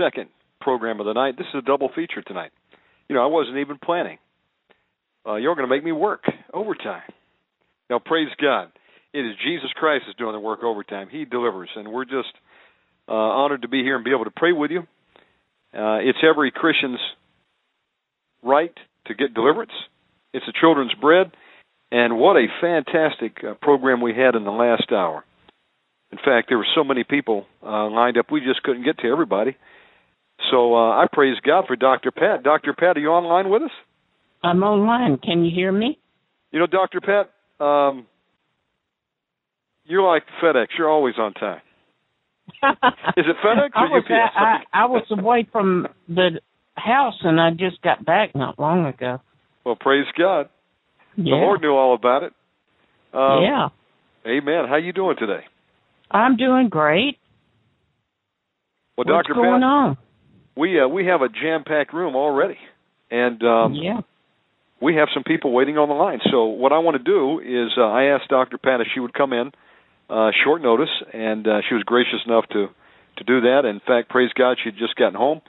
Second program of the night. This is a double feature tonight. You know, I wasn't even planning. Uh, you're going to make me work overtime. Now, praise God. It is Jesus Christ is doing the work overtime. He delivers, and we're just uh, honored to be here and be able to pray with you. Uh, it's every Christian's right to get deliverance. It's a children's bread, and what a fantastic uh, program we had in the last hour. In fact, there were so many people uh, lined up, we just couldn't get to everybody. So uh, I praise God for Dr. Pat. Dr. Pat, are you online with us? I'm online. Can you hear me? You know, Dr. Pat, um, you're like FedEx. You're always on time. Is it FedEx I or was, UPS? I, I was away from the house and I just got back not long ago. Well, praise God. Yeah. The Lord knew all about it. Um, yeah. Amen. How you doing today? I'm doing great. Well, What's Dr. going Pat, on? We uh, we have a jam-packed room already, and um, yeah. we have some people waiting on the line. So what I want to do is uh, I asked Dr. Pat if she would come in uh, short notice, and uh, she was gracious enough to to do that. In fact, praise God, she had just gotten home.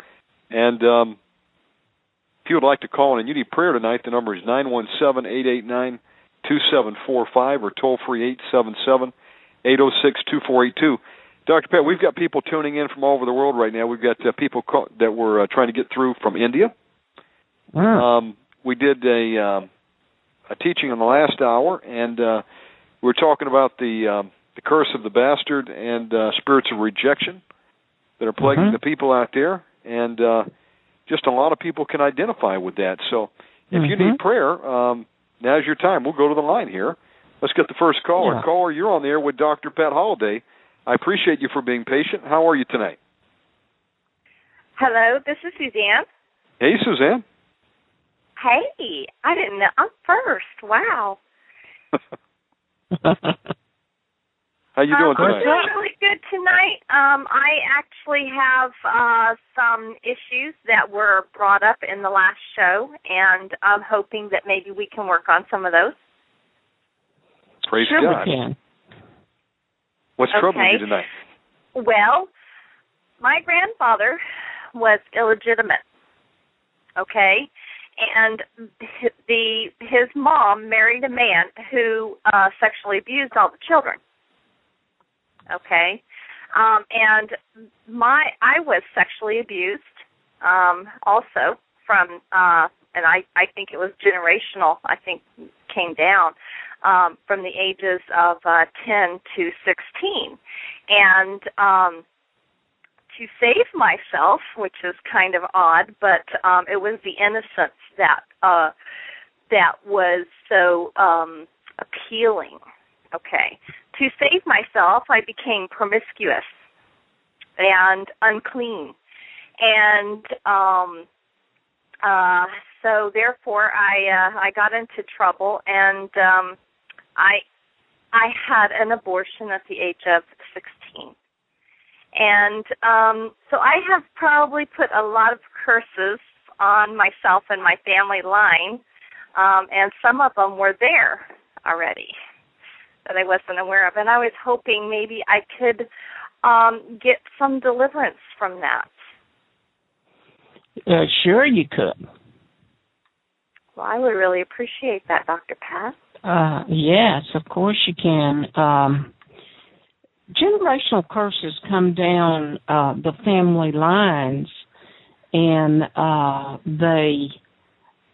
And um, if you would like to call in and you need prayer tonight, the number is nine one seven eight eight nine two seven four five or toll free eight seven seven eight zero six two four eight two. Dr. Pat, we've got people tuning in from all over the world right now. We've got uh, people call, that we're uh, trying to get through from India. Mm. Um, we did a um, a teaching in the last hour, and uh, we were talking about the um, the curse of the bastard and uh, spirits of rejection that are plaguing Mhm. the people out there, and uh, just a lot of people can identify with that. So, if you Mhm. need prayer, um, now's your time. We'll go to the line here. Let's get the first caller. Yeah. Caller, you're on the air with Dr. Pat Holliday. I appreciate you for being patient. How are you tonight? Hello, this is Suzanne. Hey, Suzanne. Hey, I didn't know. I'm first. Wow. How you doing um, I'm doing really good tonight. Um, I actually have uh, some issues that were brought up in the last show, and I'm hoping that maybe we can work on some of those. Praise sure God. we can. What's troubling Okay. you tonight? Well, my grandfather was illegitimate. Okay, and h- the his mom married a man who uh sexually abused all the children. Okay, um, and my I was sexually abused um, also from uh, and I I think it was generational. I think came down um, from the ages of uh, 10 to 16, and um, to save myself, which is kind of odd, but um, it was the innocence that uh, that was so um, healing. Okay. To save myself, I became promiscuous and unclean. And um uh so therefore I uh I got into trouble and um I I had an abortion at the age of 16. And um so I have probably put a lot of curses on myself and my family line. Um and some of them were there already that I wasn't aware of and I was hoping maybe I could um get some deliverance from that. Uh, sure, you could. Well, I would really appreciate that, Dr. Pat. Uh, yes, of course you can. Um, generational curses come down uh, the family lines, and uh, they,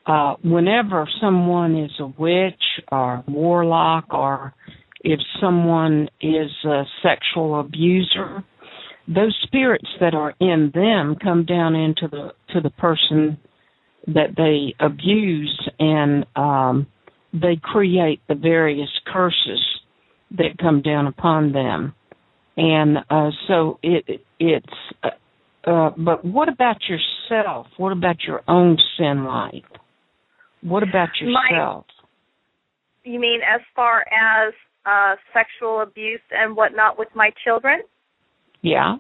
uh, whenever someone is a witch or warlock, or if someone is a sexual abuser, those spirits that are in them come down into the to the person that they abuse and um they create the various curses that come down upon them. And uh so it it's uh, uh but what about yourself? What about your own sin life? What about yourself? My, you mean as far as uh sexual abuse and whatnot with my children? Yeah.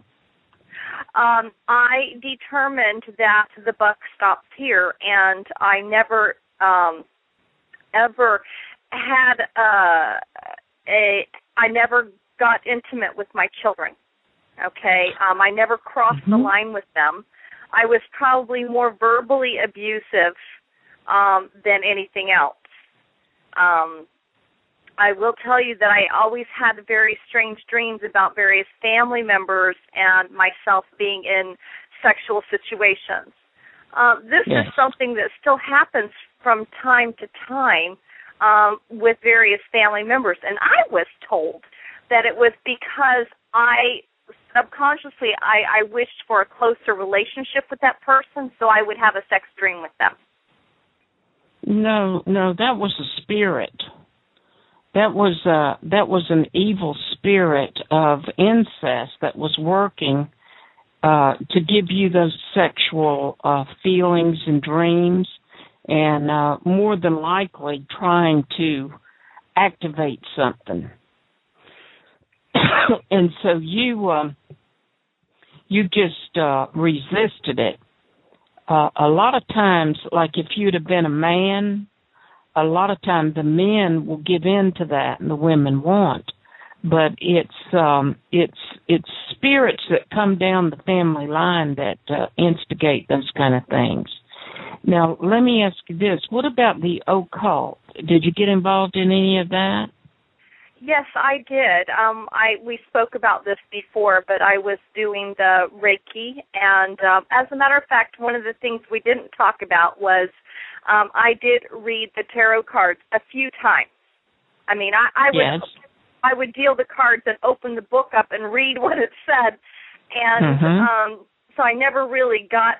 Um, I determined that the buck stops here, and I never um, ever had uh, a. I never got intimate with my children. Okay, um, I never crossed mm-hmm. the line with them. I was probably more verbally abusive um, than anything else. Um, I will tell you that I always had very strange dreams about various family members and myself being in sexual situations. Uh, this yes. is something that still happens from time to time um, with various family members, and I was told that it was because I subconsciously I, I wished for a closer relationship with that person, so I would have a sex dream with them. No, no, that was a spirit. That was uh that was an evil spirit of incest that was working uh to give you those sexual uh feelings and dreams and uh more than likely trying to activate something. And so you um you just uh resisted it. Uh a lot of times like if you'd have been a man a lot of times the men will give in to that and the women won't. But it's um it's it's spirits that come down the family line that uh, instigate those kind of things now let me ask you this what about the occult did you get involved in any of that yes i did um i we spoke about this before but i was doing the reiki and um as a matter of fact one of the things we didn't talk about was um, I did read the tarot cards a few times. I mean, I, I would yes. I would deal the cards and open the book up and read what it said, and mm-hmm. um, so I never really got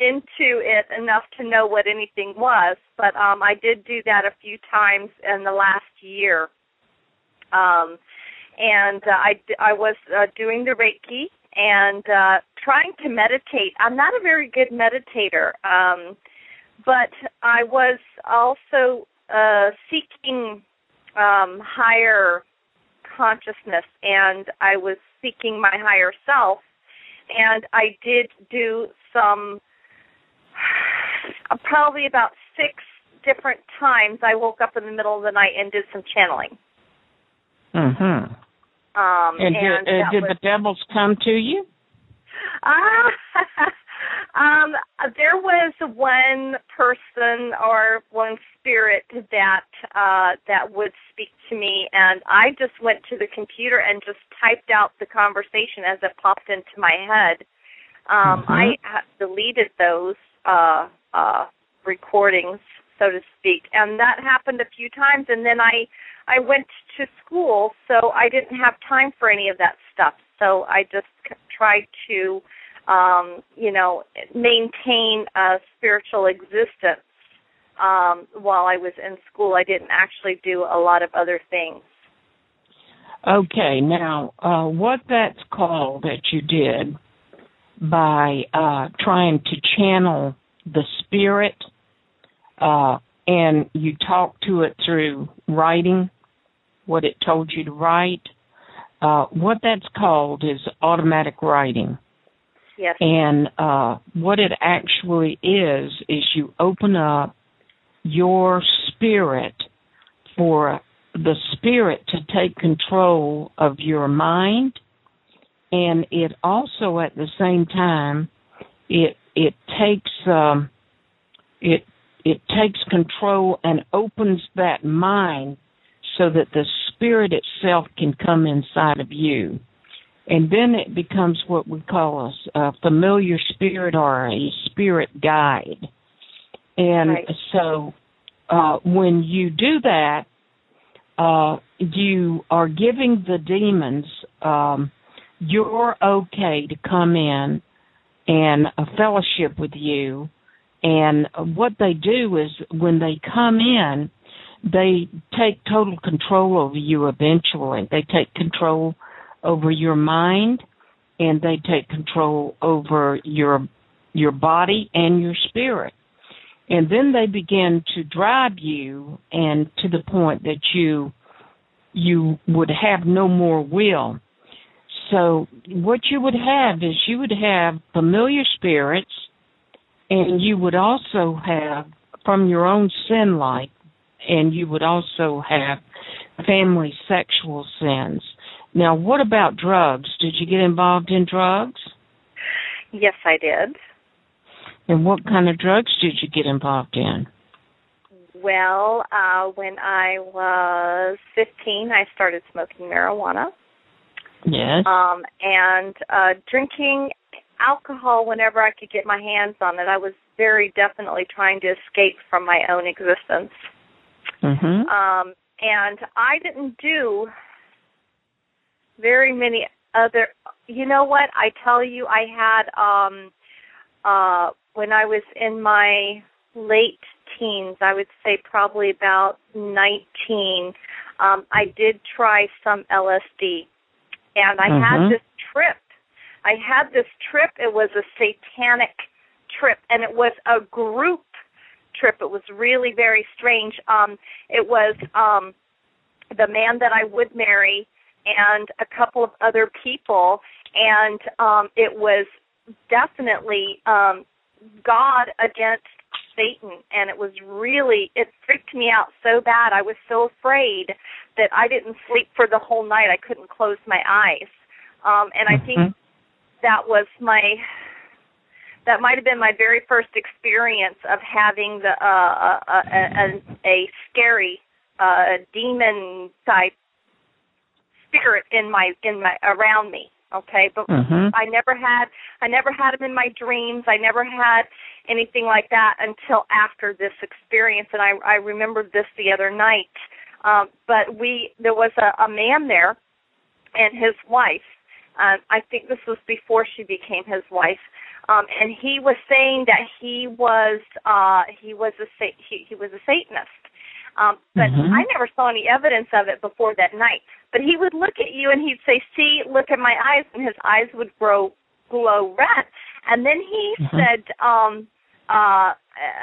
into it enough to know what anything was. But um, I did do that a few times in the last year. Um, and uh, I I was uh, doing the Reiki and uh, trying to meditate. I'm not a very good meditator. Um, but I was also uh, seeking um, higher consciousness, and I was seeking my higher self, and I did do some, probably about six different times. I woke up in the middle of the night and did some channeling. Mhm. Um, and, and did, uh, did was, the devils come to you? Ah, um, there was one person or one spirit that uh, that would speak to me, and I just went to the computer and just typed out the conversation as it popped into my head. Um, mm-hmm. I deleted those uh, uh, recordings, so to speak, and that happened a few times. And then I I went to school, so I didn't have time for any of that stuff. So I just tried to um, you know, maintain a spiritual existence um, while I was in school. I didn't actually do a lot of other things. Okay, now uh, what that's called that you did by uh, trying to channel the spirit, uh, and you talk to it through writing what it told you to write. Uh, what that's called is automatic writing. Yes. And uh, what it actually is is you open up your spirit for the spirit to take control of your mind and it also at the same time it it takes um it it takes control and opens that mind so that the spirit itself can come inside of you and then it becomes what we call a, a familiar spirit or a spirit guide and right. so uh when you do that uh, you are giving the demons um, you're okay to come in and a fellowship with you. And what they do is when they come in, they take total control over you eventually. They take control over your mind and they take control over your your body and your spirit and then they begin to drive you and to the point that you you would have no more will so what you would have is you would have familiar spirits and you would also have from your own sin life and you would also have family sexual sins. Now what about drugs? Did you get involved in drugs? Yes, I did. and what kind of drugs did you get involved in? Well, uh, when I was 15, I started smoking marijuana yes um, and uh, drinking alcohol whenever I could get my hands on it. I was very definitely trying to escape from my own existence. mhm Um, and I didn't do very many other. You know what? I tell you, I had um, uh, when I was in my late teens. I would say probably about nineteen. Um, I did try some LSD, and I had this trip. I had this trip. It was a satanic trip, and it was a group trip. It was really very strange. Um, it was um, the man that I would marry and a couple of other people, and um, it was definitely um, God against Satan, and it was really it freaked me out so bad. I was so afraid that I didn't sleep for the whole night. I couldn't close my eyes, um, and I think Mhm. that was my that might have been my very first experience of having the uh, a, a, a, a scary uh, demon type spirit in my in my around me. Okay, but Mhm. I never had I never had them in my dreams. I never had anything like that until after this experience, and I I remembered this the other night. Um, but we there was a, a man there and his wife. Um, I think this was before she became his wife. Um, and he was saying that he was uh, he was a he, he was a Satanist. Um, but Mhm. I never saw any evidence of it before that night. But he would look at you and he'd say, "See, look at my eyes," and his eyes would grow glow red. And then he Mhm. said, um, uh,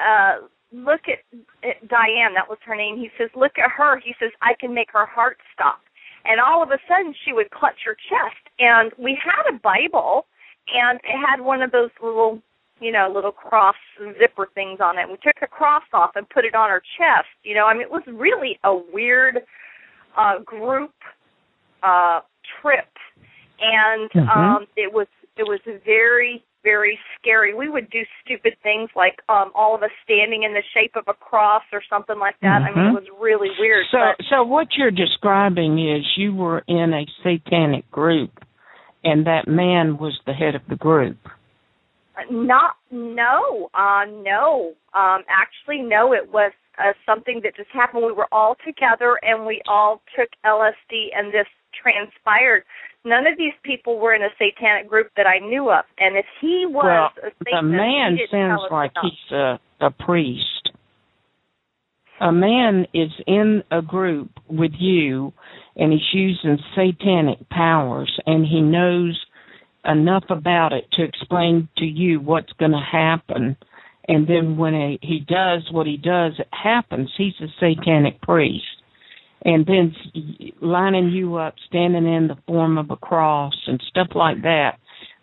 uh, "Look at, at Diane. That was her name." He says, "Look at her." He says, "I can make her heart stop." And all of a sudden, she would clutch her chest. And we had a Bible, and it had one of those little you know, little cross zipper things on it. We took the cross off and put it on her chest. You know, I mean, it was really a weird uh, group uh, trip, and Mhm. um, it was it was very very scary. We would do stupid things like um, all of us standing in the shape of a cross or something like that. I mean, it was really weird. So, but so what you're describing is you were in a satanic group, and that man was the head of the group. Not no, uh no. Um actually no, it was uh, something that just happened. We were all together and we all took LSD and this transpired. None of these people were in a satanic group that I knew of. And if he was well, the man sounds like enough. he's a, a priest. a man is in a group with you and he's using satanic powers and he knows enough about it to explain to you what's going to happen and then when he, he does what he does it happens he's a satanic priest and then lining you up standing in the form of a cross and stuff like that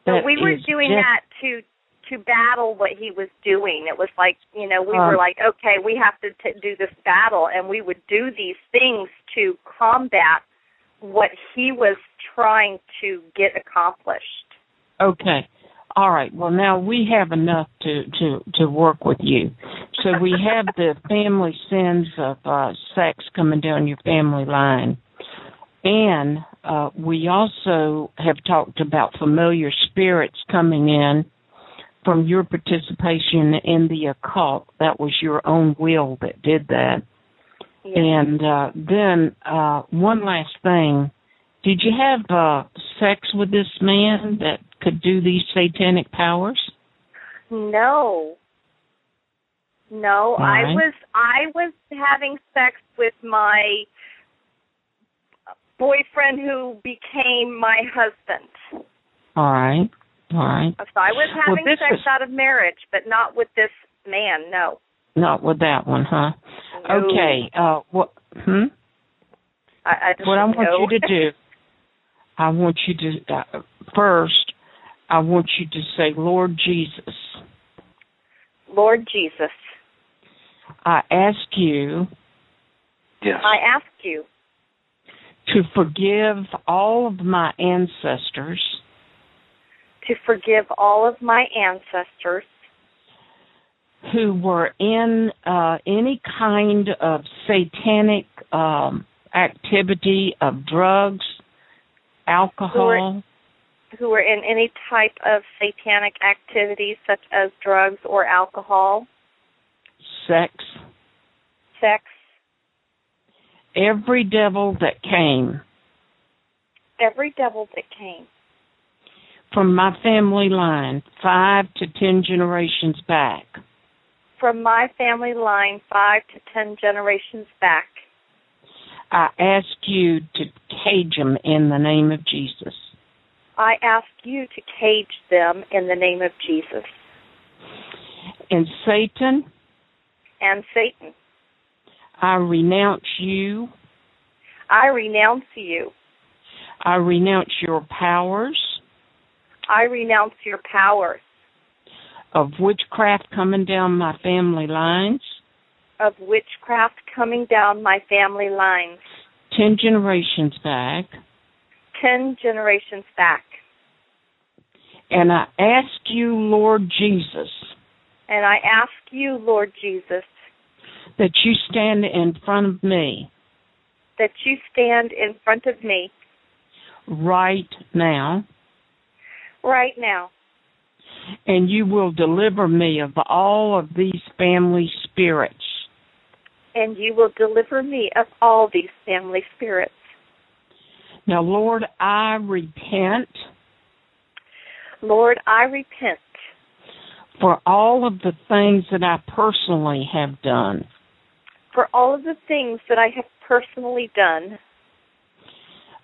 so we were doing just, that to to battle what he was doing. It was like, you know, we Um, were like, okay, we have to t- do this battle, and we would do these things to combat what he was trying to get accomplished. Okay. All right. Well, now we have enough to to to work with you. So we have the family sins of uh, sex coming down your family line, and uh, we also have talked about familiar spirits coming in from your participation in the occult. That was your own will that did that. And uh, then uh, one last thing. Did you have uh, sex with this man that could do these satanic powers? No. No, I was I was having sex with my boyfriend who became my husband. All right. All right. So I was having this sex is- out of marriage, but not with this man. No. Not with that one, huh? No. Okay. Uh what hmm? I, I What I want no. you to do I want you to uh, first I want you to say, "Lord Jesus, Lord Jesus, I ask you Yes. I ask you to forgive all of my ancestors to forgive all of my ancestors who were in uh, any kind of satanic um, activity of drugs, alcohol, who were in any type of satanic activities such as drugs or alcohol, sex, sex, every devil that came every devil that came from my family line, five to ten generations back. from my family line 5 to 10 generations back. I ask you to cage them in the name of Jesus. I ask you to cage them in the name of Jesus. And Satan, And Satan, I renounce you. I renounce you. I renounce your powers I renounce your powers of witchcraft coming down my family lines, of witchcraft coming down my family lines 10 generations back. 10 generations back. And I ask you, Lord Jesus, And I ask you, Lord Jesus, that you stand in front of me that you stand in front of me right now right now and you will deliver me of all of these family spirits. and you will deliver me of all these family spirits. Now, Lord, I repent Lord, I repent for all of the things that I personally have done. for all of the things that I have personally done,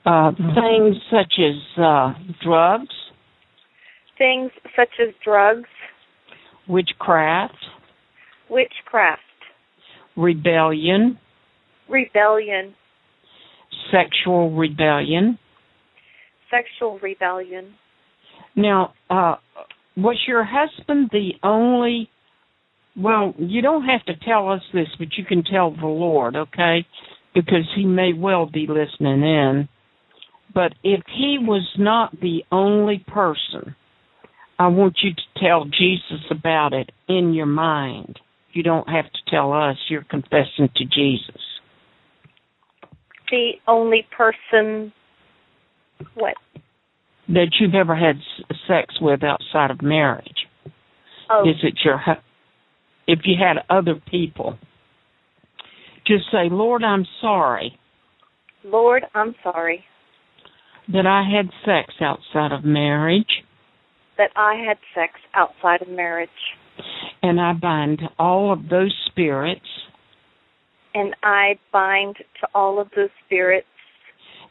Uh, things such as uh, drugs, things such as drugs, witchcraft, witchcraft, rebellion, rebellion, sexual rebellion. sexual rebellion. Now, uh, was your husband the only? Well, you don't have to tell us this, but you can tell the Lord, okay? Because he may well be listening in. But if he was not the only person, I want you to tell Jesus about it in your mind. You don't have to tell us, you're confessing to Jesus. The only person what? That you've ever had sex with outside of marriage. Oh, Is it your if you had other people? Just say, Lord, I'm sorry Lord, I'm sorry that I had sex outside of marriage, that I had sex outside of marriage, and I bind all of those spirits And I bind to all of those spirits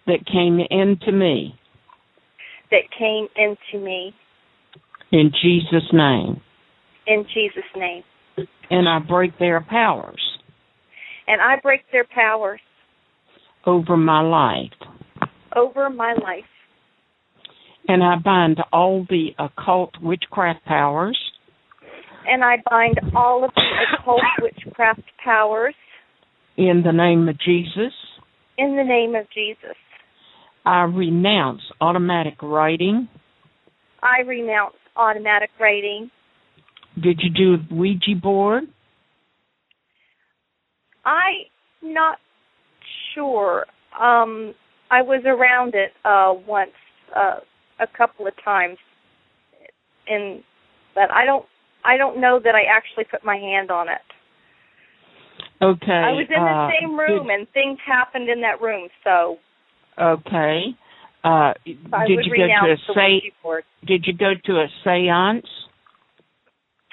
that came into me that came into me in Jesus' name. in Jesus' name. And I break their powers And I break their powers over my life. over my life. And I bind all the occult witchcraft powers And I bind all of the occult witchcraft powers in the name of Jesus. in the name of Jesus. I renounce automatic writing. I renounce automatic writing. Did you do a Ouija board? I not sure. Um, I was around it uh, once, uh, a couple of times, and but I don't. I don't know that I actually put my hand on it. Okay. I was in the uh, same room, did- and things happened in that room. So okay. Uh, I did you go to a say? Did you go to a séance?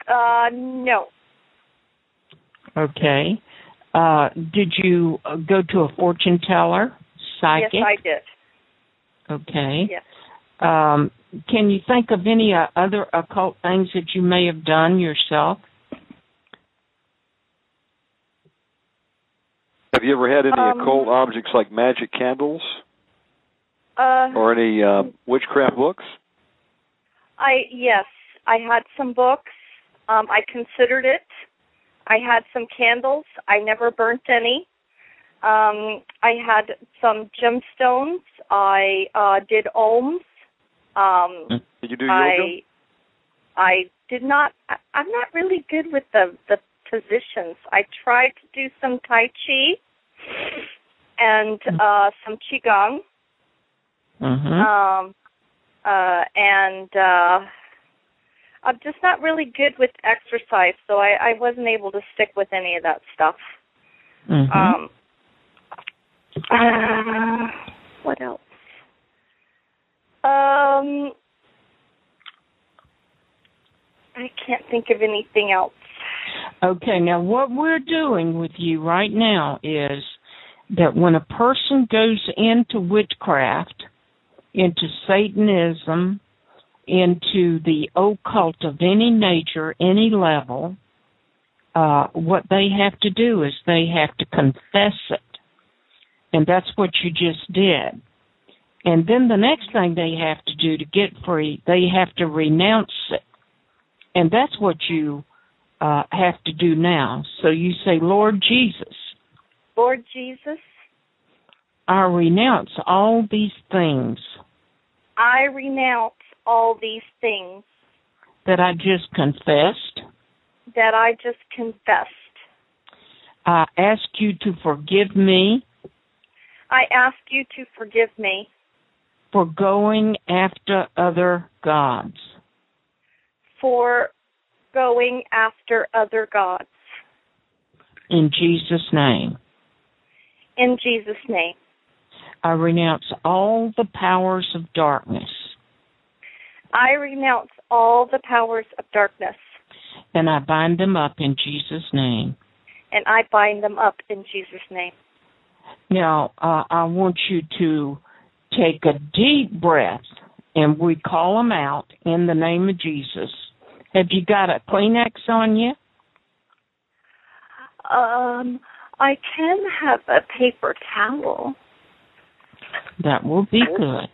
Uh, no, Okay. Uh, did you uh, go to a fortune teller? Psychic? yes, I did. Okay. Yes. Um, can you think of any uh, other occult things that you may have done yourself? Have you ever had any Um, occult objects like magic candles Uh, or any uh, witchcraft books? I yes, I had some books. Um, I considered it. I had some candles. I never burnt any. Um, I had some gemstones. I uh, did ohms. Um, Did you do yoga? I I did not. I, I'm not really good with the the positions. I tried to do some tai chi and uh, some qigong Mm-hmm. um uh and uh I'm just not really good with exercise, so I, I wasn't able to stick with any of that stuff. mm-hmm. Um uh, what else? Um I can't think of anything else. Okay, now what we're doing with you right now is that when a person goes into witchcraft, into Satanism, into the occult of any nature, any level, uh, what they have to do is they have to confess it. And that's what you just did. And then the next thing they have to do to get free, they have to renounce it. And that's what you uh, have to do now. So you say, Lord Jesus, Lord Jesus, I renounce all these things I renounce all these things that I just confessed. that I just confessed. I ask you to forgive me I ask you to forgive me for going after other gods. for going after other gods. In Jesus' name, In Jesus' name. I renounce all the powers of darkness I renounce all the powers of darkness and I bind them up in Jesus' name. and I bind them up in Jesus' name. Now, uh, I want you to take a deep breath and we call them out in the name of Jesus. Have you got a Kleenex on you? Um, I can have a paper towel. That will be good.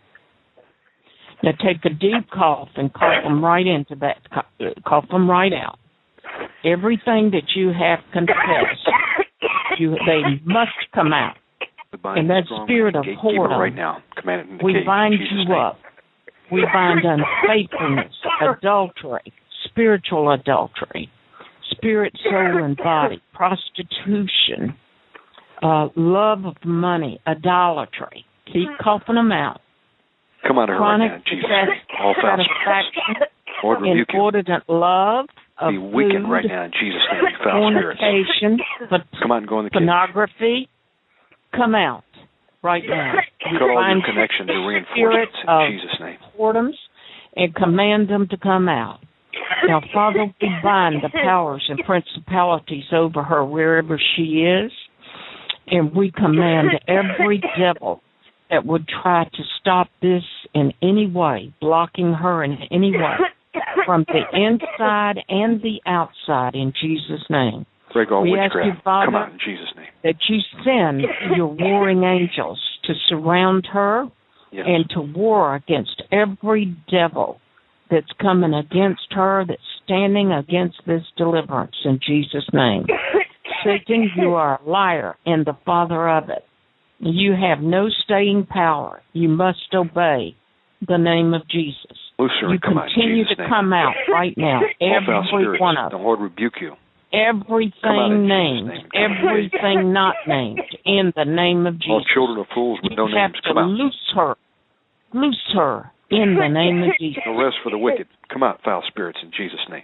Now take a deep cough and cough them right into that, co- uh, cough them right out. Everything that you have confessed, you they must come out. We bind And that spirit of gatekeeper whoredom, right now. Command it in the We bind you name. up. We bind unfaithfulness, adultery, spiritual adultery, spirit, soul, and body, prostitution, uh, love of money, idolatry. Keep coughing them out. Come out of her right Chronic now, Jesus' All foul spirits. satisfaction, Lord, rebuke you. inordinate love of Be weakened food, right now in Jesus' name, you foul fornication, but Come out and go in the cage. pornography, come out right now. We Cut all bind your connections and spirit reinforcements of in Jesus' name. whoredoms and command them to come out. Now, Father, we bind the powers and principalities over her wherever she is. And we command every devil that would try to stop this in any way, blocking her in any way, from the inside and the outside, in Jesus' name. Break all We ask you, Father, Come out in Jesus' name. That you send your warring angels to surround her Yes. and to war against every devil that's coming against her, that's standing against this deliverance in Jesus' name. Satan, you are a liar and the father of it. You have no staying power. You must obey the name of Jesus. Oh, loose her You come continue Jesus' to name. come out right now, every spirits, one of the them. Lord rebuke you. Everything Come out in Jesus' named, name. Everything not named, in the name of Jesus. All children of fools with You no names, come out. loose her. Loose her in the name of Jesus. No rest for the wicked. Come out, foul spirits, in Jesus' name.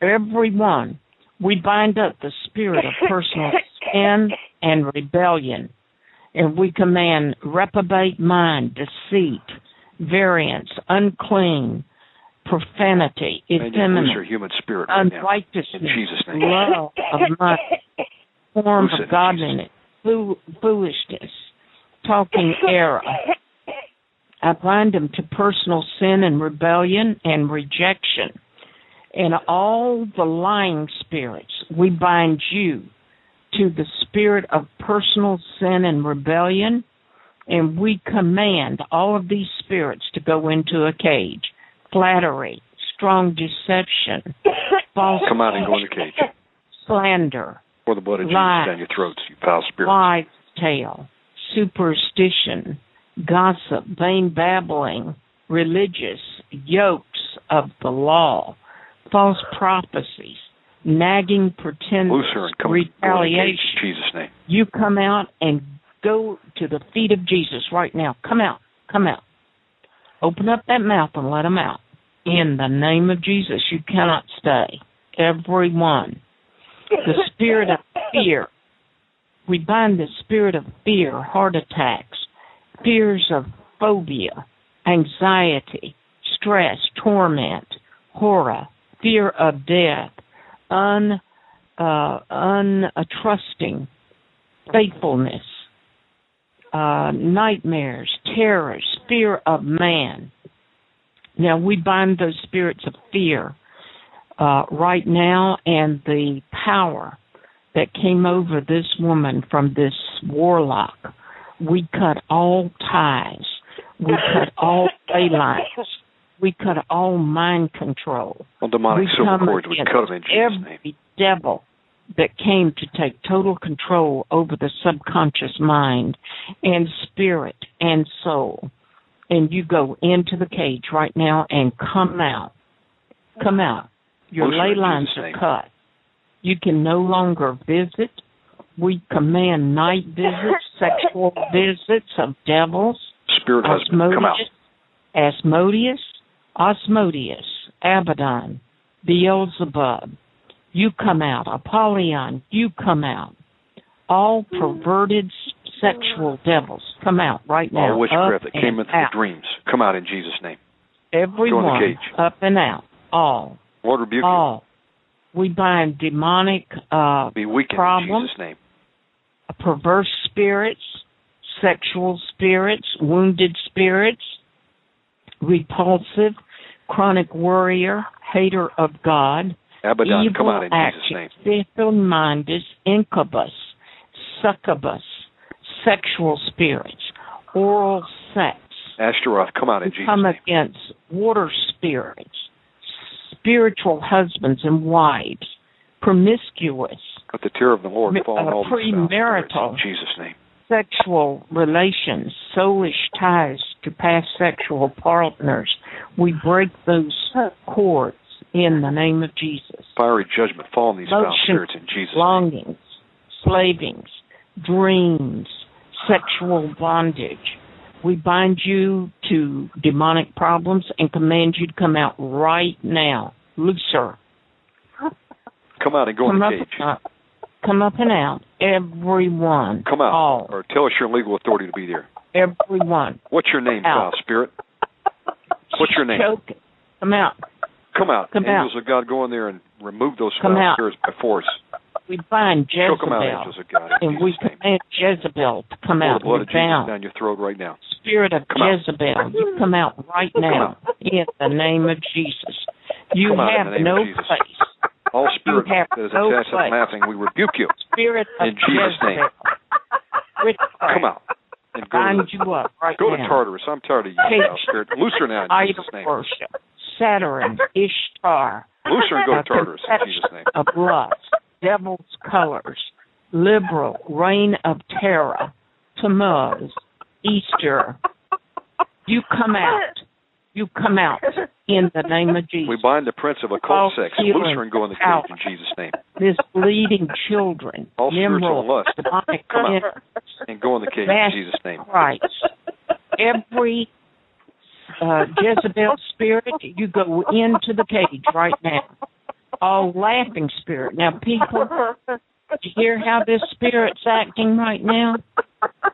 Everyone, we bind up the spirit of personal sin and rebellion, and we command reprobate mind, deceit, variance, unclean, profanity, effeminate, your human spirit right unrighteousness, In Jesus' name. love of money, form of godliness, foolishness, talking error. I bind them to personal sin and rebellion and rejection. And all the lying spirits, we bind you to the spirit of personal sin and rebellion, and we command all of these spirits to go into a cage. Flattery, strong deception, false Come out and go in the cage. slander, Pour the blood of Jesus down your throats, you foul spirits. wise tale, superstition, gossip, vain babbling, religious, yokes of the law, false prophecies, nagging pretenders, come go in the cage retaliation. Jesus' name. You come out and go to the feet of Jesus right now. Come out. Come out. Open up that mouth and let them out. In the name of Jesus, you cannot stay. Everyone. The spirit of fear. We bind the spirit of fear, heart attacks, fears of phobia, anxiety, stress, torment, horror, fear of death, un, uh, untrusting, faithfulness, uh, nightmares, terrors, fear of man. Now we bind those spirits of fear uh, right now, and the power that came over this woman from this warlock. We cut all ties. We cut all ley lines. We cut all mind control. All demonic we silver come we against cut them in Jesus' name. every devil that came to take total control over the subconscious mind and spirit and soul. And you go into the cage right now and come out. Come out. Your her ley lines are cut. You can no longer visit. We command night visits, sexual visits of devils, Spirit husband, come out. Asmodeus, Osmodeus, Abaddon, Beelzebub. You come out. Apollyon, you come out. All perverted sexual devils come out right now. All witchcraft that came and into out. the dreams, come out in Jesus' name. Everyone cage. up and out. All. Lord rebuke All. We bind demonic uh you. Be weakened in. Jesus' name. Perverse spirits, sexual spirits, wounded spirits, repulsive, chronic worrier, hater of God, Abaddon, evil come out in Jesus' name. actions, fickle-minded, incubus, succubus, sexual spirits, oral sex. Ashtaroth, come out in Jesus' come name. against water spirits, spiritual husbands and wives, promiscuous, Let the terror of the Lord fall on uh, all premarital. in Jesus' name. sexual relations, soulish ties to past sexual partners. We break those cords in the name of Jesus. Fiery judgment fall on these foul Motion, spirits in Jesus' name. longings, slavings, dreams, sexual bondage. We bind you to demonic problems and command you to come out right now. Looser. Come out and go in Come the up, cage. uh, come up and out. Everyone. Come out. All. Or tell us your legal authority to be there. Everyone. What's your name, Out. foul spirit? What's your name? Choke. Come out. Come out. Come angels out. of God, go in there and remove those Come foul out. spirits by force. We bind Choke them out, Jezebel. angels of God. And we name. command Jezebel to come Pour out. the blood of Jesus bound. down your throat right now. Spirit of Come out. Jezebel, you come out right now in the name of Jesus. You out have no place. All spirit that is no to place. laughing, we rebuke you. Spirit of In Jesus' name. Come out and go bind to, you up right go to. Tartarus. I'm tired of you, Cage. foul spirit. Loose her now in Jesus' name. worship, Saturn, Ishtar, Loose her and go to Tartarus in Jesus' name. of lust, devil's colors, liberal, reign of terror, Tammuz, Easter. You come out. You come out in the name of Jesus. We bind the prince of occult sex. Her and go in the cage in Jesus' name. Misleading children, All spiritual Nimrod, lust. demonic Come out. And go in the cage in Jesus' name. Christ. Every uh, Jezebel spirit, you go into the cage right now. All laughing spirit. Now, people, you hear how this spirit's acting right now?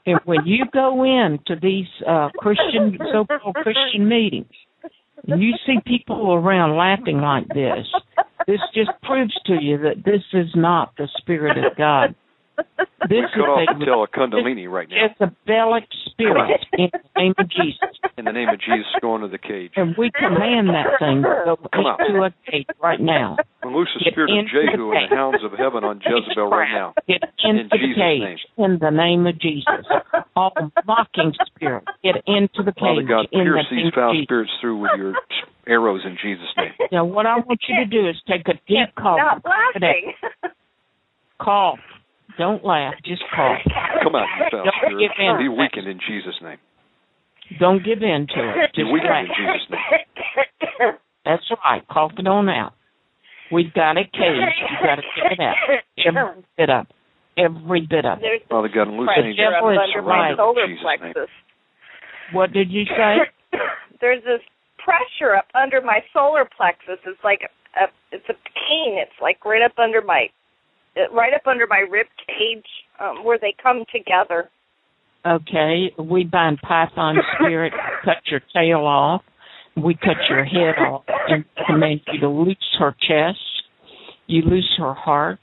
And when you go into these uh, Christian, so-called Christian meetings, and you see people around laughing like this, this just proves to you that this is not the spirit of God. This Cut off is the tail of Kundalini right now. Jezebelic spirit in the name of Jesus. In the name of Jesus, go into the cage. And we command that thing to go Come out. into a cage right now. And loose the Get spirit of into the Jehu and the hounds of heaven on Jezebel right now. Get into In the Jesus' cage in the name of Jesus. All mocking spirit, get into the cage. Father cage God, in the pierce name these of foul spirits through with your arrows in Jesus' name. Now, what I want you to do is take a deep call. Stop laughing. Call. Don't laugh. Just call. Come out, you Don't spirit. give in. Be weakened in Jesus' name. Don't give in to it. Be Just weakened in. Jesus' name. That's right. Cough it on out. We've got a cage. You got to get it out. Every bit of it. Every bit of it. There's Father God, and loose pressure angels devil is under my right. solar in Jesus' name. plexus. What did you say? There's this pressure up under my solar plexus. It's like a, it's a pain. It's like right up under my, right up under my rib cage, um, where they come together. Okay, we bind python spirit, cut your tail off, we cut your head off, and command you to loose her chest. You loose her heart.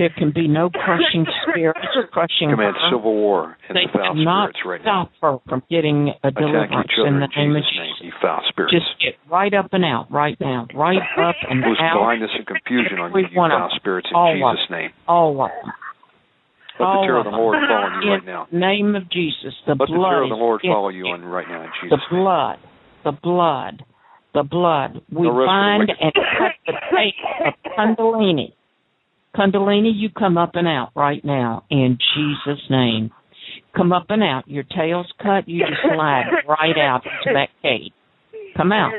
There can be no crushing spirits crushing Command her. civil war in They the foul cannot spirits right now. stop her from getting a deliverance each in in the name of Jesus' name, you foul spirits. Just get right up and out right now, right up and Loose out. blindness and confusion on you, you foul spirits, in All of Jesus' name. All of them. Let the terror of of the Lord them. fall on you In right now. the name of Jesus, the Let the blood terror of the Lord in follow you on right now in the Jesus' name. blood, the blood, the blood. We No rest for the bind and cut the tape of Kundalini. Kundalini, you come up and out right now in Jesus' name. Come up and out. Your tail's cut. You just slide right out into that cage. Come out.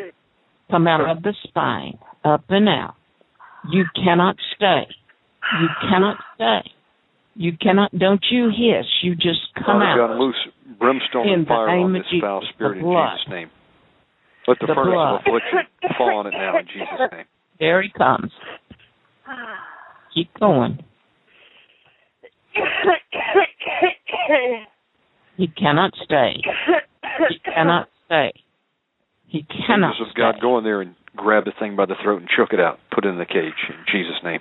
Come out of the spine. Up and out. You cannot stay. You cannot stay. You cannot. Don't you hiss. You just come Father out. God, loose brimstone In and fire name on this foul spirit the in. Jesus' name. Let the, The furnace blood. of affliction fall on it now in Jesus' name. There he comes. Ah. Keep going. He cannot stay. He cannot stay. He cannot of stay. God, go in there and grab the thing by the throat and choke it out. Put it in the cage in Jesus' name.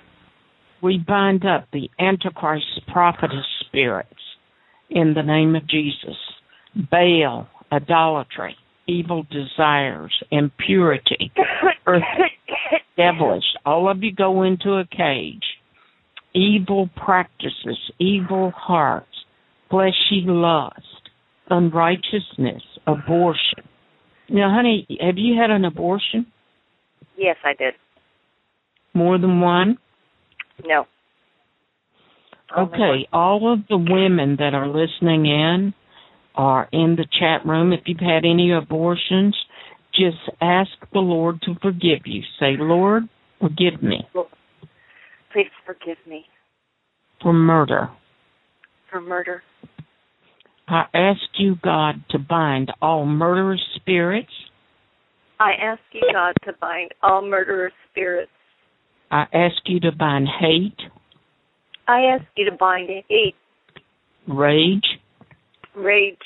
We bind up the Antichrist prophetess spirits in the name of Jesus. Baal, idolatry, evil desires, impurity, earth, devilish. All of you go into a cage. Evil practices, evil hearts, fleshy lust, unrighteousness, abortion. Now, honey, have you had an abortion? yes, I did. More than one? No. Okay, all of the women that are listening in are in the chat room. If you've had any abortions, just ask the Lord to forgive you. Say, Lord, forgive me Please forgive me for murder. for murder. I ask you, God, to bind all murderous spirits. I ask you, God, to bind all murderous spirits. I ask you to bind hate, I ask you to bind hate, rage, rage,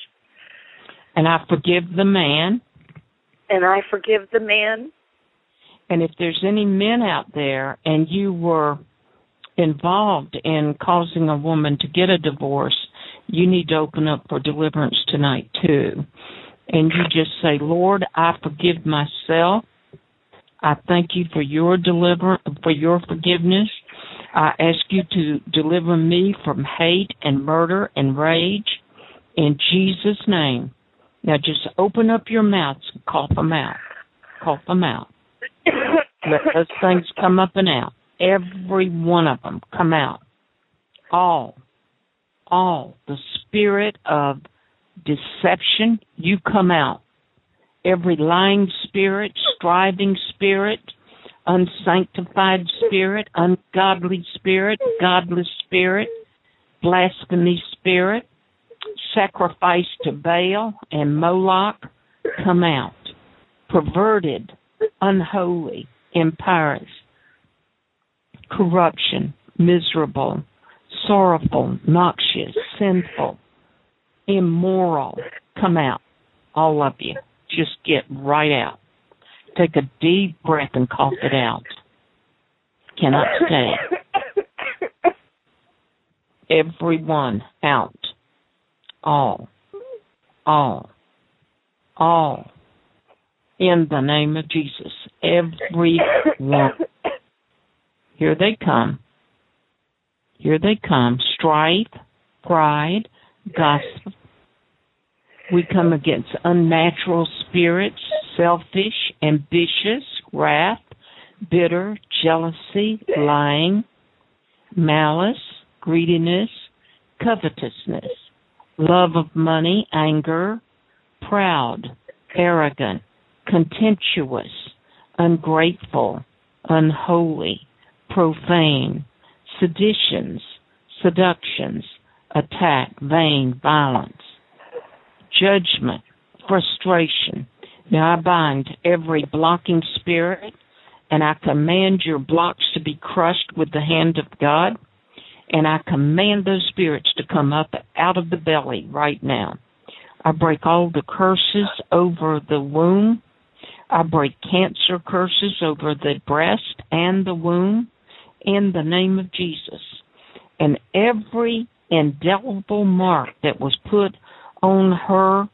and I forgive the man. and I forgive the man. And if there's any men out there and you were involved in causing a woman to get a divorce, you need to open up for deliverance tonight too. And you just say, Lord, I forgive myself. I thank you for your deliver for your forgiveness. I ask you to deliver me from hate and murder and rage in Jesus' name. Now just open up your mouths and cough them out. Cough them out. Let those things come up and out. Every one of them come out. All. All. The spirit of deception, you come out. Every lying spirit, striving spirit, unsanctified spirit, ungodly spirit, godless spirit, blasphemy spirit, sacrifice to Baal and Moloch, come out. Perverted, unholy, impious, corruption, miserable, sorrowful, noxious, sinful, immoral, come out. All of you. Just get right out. Take a deep breath and cough it out. Cannot stay. Everyone out. All. All. All. In the name of Jesus. Everyone. Here they come. Here they come. Strife, pride, gossip. We come against unnatural spirits, selfish, ambitious, wrath, bitter, jealousy, lying, malice, greediness, covetousness, love of money, anger, proud, arrogant, contemptuous, ungrateful, unholy, profane, seditions, seductions, attack, vain, violence, judgment, frustration. Now I bind every blocking spirit and I command your blocks to be crushed with the hand of God. And I command those spirits to come up out of the belly right now. I break all the curses over the womb. I break cancer curses over the breast and the womb in the name of Jesus. And every indelible mark that was put on her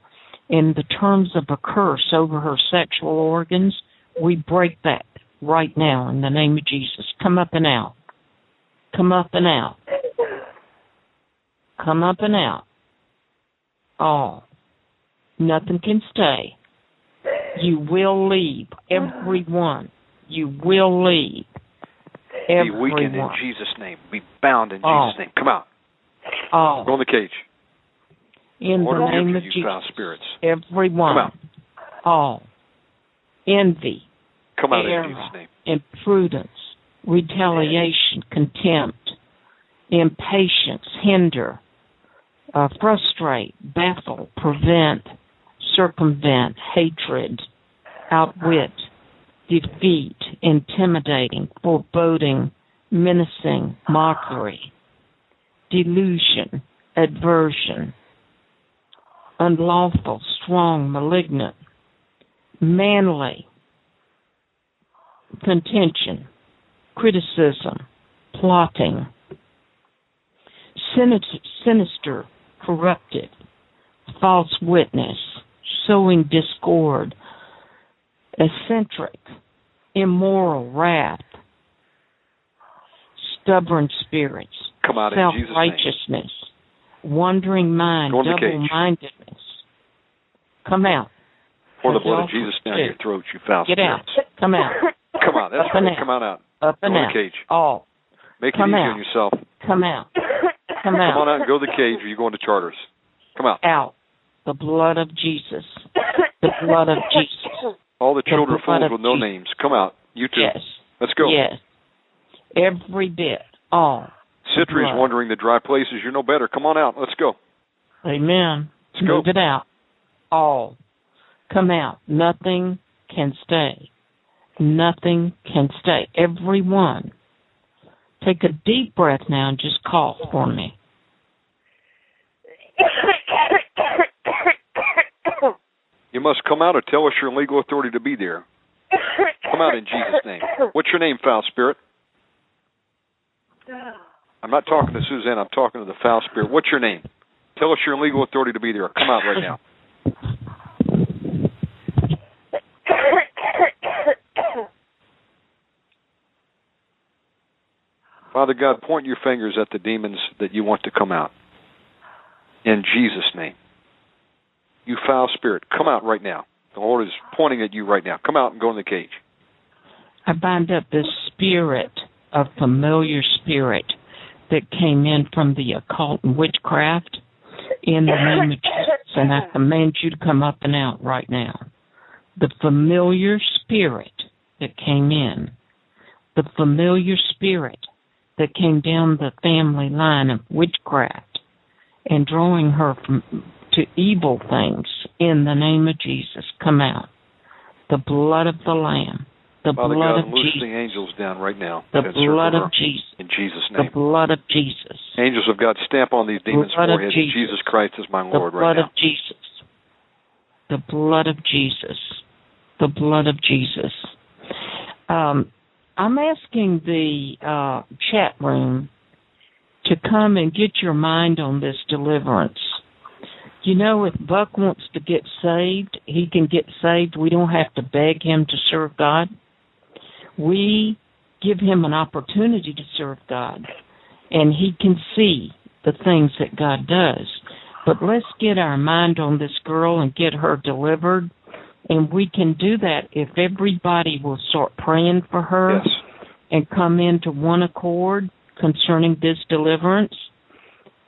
in the terms of a curse over her sexual organs, we break that right now in the name of Jesus. Come up and out. Come up and out. Come up and out. All. Nothing can stay. You will leave. Everyone. You will leave. Everyone. Be weakened in Jesus' name. Be bound in All. Jesus' name. Come out. All. Go in the cage. In Order the name of you Jesus. spirits. Everyone. Come out. All. Envy. Come out in Jesus' name. imprudence, retaliation, contempt, impatience, hinder, uh, frustrate, baffle, prevent, circumvent, hatred, outwit, defeat, intimidating, foreboding, menacing, mockery, delusion, aversion, unlawful, strong, malignant, manly, contention, criticism, plotting, sinister, corrupted, false witness, sowing discord, eccentric, immoral, wrath, stubborn spirits, Come out in self righteousness, wandering mind, Go in the cage. double mindedness. Come out. Pour the blood of Jesus down your throat, you foul Get out. Come out. Come out. That's Up right. out. Come on out. Up and Go out. the cage. All. Make Come it easy out. on yourself. Come out. Come out. Come on out and go to the cage or you're going to Tartarus. Come out. Out. The blood of Jesus. The blood of Jesus. All the The children blood fools of with no Jesus. names. Come out. You too. Yes. Let's go. Yes. Every bit. All. Citri's blood. wandering the dry places. You're no better. Come on out. Let's go. Amen. Let's go. Move it out. All. Come out. Nothing can stay. Nothing can stay. Everyone. Take a deep breath now and just cough for me. You must come out or tell us your legal authority to be there. Come out in Jesus' name. What's your name, foul spirit? Uh. I'm not talking to Suzanne. I'm talking to the foul spirit. What's your name? Tell us your legal authority to be there. Come out right now. Father God, point your fingers at the demons that you want to come out. In Jesus' name. You foul spirit, come out right now. The Lord is pointing at you right now. Come out and go in the cage. I bind up this spirit of familiar spirit that came in from the occult and witchcraft in the name of Jesus, and I command you to come up and out right now. The familiar spirit that came in, the familiar spirit that came down the family line of witchcraft and drawing her from to evil things in the name of Jesus, come out. The blood of the Lamb the Father blood God, of loose Jesus. the angels down right now. The blood of. Jesus. In Jesus' name. The blood of Jesus. Angels of God, stamp on these demons' blood foreheads. Jesus. Jesus Christ is my The Lord blood right now. The blood of Jesus. The blood of Jesus. The blood of Jesus. Um, I'm asking the uh, chat room to come and get your mind on this deliverance. You know, if Buck wants to get saved, he can get saved. We don't have to beg him to serve God. We give him an opportunity to serve God, and he can see the things that God does. But let's get our mind on this girl and get her delivered. And we can do that if everybody will start praying for her Yes. and come into one accord concerning this deliverance.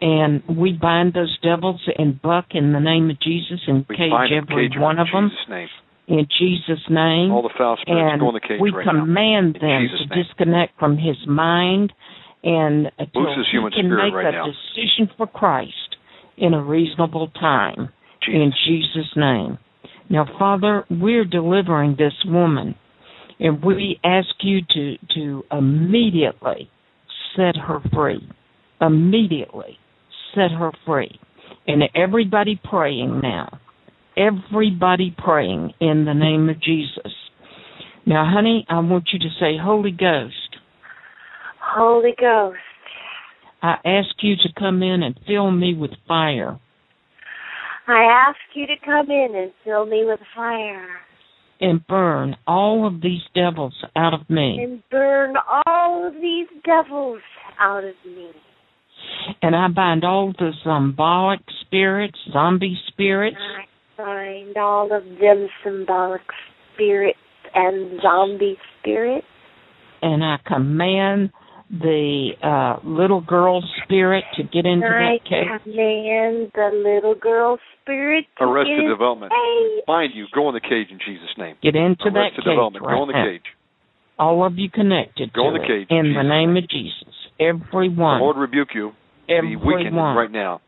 And we bind those devils and buck in the name of Jesus and We cage every cage one of them Jesus' name. in Jesus' name. All the foul spirits and go in the cage we right now. command In them to name. disconnect from his mind and until he can make right a now. decision for Christ in a reasonable time Jesus. in Jesus' name. Now, Father, we're delivering this woman, and we ask you to to immediately set her free. Immediately set her free. And everybody praying now. Everybody praying in the name of Jesus. Now, honey, I want you to say, Holy Ghost, Holy Ghost, I ask you to come in and fill me with fire. I ask you to come in and fill me with fire and burn all of these devils out of me. and burn all of these devils out of me. And I bind all the symbolic spirits, zombie spirits, I bind all of them symbolic spirits and zombie spirits. and I command the uh, little girl spirit to get into I that cave. command the little girl spirit to Arrested get development. Hey, Bind you. Go in the cage in Jesus' name. Get into that Arrested cage development. right Go in the now. cage. All of you connected Go to in the it. cage, in the name of Jesus. The Lord rebuke you. Be weakened everyone, right now.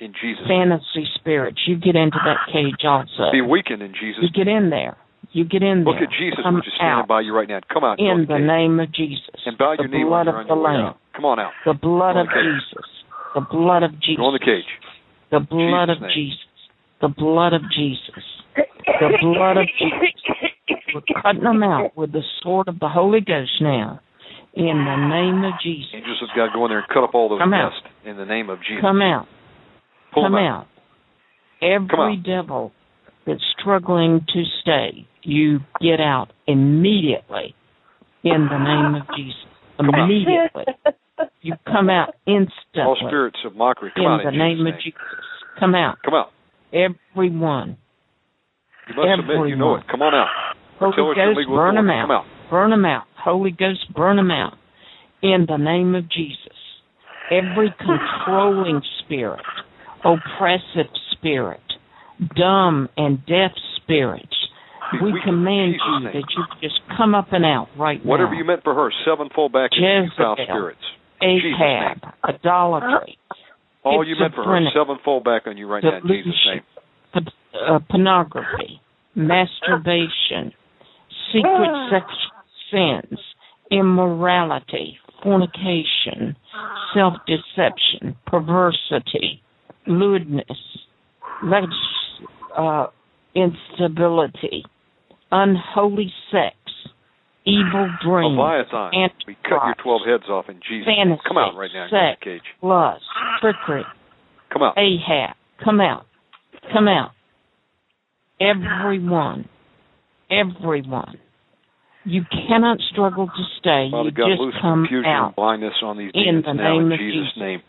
In Jesus' fantasy spirits, you get into that cage also. Be weakened in Jesus' You get in there. You get in there. Look at Jesus, Come which is standing out by you right now. Come out. In in the name of Jesus. And bow the your knee blood of the Lamb. Come on out. The blood of the. Jesus. The blood of Jesus. Go in the cage. The blood Jesus' of name. Jesus. The blood of Jesus. The blood of Jesus. We're cutting them out with the sword of the Holy Ghost now. In the name of Jesus. Angels of God, go in there and cut up all those Come out. nests in the name of Jesus. Come out. Pull Come them out. Every out. devil that's struggling to stay, you get out immediately in the name of Jesus. Immediately. You come out instantly. All spirits of mockery, come in out the in name Jesus' of Jesus. Come out. Come out. Everyone. You must submit. You know it. Come on out. Holy Tell us Ghost, burn them out. Come out. Burn them out. Holy Ghost, burn them out. In the name of Jesus. Every controlling spirit, oppressive spirit, dumb and deaf spirits, Be we command Jesus' you name. that you just come up and out right Whatever now. Whatever you meant for her, sevenfold back into you foul Jezebel. spirits. Jesus' Ahab, idolatry, All you meant for her, Schizophrenic. sevenfold back on you right now in Jesus' name. p- uh, pornography, masturbation, secret sexual sins, immorality, fornication, self deception, perversity, lewdness, uh, instability, unholy sex, evil dreams, Leviathan, we cut your 12 heads off in Jesus' fantasy, Come out right now. Sex, cage. lust, trickery, Come out. Ahab, come out. Come out. Everyone. Everyone. You cannot struggle to stay. Father you God, just loose come confusion out. and blindness on these In demons the now name in of Jesus' Jesus. name.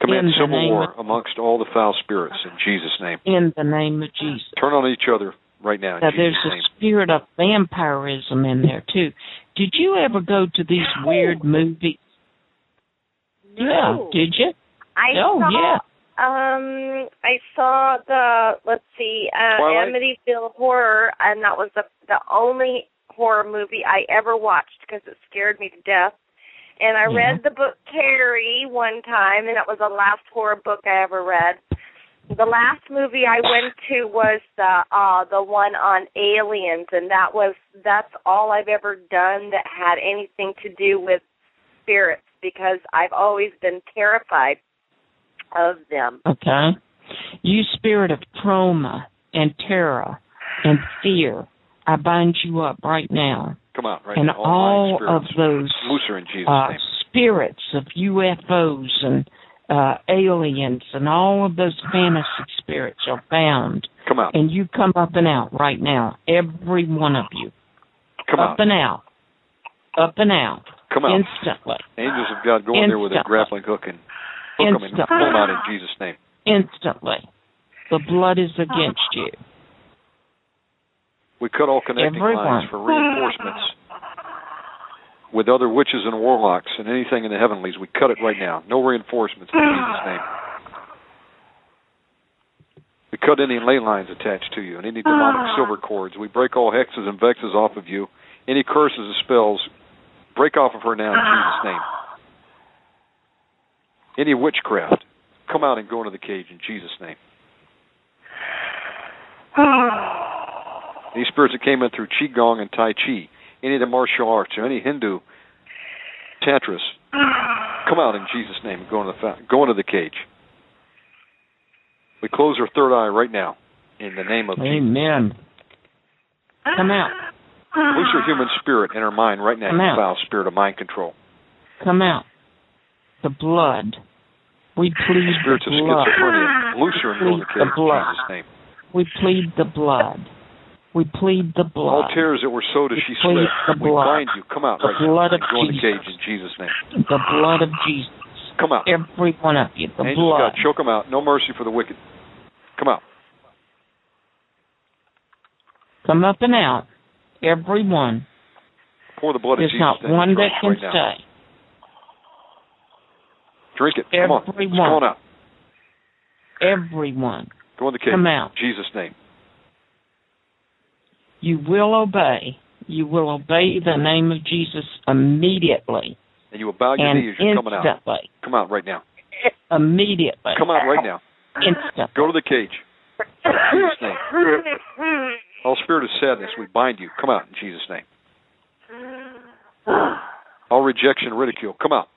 Command In the civil name war of- amongst all the foul spirits in Jesus' name. In the name of Jesus. Turn on each other right now in Now, there's Jesus' a spirit of vampirism in there too. Did you ever go to these weird movies? Yeah, did you? I oh saw, yeah. Um, I saw the let's see, uh, Twilight? Amityville Horror, and that was the the only horror movie I ever watched because it scared me to death. And I Yeah. read the book Carrie one time, and that was the last horror book I ever read. The last movie I went to was the uh the one on aliens, and that was that's all I've ever done that had anything to do with spirits because I've always been terrified of them. Okay. You spirit of trauma and terror and fear, I bind you up right now. Come out right and now. all lying of those Loose in Jesus' uh, name. spirits of UFOs and uh, aliens and all of those fantasy spirits are bound. Come out. And you come up and out right now, every one of you. Come up out. and out. Up and out. Come out. Instantly. Angels of God go in there with a grappling hook and hook them and Instantly. pull them out in Jesus' name. Instantly. The blood is against you. We cut all connecting Everyone. lines for reinforcements with other witches and warlocks and anything in the heavenlies. We cut it right now. No reinforcements in Jesus' name. We cut any ley lines attached to you and any demonic silver cords. We break all hexes and vexes off of you. Any curses and spells, break off of her now in Jesus' name. Any witchcraft, come out and go into the cage in Jesus' name. These spirits that came in through Qigong and Tai Chi, any of the martial arts, or any Hindu tantras, come out in Jesus' name and go into the, fa- go into the cage. We close her third eye right now in the name of Jesus. Amen. Come out. Loose her human spirit in her mind right now, Come out. foul spirit of mind control. Come out. The blood. We plead Spirits the of schizophrenia, loose her and go in the the in blood. Jesus' name. We plead the blood. We plead the blood. All tears that were sowed as We she slept, we bind you. Come out The right now blood and of go in the cage in Jesus' name. The blood of Jesus. Come out. Every one of you. The Angels blood. God, choke them out. No mercy for the wicked. Come out. Come up and out. Every one. Pour the blood There's of Jesus There's not one that can right now. stay. Drink it. Come on. Every It's one. going out. Everyone. Go in the cage. Come out. Jesus' name. You will obey. You will obey the name of Jesus immediately And you will bow your and knee as you're coming out. Come out right now. Immediately. Come out right now. Instantly. Go to the cage. Jesus' name. All spirit of sadness, we bind you. Come out in Jesus' name. All rejection, ridicule, come out.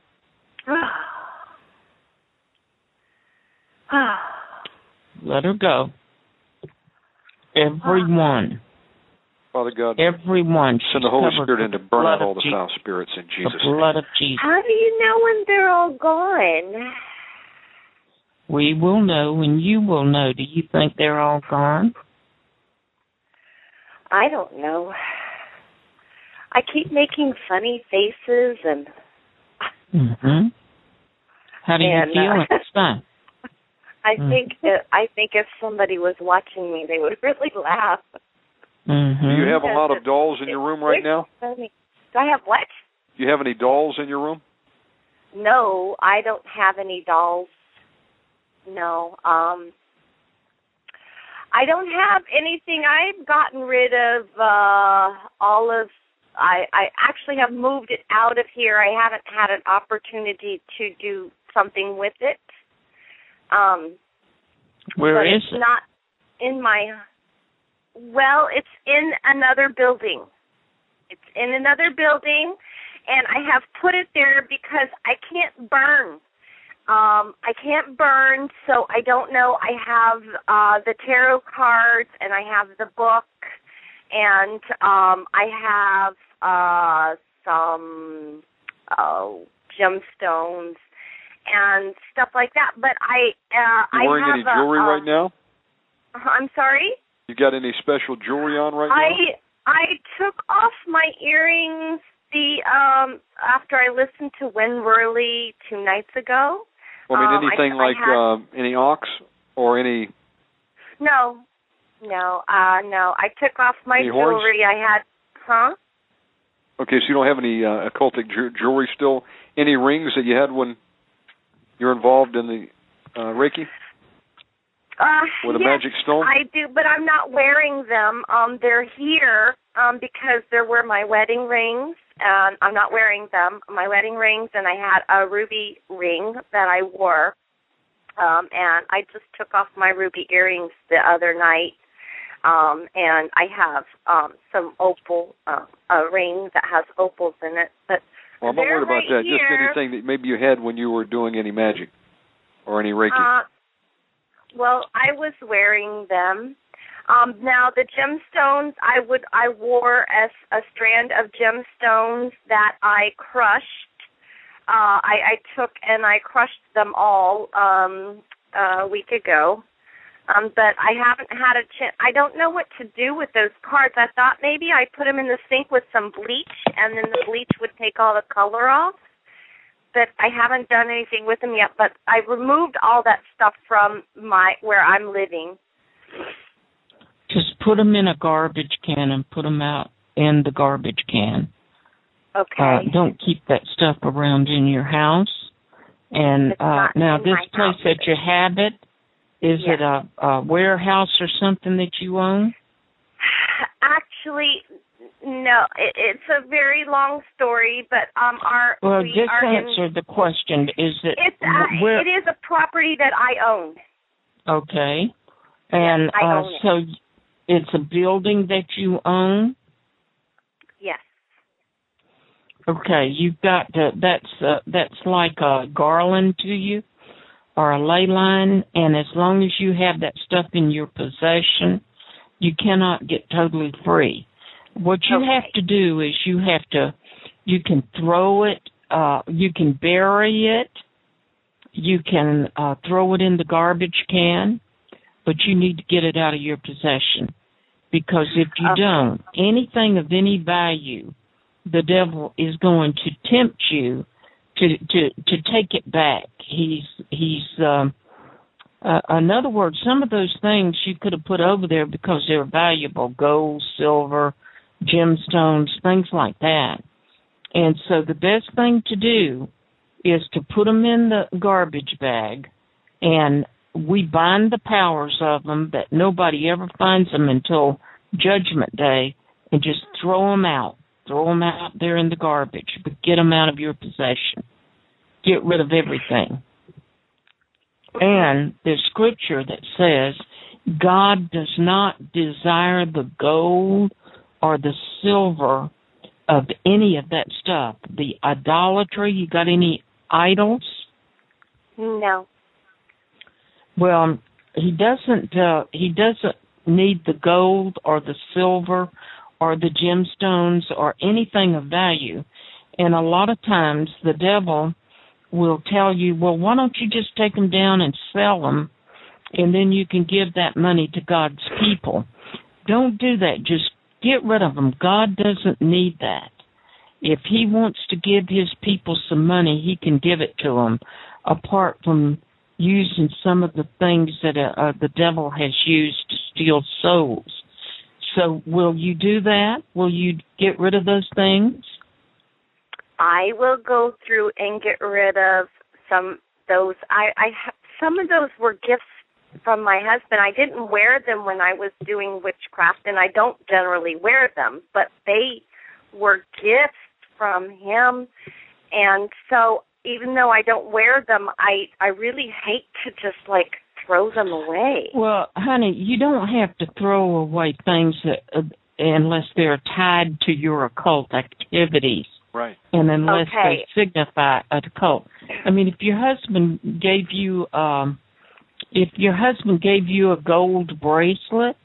Let her go. Everyone. Father God, Everyone. send the Holy Spirit in to burn out all the Jesus. foul spirits in The Jesus' name. blood of Jesus. How do you know when they're all gone? We will know and you will know. Do you think they're all gone? I don't know. I keep making funny faces and Mm-hmm. How do you feel uh, inside? I Mm. think that I think if somebody was watching me they would really laugh. Mm-hmm. Do you have a lot of dolls in your room right now? Do I have what? Do you have any dolls in your room? No, I don't have any dolls. No. Um I don't have anything. I've gotten rid of uh all of I I actually have moved it out of here. I haven't had an opportunity to do something with it. Um Where but is it's it? not in my well, it's in another building. It's in another building and I have put it there because I can't burn. Um I can't burn, so I don't know. I have uh the tarot cards and I have the book and um I have uh some uh gemstones and stuff like that. But I uh, You wearing I have any jewelry a, uh, right now? I'm sorry. You got any special jewelry on right now? I I took off my earrings the um after I listened to Win Worley two nights ago. Well, I mean, um, I- anything I like had- um, any ox or any? No, no, uh, no. I took off my Any horns? jewelry. I had, huh? Okay, so you don't have any uh, occultic ju- jewelry still? Any rings that you had when you're involved in the uh, Reiki Uh, with a yes, magic stone? I do, but I'm not wearing them. Um, they're here um, because there were my wedding rings, and I'm not wearing them. My wedding rings, and I had a ruby ring that I wore. Um, and I just took off my ruby earrings the other night. Um, and I have um, some opal, uh, a ring that has opals in it. But well, I'm not worried about right that. Just anything that maybe you had when you were doing any magic or any Reiki. Uh, well, I was wearing them. Um, now the gemstones, I would I wore a, a strand of gemstones that I crushed. Uh, I, I took and I crushed them all um, a week ago. Um, but I haven't had a chance. I don't know what to do with those cards. I thought maybe I put them in the sink with some bleach, and then the bleach would take all the color off but I haven't done anything with them yet. But I removed all that stuff from my where I'm living. Just put them in a garbage can and put them out in the garbage can. Okay. Uh, don't keep that stuff around in your house. And uh, now, this place that you have it, is Yeah. it a, a warehouse or something that you own? Actually, no. It, it's a very long story, but um, our Well, we just are in. answer the question. Is it It's uh, it is a property that I own. Okay. And I uh, it. so it's a building that you own. Yes. Okay, you've got to, that's uh, that's like a garland to you or a ley line, and as long as you have that stuff in your possession, you cannot get totally free. What you Okay. have to do is you have to you can throw it, uh you can bury it, you can uh throw it in the garbage can, but you need to get it out of your possession. Because if you Okay. don't, anything of any value the devil is going to tempt you to to to take it back. He's he's um uh, in other words, some of those things you could have put over there because they're valuable, gold, silver, gemstones, things like that. And so the best thing to do is to put them in the garbage bag and we bind the powers of them that nobody ever finds them until judgment day and just throw them out Throw them out there in the garbage, but get them out of your possession. Get rid of everything. And there's scripture that says God does not desire the gold or the silver of any of that stuff. The idolatry, you got any idols? No. Well, he doesn't uh he doesn't need the gold or the silver or the gemstones or anything of value. And a lot of times the devil will tell you, well, why don't you just take them down and sell them and then you can give that money to God's people. Don't do that. Just get rid of them. God doesn't need that. If he wants to give his people some money, he can give it to them apart from using some of the things that uh, uh, the devil has used to steal souls. So, will you do that? Will you get rid of those things? I will go through and get rid of some those. I, I some of those were gifts from my husband. I didn't wear them when I was doing witchcraft, and I don't generally wear them, but they were gifts from him. And so, even though I don't wear them, I I really hate to just like throw them away. Well, honey, you don't have to throw away things that, uh, unless they're tied to your occult activities. Right. and unless Okay. they signify a cult. I mean, if your husband gave you, um, if your husband gave you a gold bracelet,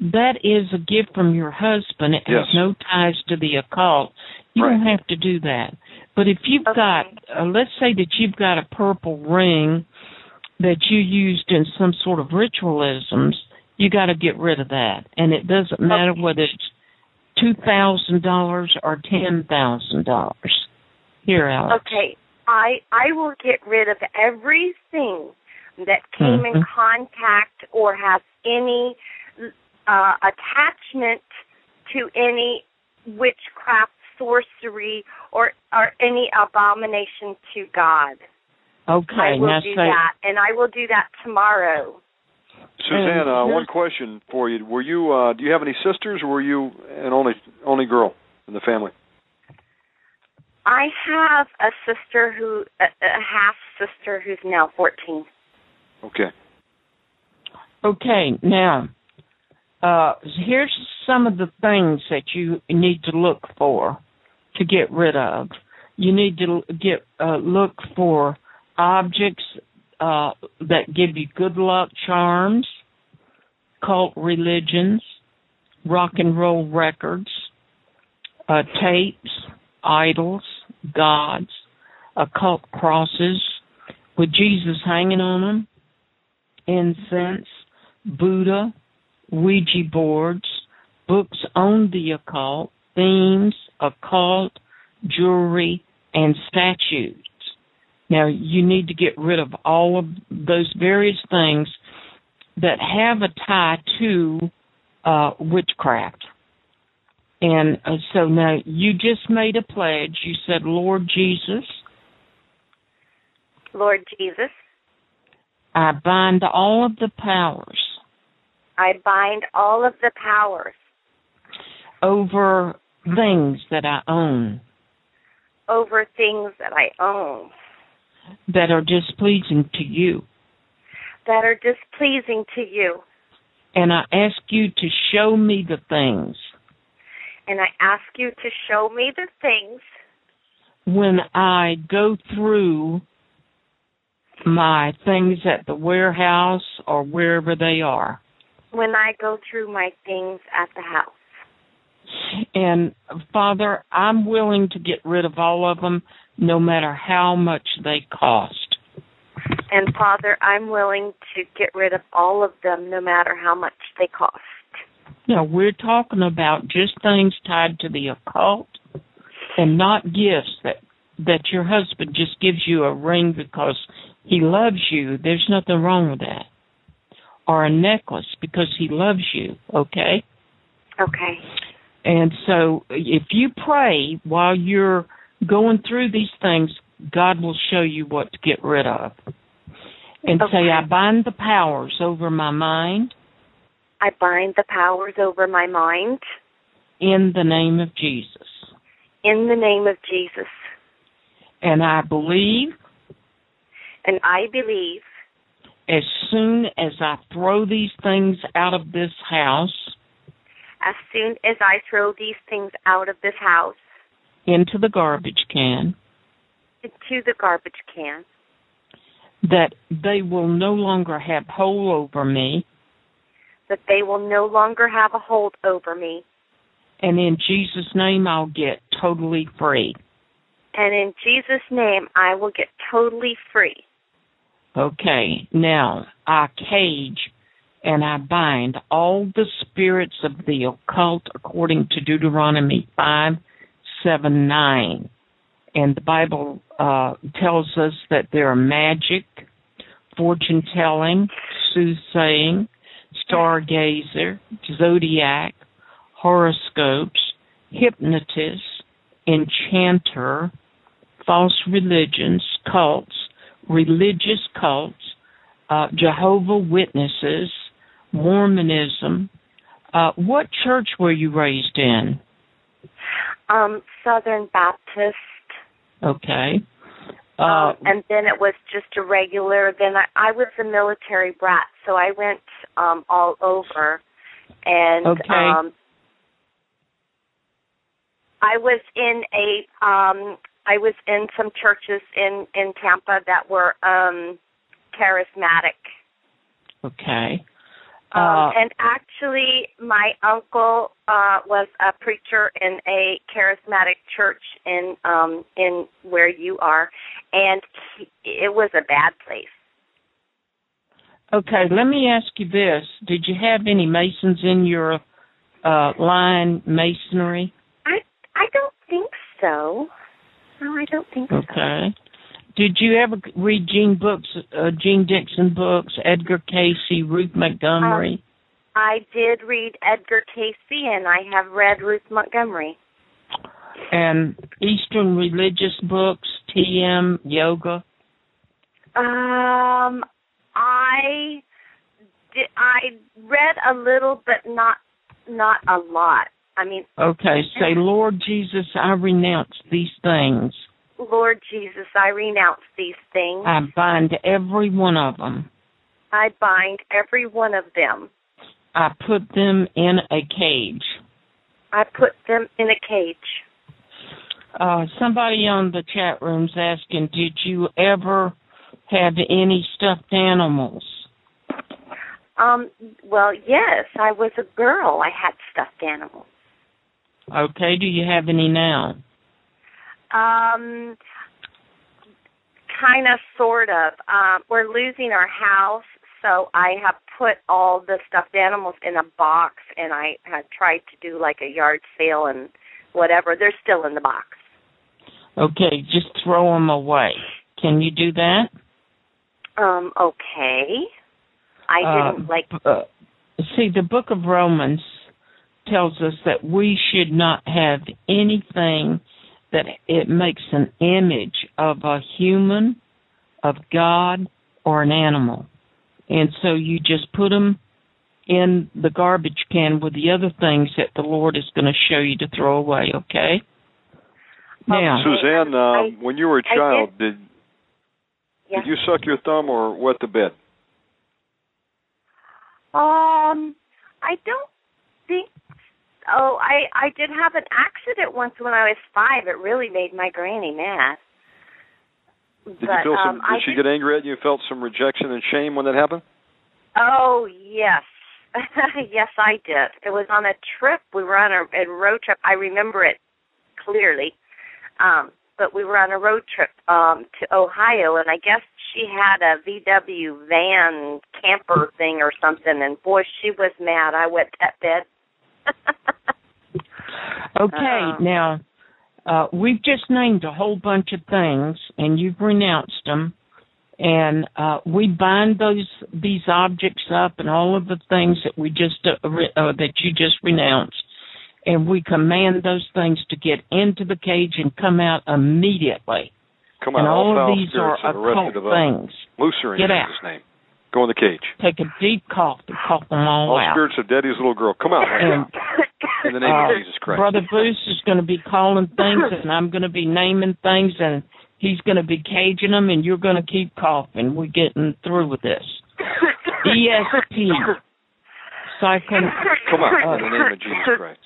that is a gift from your husband. It Yes. has no ties to the occult. You Right. don't have to do that. But if you've Okay. got, uh, let's say that you've got a purple ring that you used in some sort of ritualisms, you got to get rid of that. And it doesn't matter Okay. whether it's two thousand dollars or ten thousand dollars. Here, Alex. Okay, I I will get rid of everything that came in Mhm. contact or has any uh, attachment to any witchcraft, sorcery, or or any abomination to God. Okay. I will now do say, that, and I will do that tomorrow. Suzanne, uh, And- one question for you: Were you? Uh, do you have any sisters, or were you an only only girl in the family? I have a sister who a, a half sister who's now fourteen. Okay. Okay, now, uh, here's some of the things that you need to look for to get rid of. You need to get uh, look for objects uh, that give you good luck charms, cult religions, rock and roll records, uh, tapes, idols, gods, occult crosses with Jesus hanging on them, incense, Buddha, Ouija boards, books on the occult, themes, occult, jewelry, and statues. Now, you need to get rid of all of those various things that have a tie to uh, witchcraft. And uh, so now you just made a pledge. You said, Lord Jesus, Lord Jesus, I bind all of the powers I bind all of the powers over things that I own over things that I own that are displeasing to you. that are displeasing to you. And I ask you to show me the things And I ask you to show me the things when I go through my things at the warehouse or wherever they are. when I go through my things at the house. And Father, I'm willing to get rid of all of them no matter how much they cost. And Father, I'm willing to get rid of all of them no matter how much they cost. Now, we're talking about just things tied to the occult and not gifts that that your husband just gives you a ring because he loves you. There's nothing wrong with that. Or a necklace because he loves you, okay? Okay. And so if you pray while you're going through these things, God will show you what to get rid of. And say, I bind the powers over my mind I bind the powers over my mind in the name of Jesus. in the name of Jesus. And I believe And I believe as soon as I throw these things out of this house as soon as I throw these things out of this house into the garbage can, into the garbage can, that they will no longer have hold over me. that they will no longer have a hold over me. And in Jesus' name, I'll get totally free. And in Jesus' name, I will get totally free. Okay, now I cage and I bind all the spirits of the occult according to Deuteronomy 5 7 9. And the Bible uh, tells us that there are magic, fortune telling, soothsaying, stargazer, zodiac, horoscopes, hypnotist, enchanter, false religions, cults, religious cults, uh, Jehovah Witnesses, Mormonism. Uh, what church were you raised in? Um, Southern Baptist, Okay. Uh, um, and then it was just a regular. Then I, I was a military brat, so I went um, all over, and Okay. um, I was in a um, I was in some churches in in Tampa that were um, charismatic. okay. Um, Uh, and actually, my uncle uh, was a preacher in a charismatic church in um, in where you are, and he, it was a bad place. Okay, let me ask you this: Did you have any masons in your uh, line masonry? I I don't think so. No, I don't think so. Okay. Did you ever read Jeane books, uh, Jeane Dixon books, Edgar Cayce, Ruth Montgomery? I did read Edgar Cayce, and I have read Ruth Montgomery. and Eastern religious books, TM, yoga. Um, I did. I read a little, but not not a lot. I mean, Okay, say, Lord Jesus, I renounce these things. Lord Jesus, I renounce these things. I bind every one of them. I bind every one of them. I put them in a cage. I put them in a cage. Uh, somebody on the chat room's asking, did you ever have any stuffed animals? Um, well, yes, I was a girl. I had stuffed animals. Okay, do you have any now? Um, kind of, sort of. Um, we're losing our house, so I have put all the stuffed animals in a box, and I have tried to do like a yard sale and whatever. They're still in the box. Okay, just throw them away. Can you do that? Um, okay. I Uh, didn't like. uh, see, the book of Romans tells us that we should not have anything that it makes an image of a human, of God, or an animal. And so you just put them in the garbage can with the other things that the Lord is going to show you to throw away, okay? Now, Suzanne, uh, I- when you were a child, did Yeah. did you suck your thumb or wet the bed? Um, I don't think. Oh, I I did have an accident once when I was five. It really made my granny mad. Did but, you feel some? um, did I she did- get angry at you? Felt some rejection and shame when that happened? Oh yes, yes I did. It was on a trip. We were on a, a road trip. I remember it clearly. Um, but we were on a road trip um to Ohio, and I guess she had a VW van camper thing or something. And boy, she was mad. I went that bed. Okay, Uh, now uh, we've just named a whole bunch of things, and you've renounced them, and uh, we bind those these objects up and all of the things that we just uh, re- uh, that you just renounced, and we command those things to get into the cage and come out immediately. Come on, and all foul of these are spirits that arrested occult of us. things. Loose her in Get Jesus' out. name. Go in the cage. Take a deep cough and cough them all, All out. spirits of Daddy's little girl, come out right And now in the name uh, of Jesus Christ. Brother Bruce is going to be calling things, and I'm going to be naming things, and he's going to be caging them, and you're going to keep coughing. We're getting through with this. ESP, psycho, Come out in the name of Jesus Christ.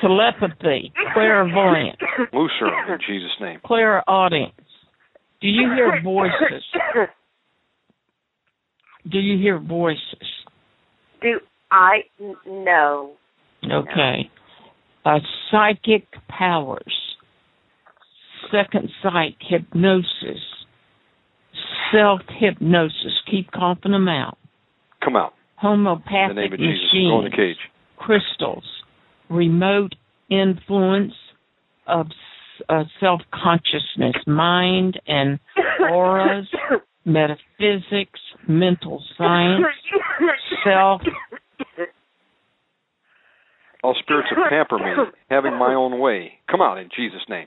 telepathy, clairvoyance, Loose her in Jesus' name. clairaudience. Do you hear voices? Do you hear voices? Do I? no? Okay. Uh, psychic powers, second sight, hypnosis, self hypnosis. Keep coughing them out. Come out in the name of Jesus. Go in the machines, cage. crystals, remote influence of uh, self consciousness, mind and auras, metaphysics, mental science, self All spirits of pamper me, having my own way. Come out in Jesus' name.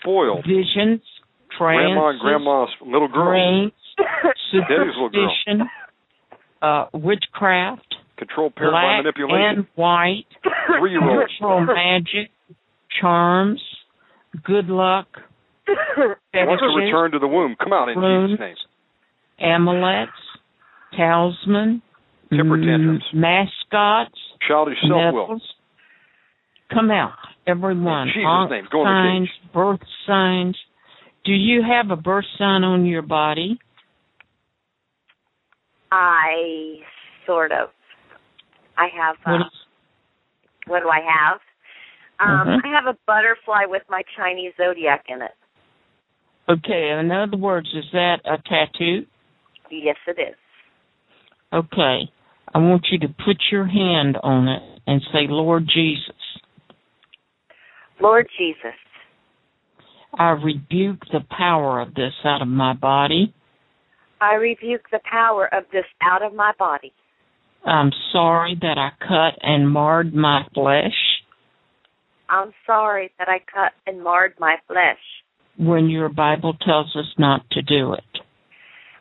Spoiled. visions, Grandma and grandma's little girl. dreams, Daddy's little girl. superstition, uh, witchcraft, Control black manipulation. and white, Three year olds. ritual magic, charms, good luck, to fetishes, return to the womb. Come out in Runes. Jesus' name. amulets, talisman, Temper mm, tantrums. mascots, Childish self will. Medals. Come out, everyone. In Jesus' Onk name, go in the signs, birth signs. Do you have a birth sign on your body? I sort of. I have. Uh, What is, what do I have? Um, Mhm. I have a butterfly with my Chinese zodiac in it. okay, in other words, is that a tattoo? Yes, it is. Okay. I want you to put your hand on it and say, Lord Jesus, Lord Jesus, I rebuke the power of this out of my body. I rebuke the power of this out of my body. I'm sorry that I cut and marred my flesh I'm sorry that I cut and marred my flesh when your Bible tells us not to do it.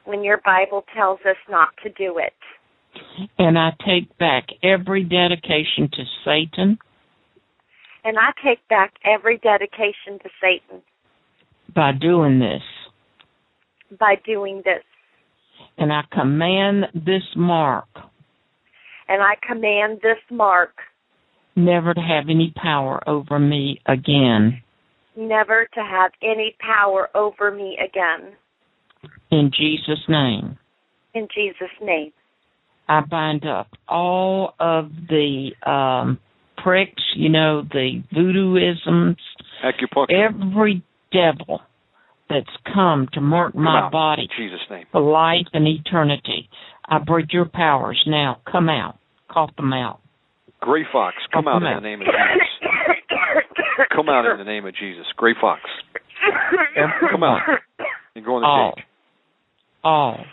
when your Bible tells us not to do it. And I take back every dedication to Satan And I take back every dedication to Satan by doing this. by doing this. And I command this mark And I command this mark never to have any power over me again. never to have any power over me again. In Jesus' name. In Jesus' name. I bind up all of the um pricks, you know, the voodooisms, Acupuncture. every devil that's come to mark Come my out. body In Jesus' name. for life and eternity. I break your powers now. Come out. Cough them out. Gray Fox, come out Come in the name of Jesus. Come out in the name of Jesus. Gray Fox, come out and go in the All. cage. All.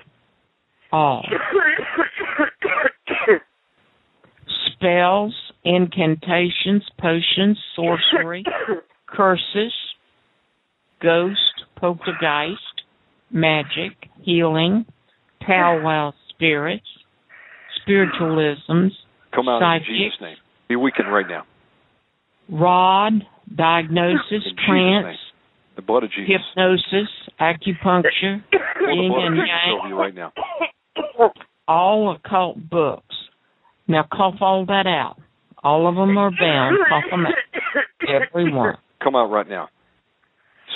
All. Spells, incantations, potions, sorcery, curses, ghost, poltergeist, magic, healing, powwow spirits, spiritualisms, Come out Psychic. in Jesus' name. Be weakened right now. rod, diagnosis, In Jesus' trance, name. The blood of Jesus. hypnosis, acupuncture, yin and yang, right now. all occult books. Now cough all that out. All of them are bound. Cough them out. Everyone. Come out right now.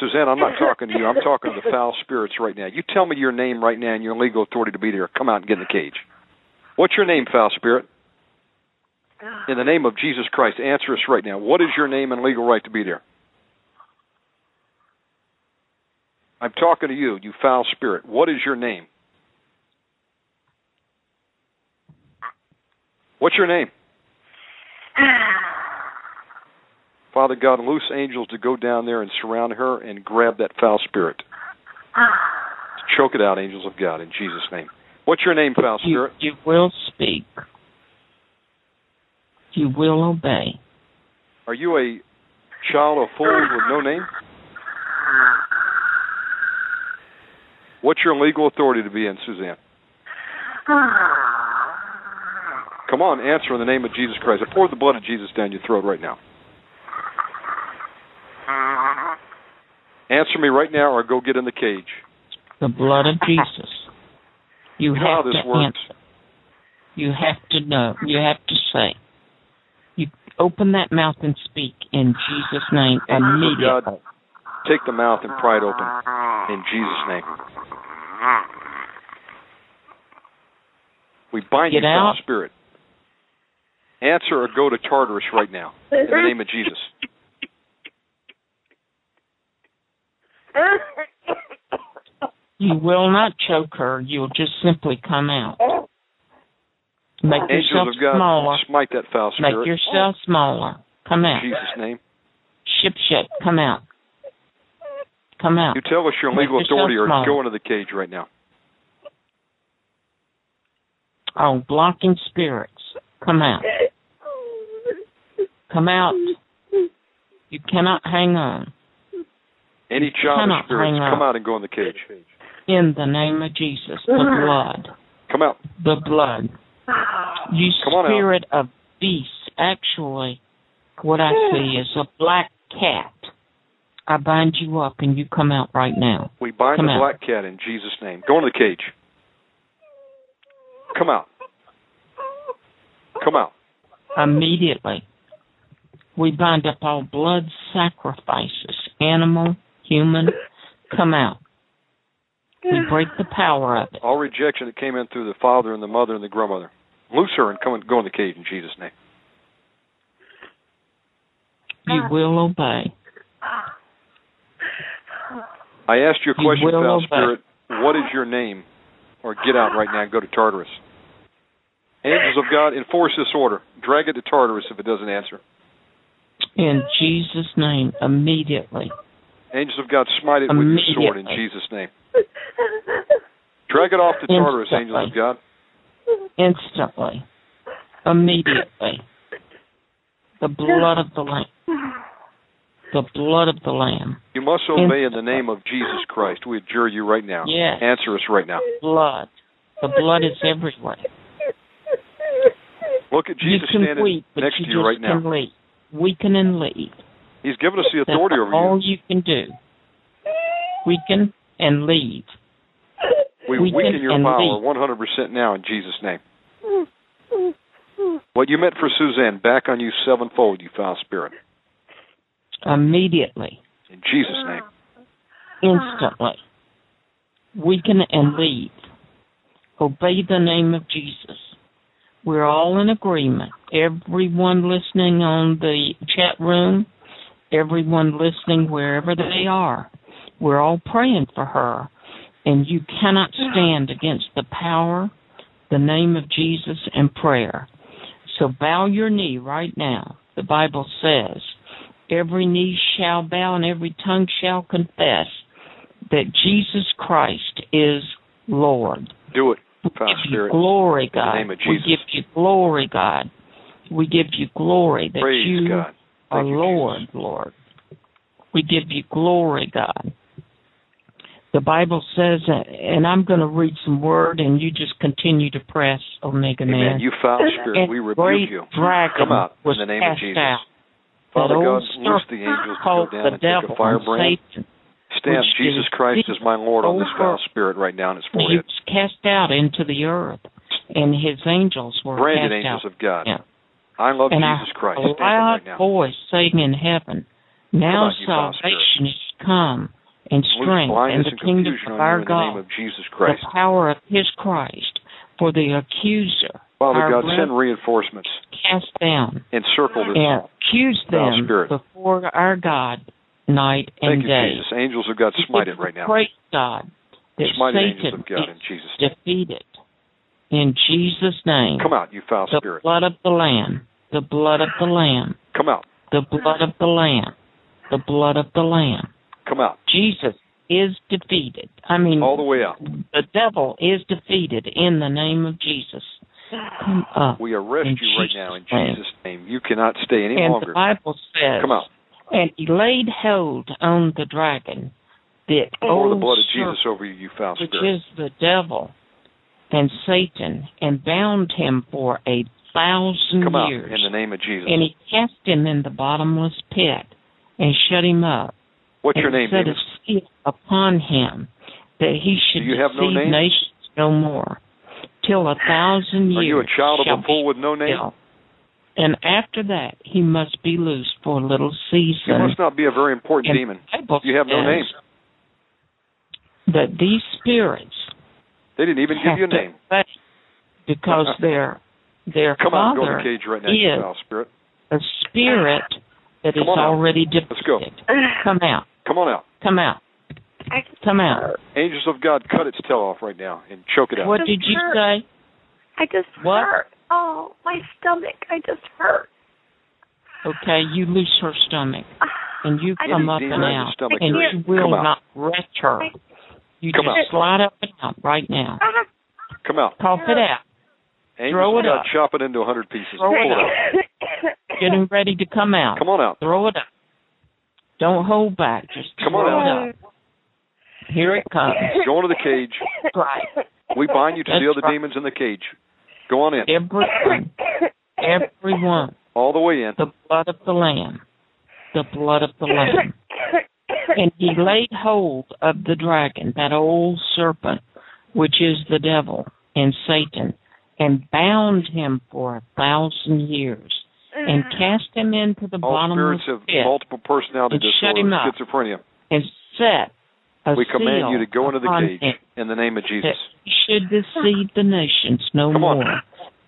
Suzanne, I'm not talking to you. I'm talking to the foul spirits right now. You tell me your name right now and your legal authority to be there. Come out and get in the cage. What's your name, foul spirit? Ah. In the name of Jesus Christ, answer us right now. What is your name and legal right to be there? I'm talking to you, you foul spirit. What is your name? What's your name? Father God, loose angels to go down there and surround her and grab that foul spirit. Choke it out, angels of God, in Jesus' name. What's your name, foul You, spirit? you will speak. You will obey. Are you a child of fools with no name? What's your legal authority to be in, Suzanne? Come on, answer in the name of Jesus Christ. I pour the blood of Jesus down your throat right now. Answer me right now or go get in the cage. The blood of Jesus. You You have this to works. answer. You have to know. You have to say. You open that mouth and speak in Jesus' name immediately. God, take the mouth and pry it open in Jesus' name. We bind Get you, out. spirit. Answer or go to Tartarus right now in the name of Jesus. You will not choke her. You'll just simply come out. Make yourself Angels of God, smaller. smite that foul Make spirit yourself smaller. Come in out. Jesus' name. Ship ship. Come out. Come out. You tell us your Make legal authority or smaller. go into the cage right now. Oh, blocking spirits. Come out. Come out. You cannot hang on. Any child cannot of spirits, come out and go in the cage. In the name of Jesus. The uh-huh. blood. Come out. The blood. You Come out. spirit of beast. Actually, what I see is a black cat. I bind you up and you come out right now. We bind Come the out. black cat in Jesus' name. Go into the cage. Come out. Come out. Immediately. We bind up all blood sacrifices, animal, human. Come out. We break the power of it. All rejection that came in through the father and the mother and the grandmother. Loose her and come and go in the cage in Jesus' name. You will obey. I asked you a question, will foul obey. spirit. What is your name? Or get out right now and go to Tartarus. Angels of God, enforce this order. Drag it to Tartarus if it doesn't answer. In Jesus' name, immediately. Angels of God, smite it with your sword in Jesus' name. Drag it off the Tartarus, Instantly. angels of God. Instantly. Immediately. The blood of the Lamb. The blood of the Lamb. You must obey in the name of Jesus Christ. We adjure you right now. Yes. Answer us right now. Blood. The blood is everywhere. Look at Jesus standing weep, next you to you just right now. leave. Weaken and leave. He's given us the That's authority over all you. you can do. Weaken and leave. We weaken weaken your and power leave. 100% now in Jesus' name. What you meant for Suzanne, back on you sevenfold, you foul spirit. Immediately. In Jesus' name. Instantly. Weaken and leave. Obey the name of Jesus. We're all in agreement. Everyone listening on the chat room, everyone listening wherever they are, we're all praying for her. And you cannot stand against the power, the name of Jesus, and prayer. So bow your knee right now. The Bible says, every knee shall bow and every tongue shall confess that Jesus Christ is Lord. Do it, We give you spirit. glory, God. We give you glory, God. We give you glory that Praise you God. are you, Lord, Jesus. Lord. We give you glory, God. The Bible says, and I'm going to read some word, and you just continue to press, Omega Amen. Man. You foul spirit, and we rebuke you. dragon Come out in the name of Jesus. out. Father that God, loose the angels to go down the and take a. Satan, Stamp Jesus is Christ as my Lord on this foul spirit right now in he forehead. was cast out into the earth, and his angels were Branded cast angels out. of God. Yeah. I love and Jesus I Christ. a loud right voice saying in heaven, Now on, salvation is come, and strength, and the and kingdom of our in the name God, of the power of his Christ, for the accuser, Father God, send reinforcements. cast down Encircle this. and accuse them spirit. before our God night and Thank you, day. Jesus. Angels of God, smite it right now. Praise God that Smite Satan of God, in Jesus' name. defeated in Jesus' name. Come out, you foul the spirit. blood of the Lamb, the blood of the Lamb, Come out. the blood of the Lamb, the blood of the Lamb. Come out. Jesus is defeated. I mean, All the way out. the devil is defeated in the name of Jesus. Come up. We arrest you right now in Jesus' name. Jesus' name. You cannot stay any and longer. the Bible says, Come out. And he laid hold on the dragon, Pour old the blood of Jesus over you, you foul which spirit. is the devil and Satan, and bound him for a thousand Come out years. in the name of Jesus. and he cast him in the bottomless pit and shut him up. What's your name? set a seal upon him that he should Do you have no deceive name? nations no more till a thousand years. Are you a child of a fool with no name? And after that, he must be loosed for a little You season. must not be a very important And demon. You have no name. That these spirits They didn't even give you a name. obey because uh-uh. their their Come on, go in father the cage right now, you is foul spirit. a spirit that is Come on out. already defeated. Let's go. Come out. Come on out. Come out. Come out. Angels of God, cut its tail off right now and choke it out. What did you say? I just What? hurt. Oh, my stomach. I just hurt. Okay, you loose her stomach and you I come up and out, and you will not wretch her. You Come just out. slide up and out right now. Come out. Cough it out. Angels Throw it up. chop it into a hundred pieces. Throw it out. Getting ready to come out. Come on out. Throw it up. Don't hold back. Just Come on out. it up. Here it comes. Go into the cage. Right. We bind you to the That's other right. demons in the cage. Go on in. Everyone. Everyone. All the way in. The blood of the Lamb. The blood of the Lamb. And he laid hold of the dragon, that old serpent, which is the devil and Satan, and bound him for a thousand years, and mm. cast him into the All bottomless spirits have pit, multiple personality And shut him disorder, up. schizophrenia. and set a We command you to go into the cage in the name of Jesus. should deceive the nations no Come on.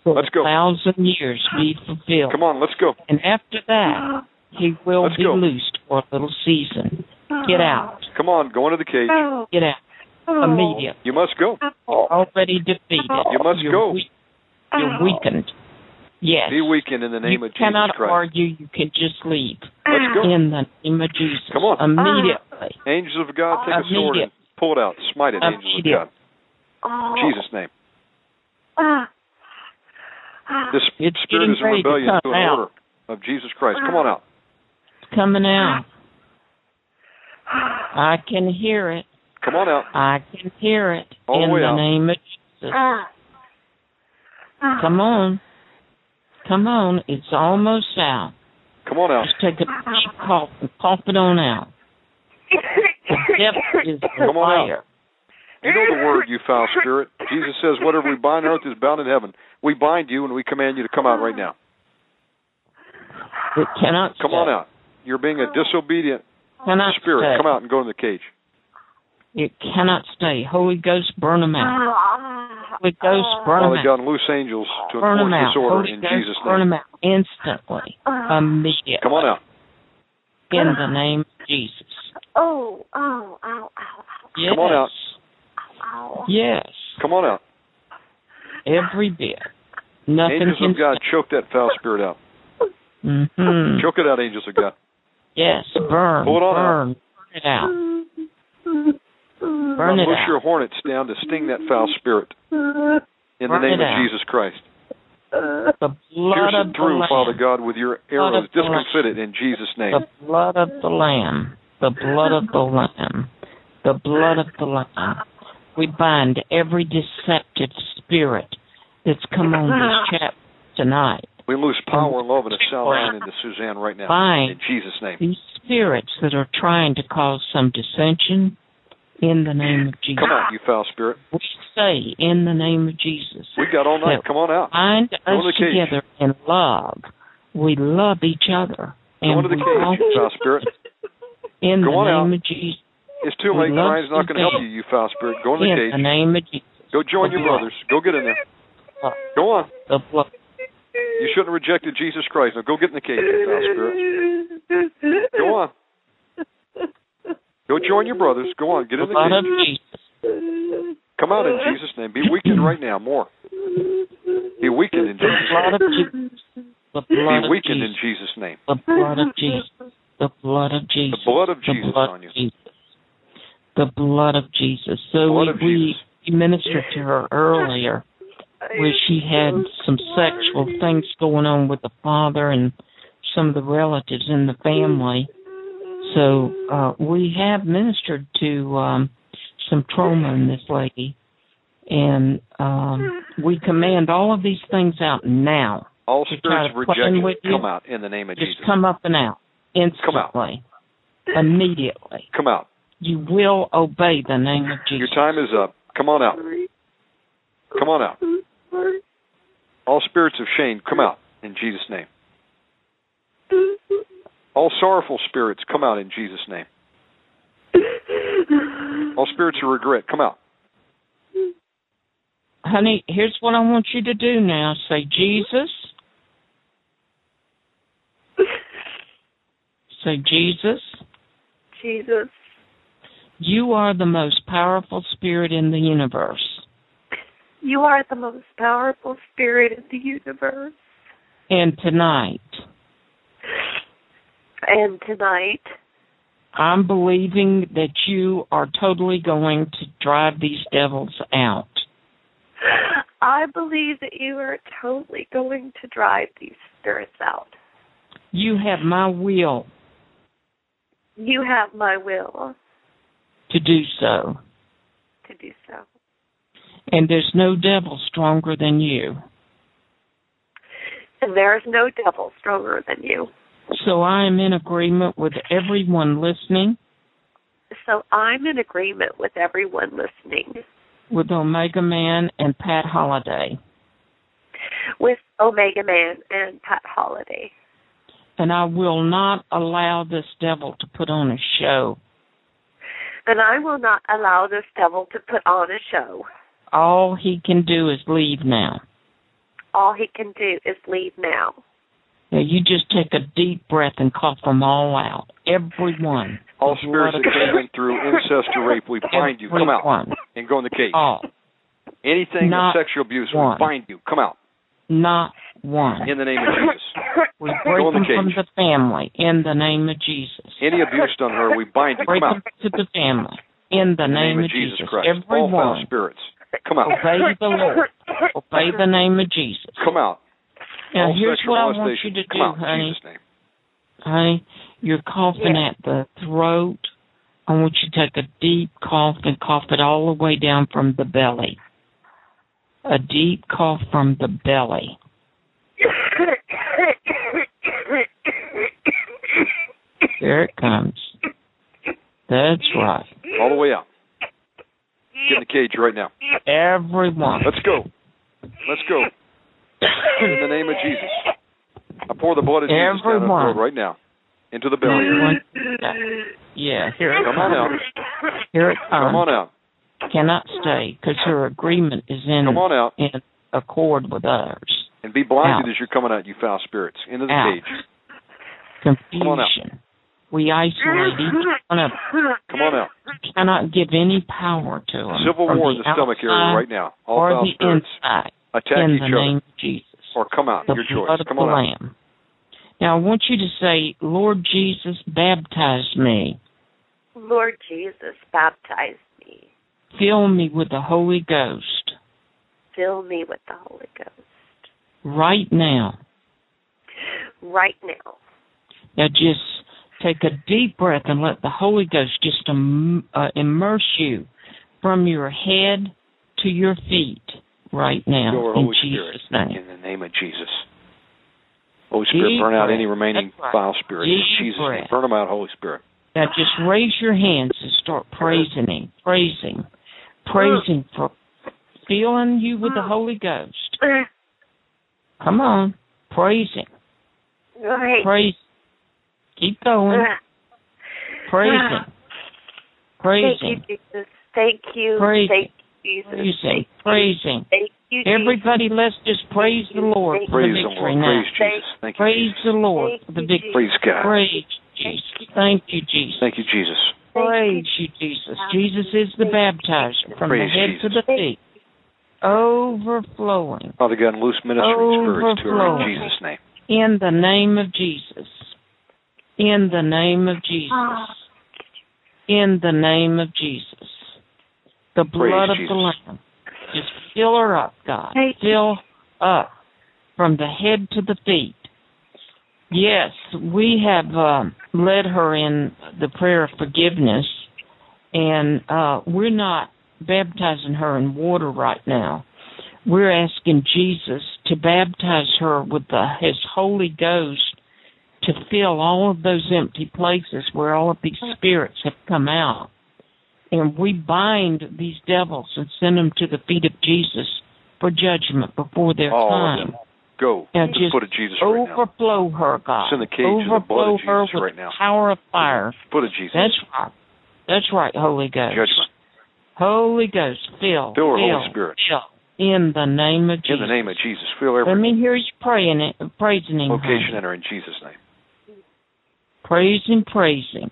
more, Let's go. a thousand years be fulfilled. Come on, let's go. And after that, he will Let's be go. loosed for a little season. Get out. Come on, go into the cage. Get out. Immediately. You must go. Already defeated. You must you're go. Weak, you're weakened. Yes. Be weakened in the name you of Jesus cannot Christ. argue. You can just leave. Let's go. In the name of Jesus. Come on. Immediately. Ah. Angels of God, take a sword and pull it out. Smite it, angels of God. Oh. In Jesus' name. Ah. Ah. This It's spirit getting is in ready to rebellion to come an out. order of Jesus Christ. Come on out. It's coming out. I can hear it. Come on out. I can hear it. All in way the out. name of Jesus. Come on. Come on. It's almost out. Come on out. Just take a deep cough and cough it on out. Devil is Come on out. You know the word, you foul spirit. Jesus says, whatever we bind on earth is bound in heaven. We bind you and we command you to come out right now. It cannot Come stay. on out. You're being a disobedient Cannot spirit. stay. Come out and go in the cage. It cannot stay. Holy Ghost, burn them out. Holy Ghost, burn them Father out. God, loose angels to burn them enforce this order Holy in Ghost, Jesus' burn name. them out instantly, immediately. Come on out. In the name of Jesus. Oh, oh, ow, ow, ow, Yes. Come on out. ow. Yes. Come on out. Every bit. Nothing Angels can of God, choke that foul spirit out. Mm-hmm. Choke it out, angels of God. Yes, burn, Pull it on burn, burn it out. Burn out. your hornets down to sting that foul spirit in the name of out. Jesus Christ. The blood Pierce of it the through. Father God, with your arrows. Discomfit it in Jesus' name. The blood of the Lamb. The blood of the Lamb. The blood of the Lamb. We bind every deceptive spirit that's come on this chat tonight. We lose power and love and a sound mind into Suzanne right now. Bind In Jesus' name. these spirits that are trying to cause some dissension in the name of Jesus. Come out, you foul spirit. We say in the name of Jesus. We got all night. Come on out. bind Go us the together in love. We love each other. Go And into the cage, you foul spirit. in Go the on name out. of Jesus. It's too late. Crying's not going to help you, you foul spirit. Go in the In cage. the name of Jesus. Go join your brothers. Go get in there. Go on. The blood. You shouldn't have rejected Jesus Christ. Now go get in the cage, you foul spirit. Go on. Go join your brothers. Go on. Get in the blood of cage. Jesus. Come out in Jesus' name. Be weakened right now. More. Be weakened in Jesus' name. Be of weakened in Jesus. Name. The blood of Jesus. The blood of Jesus. The blood of Jesus on you. The blood of Jesus. So we, we ministered to her earlier where she had some sexual things going on with the father and some of the relatives in the family. So uh we have ministered to um some trauma in this lady and um we command all of these things out now. All spirits try to play rejection come out in the name of Just Jesus. come up and out instantly. Immediately. Come out. You will obey the name of Jesus. Your time is up. Come on out. Come on out. All spirits of shame, come out in Jesus' name. All sorrowful spirits, come out in Jesus' name. All spirits of regret, come out. Honey, here's what I want you to do now. Say, Jesus. Say, Jesus, Jesus, you are the most powerful spirit in the universe. you are the most powerful spirit in the universe. And tonight, And tonight, I'm believing that you are totally going to drive these devils out. I believe that you are totally going to drive these spirits out. You have my will You have my will to do so. to do so. And there's no devil stronger than you. And there is no devil stronger than you. So I am in agreement with everyone listening, So I'm in agreement with everyone listening with Omega Man and Pat Holliday. with Omega Man and Pat Holliday. And I will not allow this devil to put on a show. And I will not allow this devil to put on a show. All he can do is leave now. all he can do is leave now. Now you just take a deep breath and cough them all out. Everyone. All spirits that came in through incest or rape, we bind you. Come out and go in the cage. All. Anything Not of sexual abuse, we one. bind you. Come out Not one. in the name of Jesus. We break in the them from the family in the name of Jesus. Any abuse done her, we bind you. Break Come out them to the family in the in the name, of Jesus Christ. All foul Everyone spirits, come out. obey the Lord. Obey the name of Jesus. Come out. Now here's what I want you to do, out honey. Jesus' name. Honey, you're coughing at the throat. I want you to take a deep cough and cough it all the way down from the belly. A deep cough from the belly. There it comes. That's right. All the way out. Get in the cage right now. Everyone. Let's go. Let's go. In the name of Jesus. I pour the blood of Jesus down the throat right now. Into the belly. Everyone. Yeah, here it Come on out. Here it comes. Come on out. Cannot stay because her agreement is in Come on out. in accord with ours. And be blinded Out. as you're coming out, you foul spirits. Into the Out. cage. Confusion. on out. We isolate each one of Come on out. you cannot give any power to them. Civil war in the stomach area right now. All or foul the spirits. inside. Attack in each the other. name of Jesus. Or come out. the Your blood choice. of Come the on out. Lamb. Now I want you to say, Lord Jesus, baptize me. Lord Jesus, baptize me. Fill me with the Holy Ghost Fill me with the Holy Ghost. right now. Right now. Now just take a deep breath and let the Holy Ghost just im- uh, immerse you from your head to your feet right now Your in Holy Jesus' name. In the name of Jesus. Holy Spirit, Deep burn out any remaining That's right. foul spirits. In Deep Jesus' name. Burn them out, Holy Spirit. Now just raise your hands and start praising Him, praising, praising for filling you with the Holy Ghost. Come on, praise Him, praise. Keep going, praise Him, praise Thank you, Jesus. Thank you. Praise Thank you, Jesus. praise Him. Thank you, Jesus. Everybody, let's just praise the Lord for Praise the the victory Lord. now. Praise Jesus. Thank you. Praise Jesus. the Lord Thank for the victory. Praise God. Praise Jesus. Thank you, Jesus. Thank you, Jesus. Praise you, Jesus. Jesus is the baptizer from Praise the head to the feet. Overflowing Father God, loose ministering spirits to her in Jesus' name. in the name of Jesus. In the name of Jesus. Ah. In the name of Jesus. The blood of Jesus. the Lamb. Just fill her up, God. Thank you. Fill up from the head to the feet. Yes, we have uh, led her in the prayer of forgiveness, and uh, we're not baptizing her in water right now. We're asking Jesus to baptize her with the, His Holy Ghost to fill all of those empty places where all of these spirits have come out. And we bind these devils and send them to the feet of Jesus for judgment before their of time. Go Now to the foot of Jesus right now. Overflow her, God. Send the cage to the blood Overflow of her with right now. power of fire. Foot of Jesus. That's right. That's right, Holy Ghost. Judgment. Holy Ghost, fill, Fill fill, Holy Spirit. fill. In the name of Jesus. In the name of Jesus. Fill Let me hear you praying it, praising him. location honey. in her in Jesus' name. Praise him, praise him.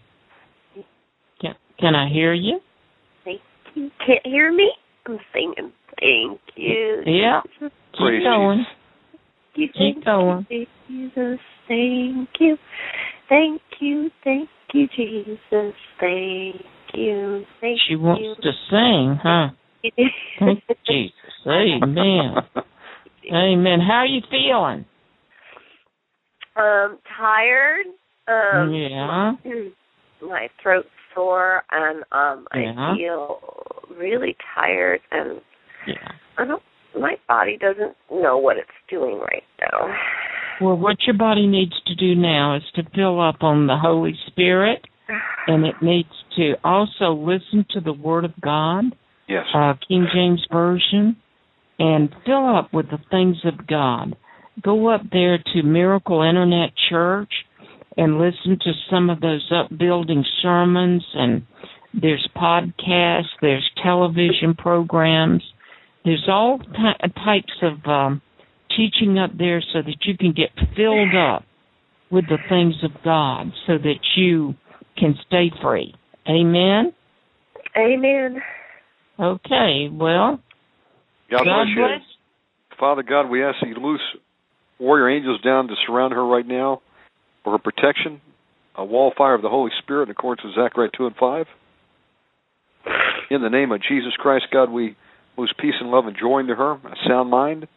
Can, can I hear you? Thank you. Can't hear me? I'm singing. Thank you. Yeah. Jesus. Keep Praise going. Thank you. Keep going. Jesus. Thank you. Thank you. Thank you, Jesus. Thank you. Thank She wants you. to sing, huh? Thank you, Jesus. Amen. Amen. How are you feeling? um, tired. Um, yeah. my throat's sore, and um, Yeah. I feel really tired, and Yeah. I don't. My body doesn't know what it's doing right now. Well, what your body needs to do now is to fill up on the Holy Spirit, and it needs to also listen to the Word of God, Yes. uh, King James Version, and fill up with the things of God. Go up there to Miracle Internet Church and listen to some of those upbuilding sermons, and there's podcasts, there's television programs, there's all ty- types of um, teaching up there so that you can get filled up with the things of God so that you can stay free. Amen? Amen. Okay, well, God, God bless you. bless. Father God, we ask that you loose warrior angels down to surround her right now for her protection, a wall fire of the Holy Spirit in accordance with Zechariah 2 and 5. In the name of Jesus Christ, God, we lose peace and love and joy into her, a sound mind.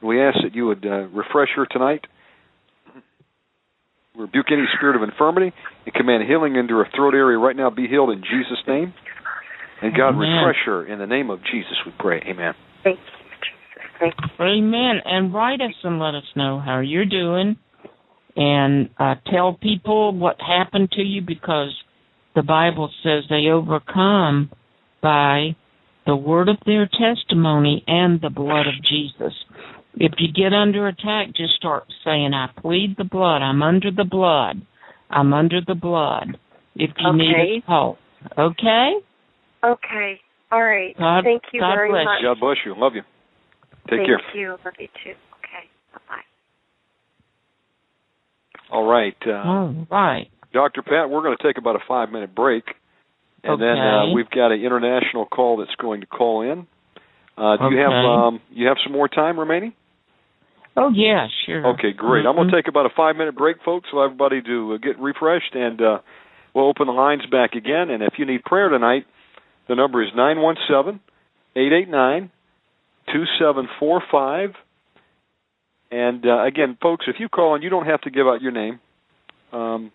We ask that you would uh, refresh her tonight. Rebuke any spirit of infirmity and command healing into her throat area right now. Be healed in Jesus' name. And God, Amen. refresh her in the name of Jesus, we pray. Amen. Thank you, Jesus. Thank you. Amen. And write us and let us know how you're doing. And uh, tell people what happened to you because the Bible says they overcome by the word of their testimony and the blood of Jesus. If you get under attack, just start saying, I plead the blood. I'm under the blood. I'm under the blood. If you need Okay. us help. Okay? Okay. All right. God- Thank you God very bless much. God bless you. Love you. Take Thank care. Thank you. Love you too. Okay. Bye bye. All right. Uh, All right. Dr. Pat, we're going to take about a five minute break. And then uh, we've got an international call that's going to call in. Uh, do you have um, you have some more time remaining? Oh, yeah, sure. Okay, great. I'm going to take about a five minute break, folks, so everybody to uh, get refreshed, and uh, we'll open the lines back again. And if you need prayer tonight, the number is nine one seven eight eight nine two seven four five. And uh, again, folks, if you call in, you don't have to give out your name. Um,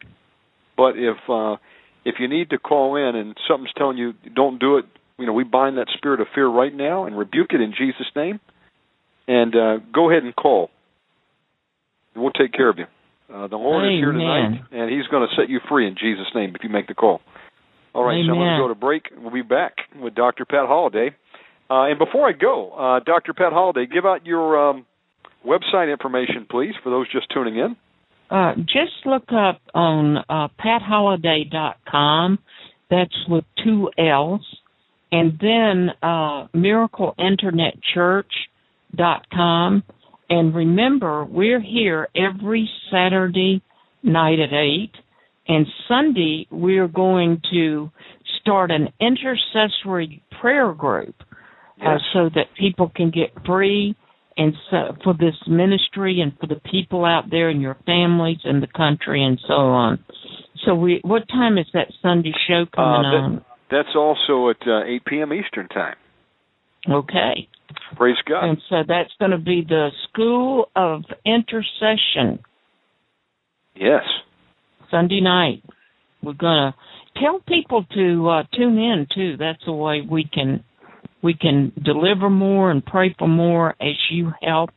but if uh, if you need to call in and something's telling you don't do it, you know, we bind that spirit of fear right now and rebuke it in Jesus' name. And uh, go ahead and call. We'll take care of you. Uh, the Lord is here tonight, and He's going to set you free in Jesus' name if you make the call. All right, so I'm going to go to break. We'll be back with Dr. Pat Holliday. Uh, and before I go, uh, Dr. Pat Holliday, give out your um, website information, please, for those just tuning in. Uh, just look up on uh, patholliday.com. That's with two L's. And then uh, miracleinternetchurch.com. And remember, we're here every Saturday night at 8. And Sunday, we're going to start an intercessory prayer group uh, so that people can get free and so for this ministry and for the people out there and your families and the country and so on. So we, what time is that Sunday show coming Uh, that- on? That's also at uh, 8 p.m. Eastern Time. Okay, Praise God. and so that's going to be the School of Intercession Yes. Sunday night. We're going to tell people to uh, tune in too. That's the way we can we can deliver more and pray for more as you help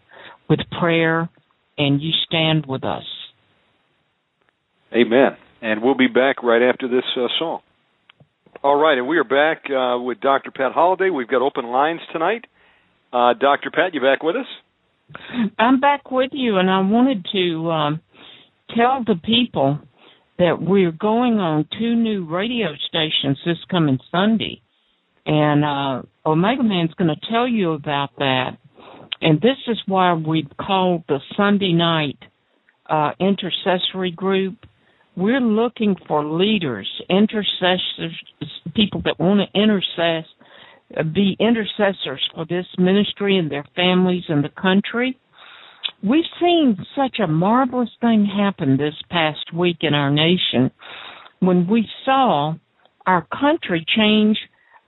with prayer and you stand with us. Amen. And we'll be back right after this uh, song. All right, and we are back uh, with Dr. Pat Holliday. We've got open lines tonight. Uh, Dr. Pat, you back with us? I'm back with you, and I wanted to um, tell the people that we're going on two new radio stations this coming Sunday, and uh, Omega Man's going to tell you about that. And this is why we've called the Sunday night uh, intercessory group. We're looking for leaders, intercessors, people that want to intercess, uh, be intercessors for this ministry and their families and the country. We've seen such a marvelous thing happen this past week in our nation when we saw our country change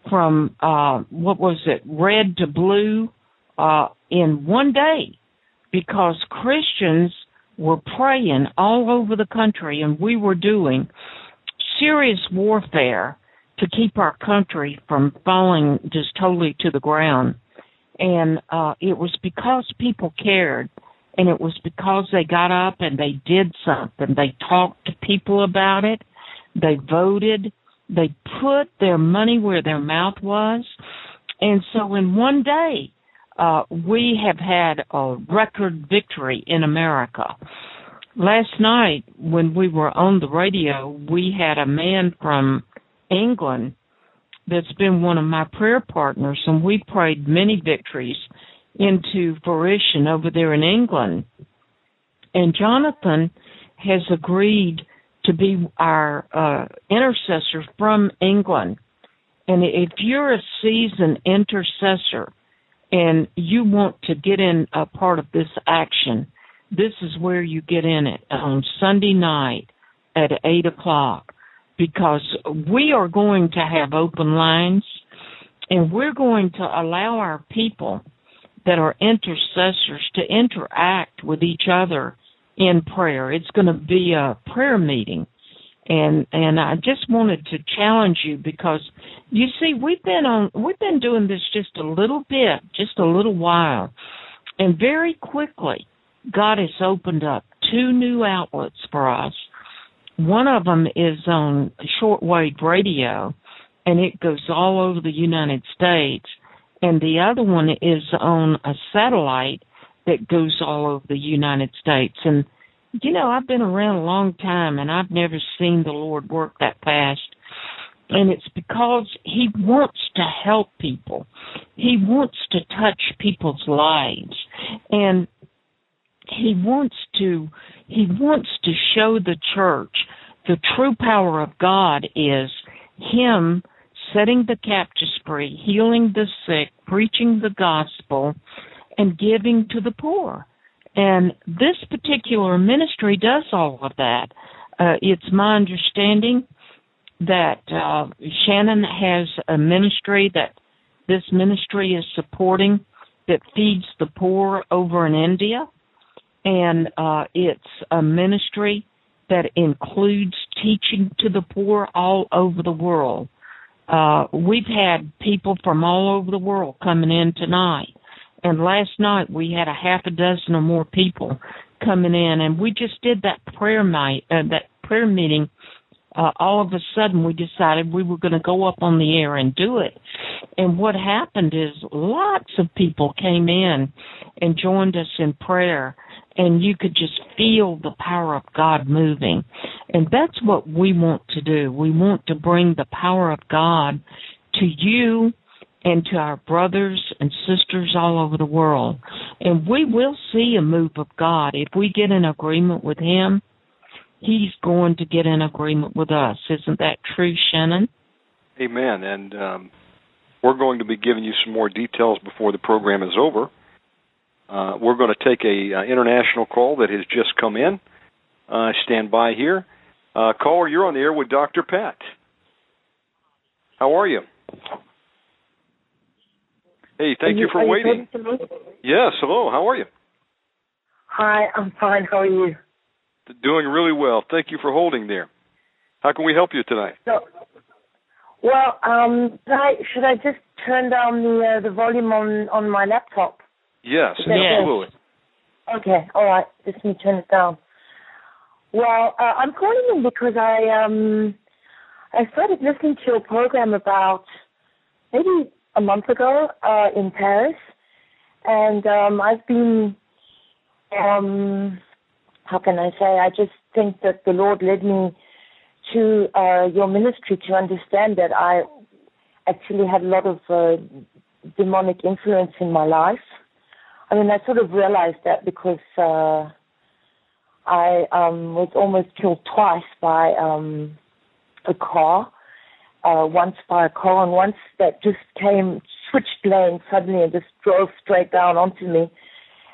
from uh what was it red to blue uh in one day because Christians were praying all over the country and we were doing serious warfare to keep our country from falling just totally to the ground. And uh it was because people cared and it was because they got up and they did something. They talked to people about it. They voted they put their money where their mouth was and so in one day uh we have had a record victory in america last night when we were on the radio we had a man from england that's been one of my prayer partners and we prayed many victories into fruition over there in England. And Jonathan has agreed to be our uh, intercessor from England. And if you're a seasoned intercessor and you want to get in a part of this action, this is where you get in it on Sunday night at 8 o'clock because we are going to have open lines and we're going to allow our people that are intercessors to interact with each other in prayer. It's going to be a prayer meeting. And and I just wanted to challenge you because you see we've been on we've been doing this just a little bit, just a little while. And very quickly God has opened up two new outlets for us. One of them is on shortwave radio and it goes all over the United States. And the other one is on a satellite that goes all over the United States. And, you know, I've been around a long time and I've never seen the Lord work that fast. And it's because He wants to help people. He wants to touch people's lives. And He wants to, He wants to show the church the true power of God is Him setting the captives free, healing the sick, preaching the gospel, and giving to the poor. And this particular ministry does all of that. Uh, it's my understanding that uh, Shannon has a ministry that this ministry is supporting that feeds the poor over in India. And uh, it's a ministry that includes teaching to the poor all over the world. Uh, we've had people from all over the world coming in tonight. And last night we had a half a dozen or more people coming in and we just did that prayer night, uh, that prayer meeting. Uh, all of a sudden we decided we were going to go up on the air and do it. And what happened is lots of people came in and joined us in prayer and you could just feel the power of God moving. And that's what we want to do. We want to bring the power of God to you and to our brothers and sisters all over the world. And we will see a move of God. If we get in agreement with Him, He's going to get in agreement with us. Isn't that true, Shannon? Amen. And um, we're going to be giving you some more details before the program is over. Uh, we're going to take a uh, international call that has just come in. Uh, stand by here. Uh, caller, you're on the air with Dr. Pat. How are you? Hey, thank you, you, for waiting. Yes, hello. How are you? Hi, I'm fine. How are you? Doing really well. Thank you for holding there. How can we help you tonight? So, well, um, should I, should I just turn down the uh, the volume on on my laptop? Yes, Yes. absolutely. Okay, all right. Just me turn it down. Well, uh, I'm calling in because I um I started listening to a program about maybe a month ago uh, in Paris, and um, I've been um how can I say? I just think that the Lord led me to uh, your ministry to understand that I actually had a lot of uh, demonic influence in my life. I mean, I sort of realized that because uh, I um, was almost killed twice by um, a car. Uh, once by a car, and once that just came, switched lanes suddenly and just drove straight down onto me.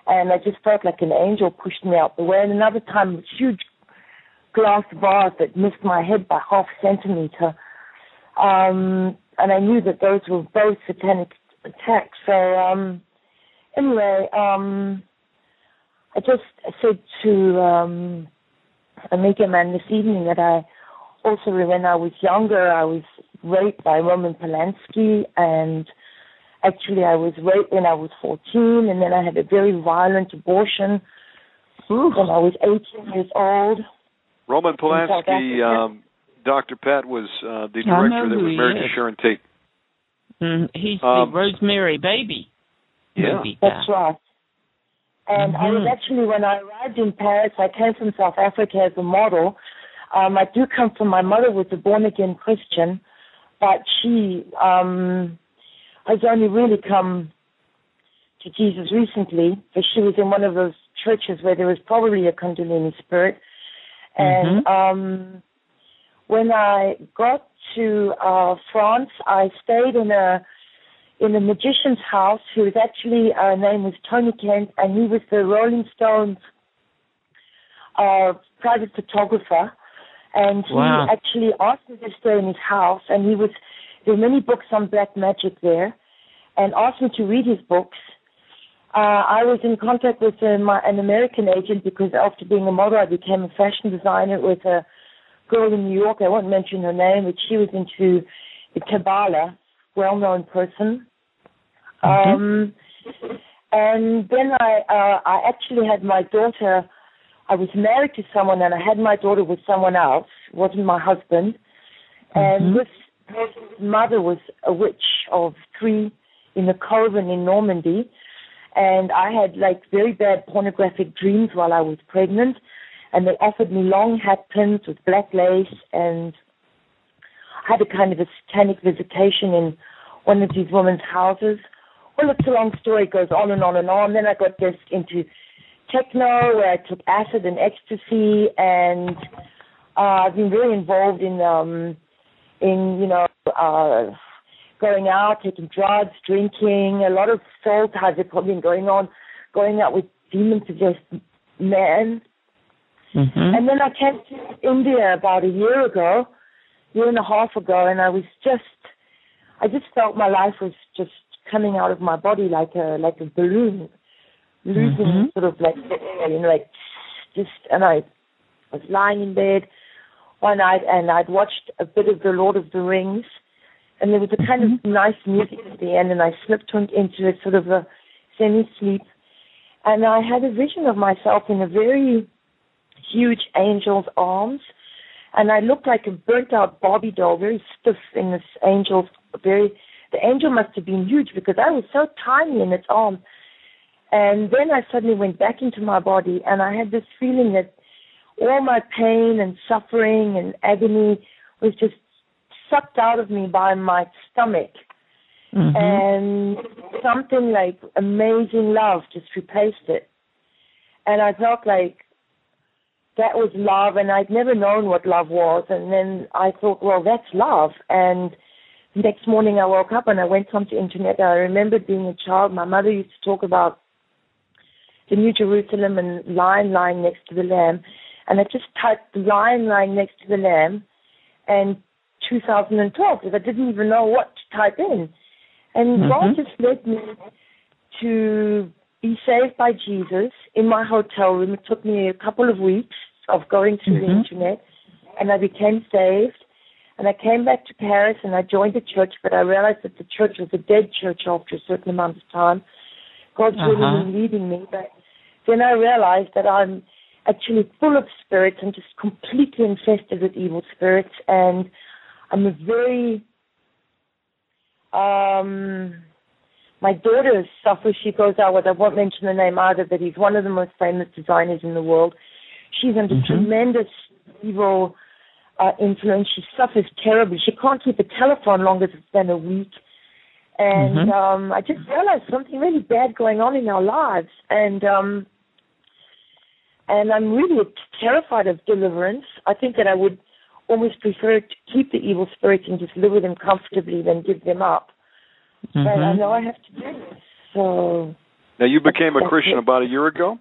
And I just felt like an angel pushed me out the way. And another time, a huge glass vase that missed my head by half centimeter. Um, and I knew that those were both satanic attacks. So, um, anyway, um, I just said to um, Omega Man this evening that I also, when I was younger, I was raped by Roman Polanski, and actually, I was raped when I was 14, and then I had a very violent abortion when I was 18 years old. Roman South Polanski, um, Dr. Pat was uh, the director that who was he married is. to Sharon Tate. Mm, he's Um, the Rosemary baby. Yeah. movie That's right. And I was Mhm. actually, when I arrived in Paris, I came from South Africa as a model. Um, I do come from my mother was a born again Christian, but she um, has only really come to Jesus recently, but she was in one of those churches where there was probably a Kundalini spirit. And Mm-hmm. um, when I got to uh, France, I stayed in a in a magician's house who was actually uh, name was Tony Kent, and he was the Rolling Stones uh, private photographer. And he Wow. actually asked me to stay in his house, and he was there were many books on black magic there, and asked me to read his books. Uh, I was in contact with uh, my, an American agent because after being a model, I became a fashion designer with a girl in New York. I won't mention her name, but she was into the Kabbalah, well-known person. Um, and then I, uh, I actually had my daughter. I was married to someone, and I had my daughter with someone else. It wasn't my husband. And mm-hmm. this person's mother was a witch of three in the Coven in Normandy. And I had like very bad pornographic dreams while I was pregnant. And they offered me long hat pins with black lace and I had a kind of a satanic visitation in one of these women's houses. Well, it's a long story. It goes on and on and on. Then I got this into techno where I took acid and ecstasy and uh, I've been very involved in um in, you know, uh going out, taking drugs, drinking, a lot of soul ties have probably been going on, going out with demon possessed men. Mm-hmm. And then I came to India about a year ago, year and a half ago, and I was just, I just felt my life was just coming out of my body like a like a balloon, losing Mhm. sort of like you know, like just. And I was lying in bed one night, and I'd watched a bit of the Lord of the Rings, and there was a kind of nice music at the end, and I slipped into a sort of a semi-sleep, and I had a vision of myself in a very huge angel's arms, and I looked like a burnt-out Barbie doll, very stiff in this angel's very. The angel must have been huge because I was so tiny in its arms. And then I suddenly went back into my body, and I had this feeling that all my pain and suffering and agony was just sucked out of me by my stomach Mm-hmm. and something like amazing love just replaced it. And I felt like that was love, and I'd never known what love was. And then I thought, well, that's love. And the next morning I woke up and I went onto the internet. I remembered being a child, my mother used to talk about the New Jerusalem and lion lying next to the lamb. And I just typed the lion lying next to the lamb and 2012 because I didn't even know what to type in. And God just led me to be saved by Jesus in my hotel room. It took me a couple of weeks of going through the Mhm. internet, and I became saved. And I came back to Paris and I joined the church, but I realized that the church was a dead church after a certain amount of time. God's Uh-huh. really been leading me, but then I realized that I'm actually full of spirits and just completely infested with evil spirits, and I'm a very um my daughter suffers she goes out with I won't mention the name either, but he's one of the most famous designers in the world. She's under Mhm. tremendous evil uh influence. She suffers terribly. She can't keep a telephone longer than a week. And Mhm. um I just realized something really bad going on in our lives and um and I'm really terrified of deliverance. I think that I would almost prefer to keep the evil spirits and just live with them comfortably than give them up. But I Mhm. know I have to do this. So Now you became a Christian it. about a year ago.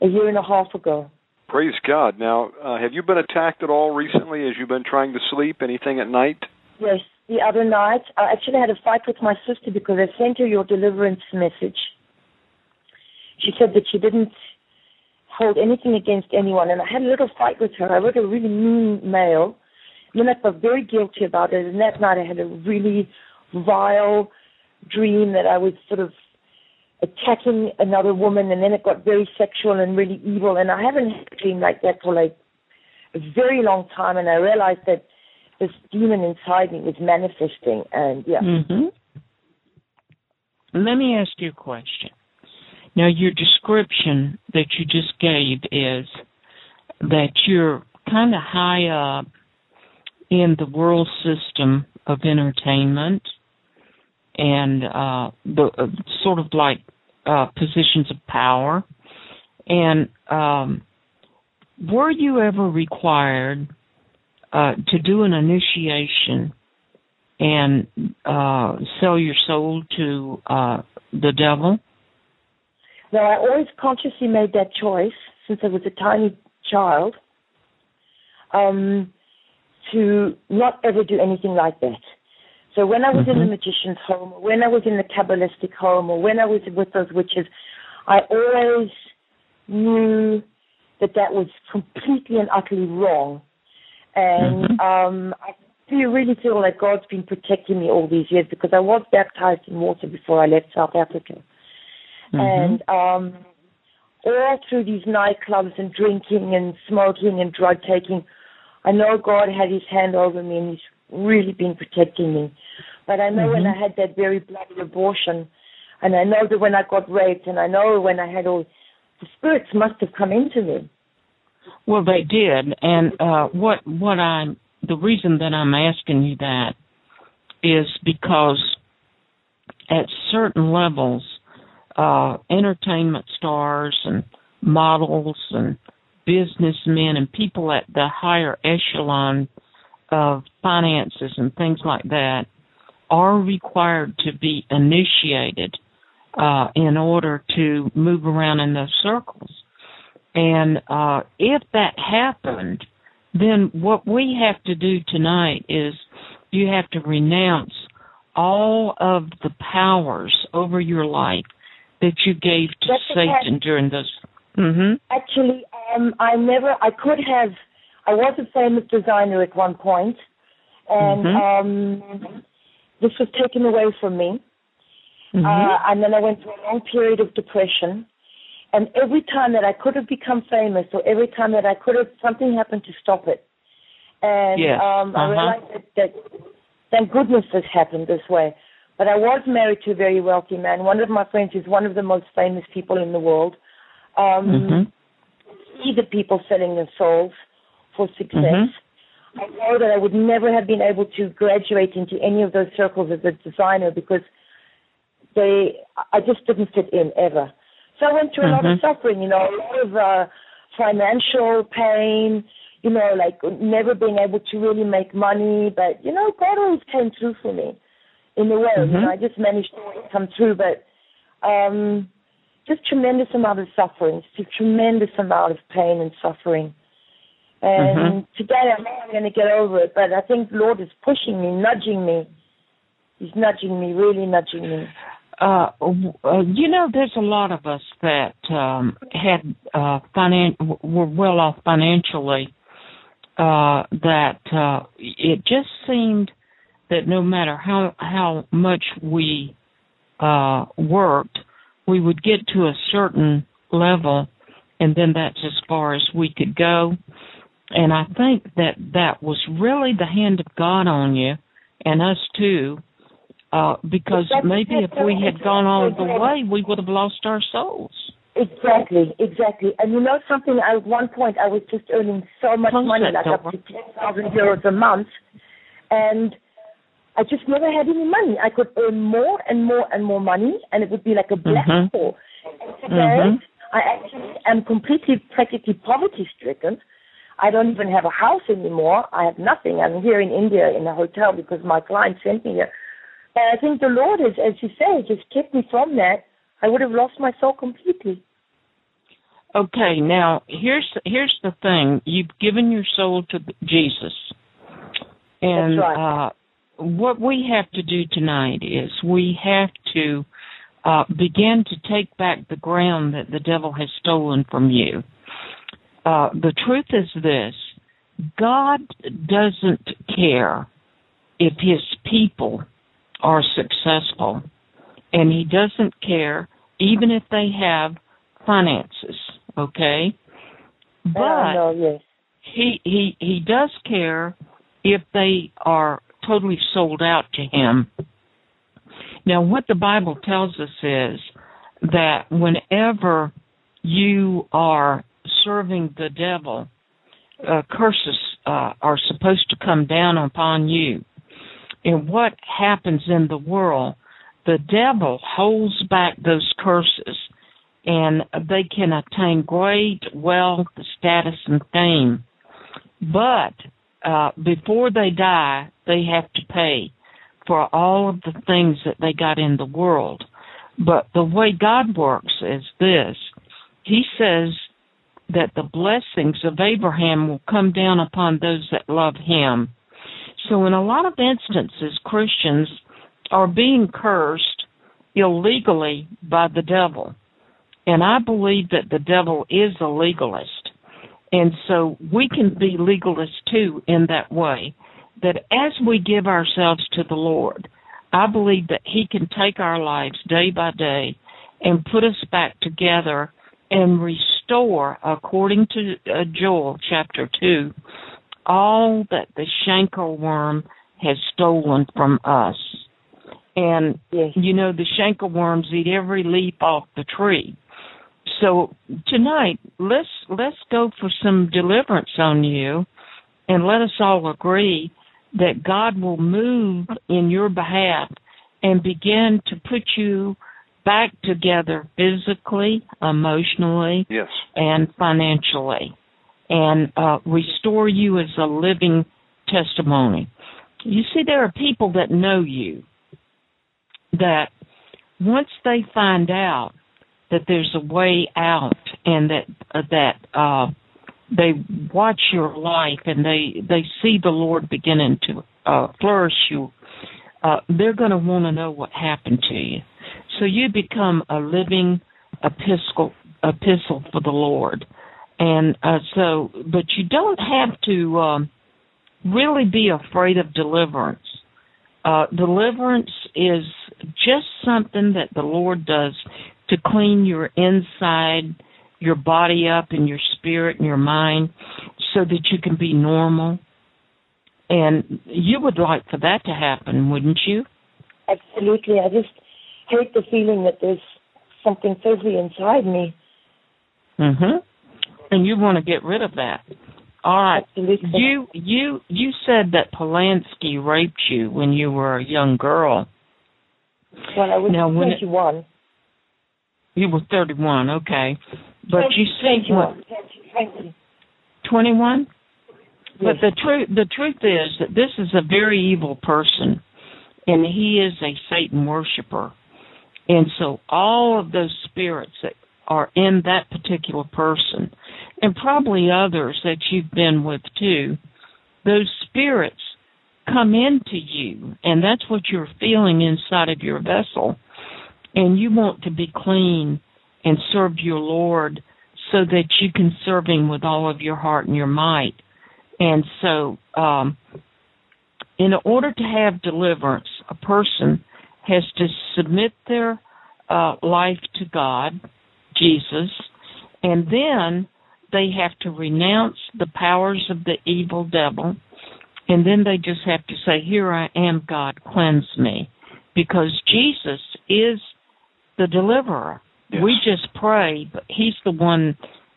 a year and a half ago. Praise God. Now, uh, have you been attacked at all recently as you've been trying to sleep? Anything at night? Yes, the other night I actually had a fight with my sister because I sent her your deliverance message. She said that she didn't hold anything against anyone, and I had a little fight with her. I wrote a really mean mail. And then I felt very guilty about it, and that night I had a really vile dream that I was sort of attacking another woman, and then it got very sexual and really evil. And I haven't had a dream like that for like a very long time, and I realized that this demon inside me was manifesting, and yeah. Mm-hmm. Let me ask you a question. Now, your description that you just gave is that you're kind of high up in the world system of entertainment, and uh, the uh, sort of like uh, positions of power. And um, were you ever required uh, to do an initiation and uh, sell your soul to uh, the devil? No, I always consciously made that choice since I was a tiny child um, to not ever do anything like that. So when I was mm-hmm. in the mm-hmm. magician's home, or when I was in the Kabbalistic home, or when I was with those witches, I always knew that that was completely and utterly wrong. And mm-hmm. um, I feel, really feel like God's been protecting me all these years because I was baptized in water before I left South Africa. Mm-hmm. And um, all through these nightclubs and drinking and smoking and drug taking, I know God had his hand over me and he's really been protecting me. But I know mm-hmm. when I had that very bloody abortion, and I know that when I got raped, and I know when I had all, the spirits must have come into me. Well, they did, and uh, what what I'm the reason that I'm asking you that is because at certain levels, uh, entertainment stars and models and businessmen and people at the higher echelon of finances and things like that are required to be initiated uh, in order to move around in those circles. And uh, if that happened, then what we have to do tonight is you have to renounce all of the powers over your life that you gave to That's Satan during those. Mm-hmm. Actually, um, I never. I could have. I was a famous designer at one point, and mm-hmm. um, this was taken away from me. Mm-hmm. Uh, and then I went through a long period of depression. And every time that I could have become famous, or every time that I could have, something happened to stop it. And yes. um, uh-huh. I realized that, that, thank goodness this happened this way. But I was married to a very wealthy man. One of my friends is one of the most famous people in the world. Um, mm-hmm. Either people selling their souls for success. Mm-hmm. I know that I would never have been able to graduate into any of those circles as a designer because they, I just didn't fit in ever. So I went through a lot of mm-hmm. suffering, you know, a lot of uh, financial pain, you know, like never being able to really make money. But, you know, God always came through for me in the way. Mm-hmm. Know, I just managed to come through. But um, just tremendous amount of suffering, just a tremendous amount of pain and suffering. And mm-hmm. today I'm not going to get over it, but I think the Lord is pushing me, nudging me. He's nudging me, really nudging me. Uh, uh, you know, there's a lot of us that um, had uh, finan- were well off financially. Uh, that uh, it just seemed that no matter how how much we uh, worked, we would get to a certain level, and then that's as far as we could go. And I think that that was really the hand of God on you, and us too uh, because maybe if we had gone all the way, we would have lost our souls. Exactly, exactly. And you know something? At one point, I was just earning so much money, like up to ten thousand euros a month, and I just never had any money. I could earn more and more and more money, and it would be like a black mm-hmm. hole. And today, mm-hmm. I actually am completely, practically poverty-stricken. I don't even have a house anymore. I have nothing. I'm here in India in a hotel because my client sent me here and I think the Lord has, as you say, just kept me from that. I would have lost my soul completely. Okay, now here's here's the thing: you've given your soul to Jesus, and right. uh, what we have to do tonight is we have to uh, begin to take back the ground that the devil has stolen from you. Uh, the truth is this: God doesn't care if His people are successful. And he doesn't care even if they have finances, okay? But know, yes. he he he does care if they are totally sold out to him. Now what the Bible tells us is that whenever you are serving the devil, uh, curses uh, are supposed to come down upon you and what happens in the world the devil holds back those curses and they can attain great wealth, status, and fame. But uh, before they die, they have to pay for all of the things that they got in the world. But the way God works is this He says that the blessings of Abraham will come down upon those that love Him. So, in a lot of instances, Christians are being cursed illegally by the devil. And I believe that the devil is a legalist. And so we can be legalists too in that way. That as we give ourselves to the Lord, I believe that He can take our lives day by day and put us back together and restore, according to uh, Joel chapter 2, all that the cankerworm has stolen from us. And, Yes. you know, the cankerworms eat every leaf off the tree. So tonight, let's let's go for some deliverance on you, and let us all agree that God will move in your behalf and begin to put you back together physically, emotionally, Yes. and financially, and uh, restore you as a living testimony. You see, there are people that know you that once they find out that there's a way out and that uh, that uh, they watch your life and they they see the Lord beginning to uh, flourish you, uh, they're going to want to know what happened to you. So you become a living epistle epistle for the Lord, and uh, so but you don't have to um, really be afraid of deliverance. Uh, deliverance is just something that the Lord does to clean your inside, your body up, and your spirit and your mind, so that you can be normal. And you would like for that to happen, wouldn't you? Absolutely. I just hate the feeling that there's something filthy inside me. Mhm. And you want to get rid of that. All right. Absolutely. You you you said that Polanski raped you when you were a young girl. When I was Now, when it- 21. You were 31, okay. But you said 21. what? 20. 21? But the truth the truth is that this is a very evil person and he is a Satan worshiper. And so all of those spirits that are in that particular person and probably others that you've been with too, those spirits come into you and that's what you're feeling inside of your vessel. And you want to be clean and serve your Lord so that you can serve him with all of your heart and your might. And so, um, in order to have deliverance, a person has to submit their uh, life to God, Jesus, and then they have to renounce the powers of the evil devil, and then they just have to say, Here I am, God, cleanse me. Because Jesus is the deliverer. Yes. We just pray, but He's the one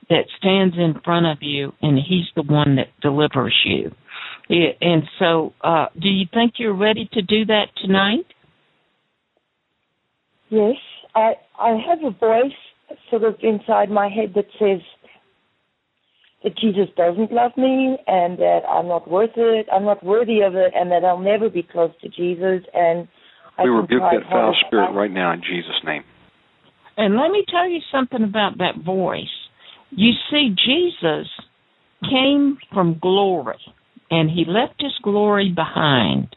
that stands in front of you, and He's the one that delivers you. And so, uh, do you think you're ready to do that tonight? Yes. I, I have a voice sort of inside my head that says that Jesus doesn't love me and that I'm not worth it, I'm not worthy of it, and that I'll never be close to Jesus. And I we rebuke that foul spirit right now in Jesus' name. And let me tell you something about that voice. You see, Jesus came from glory, and he left his glory behind,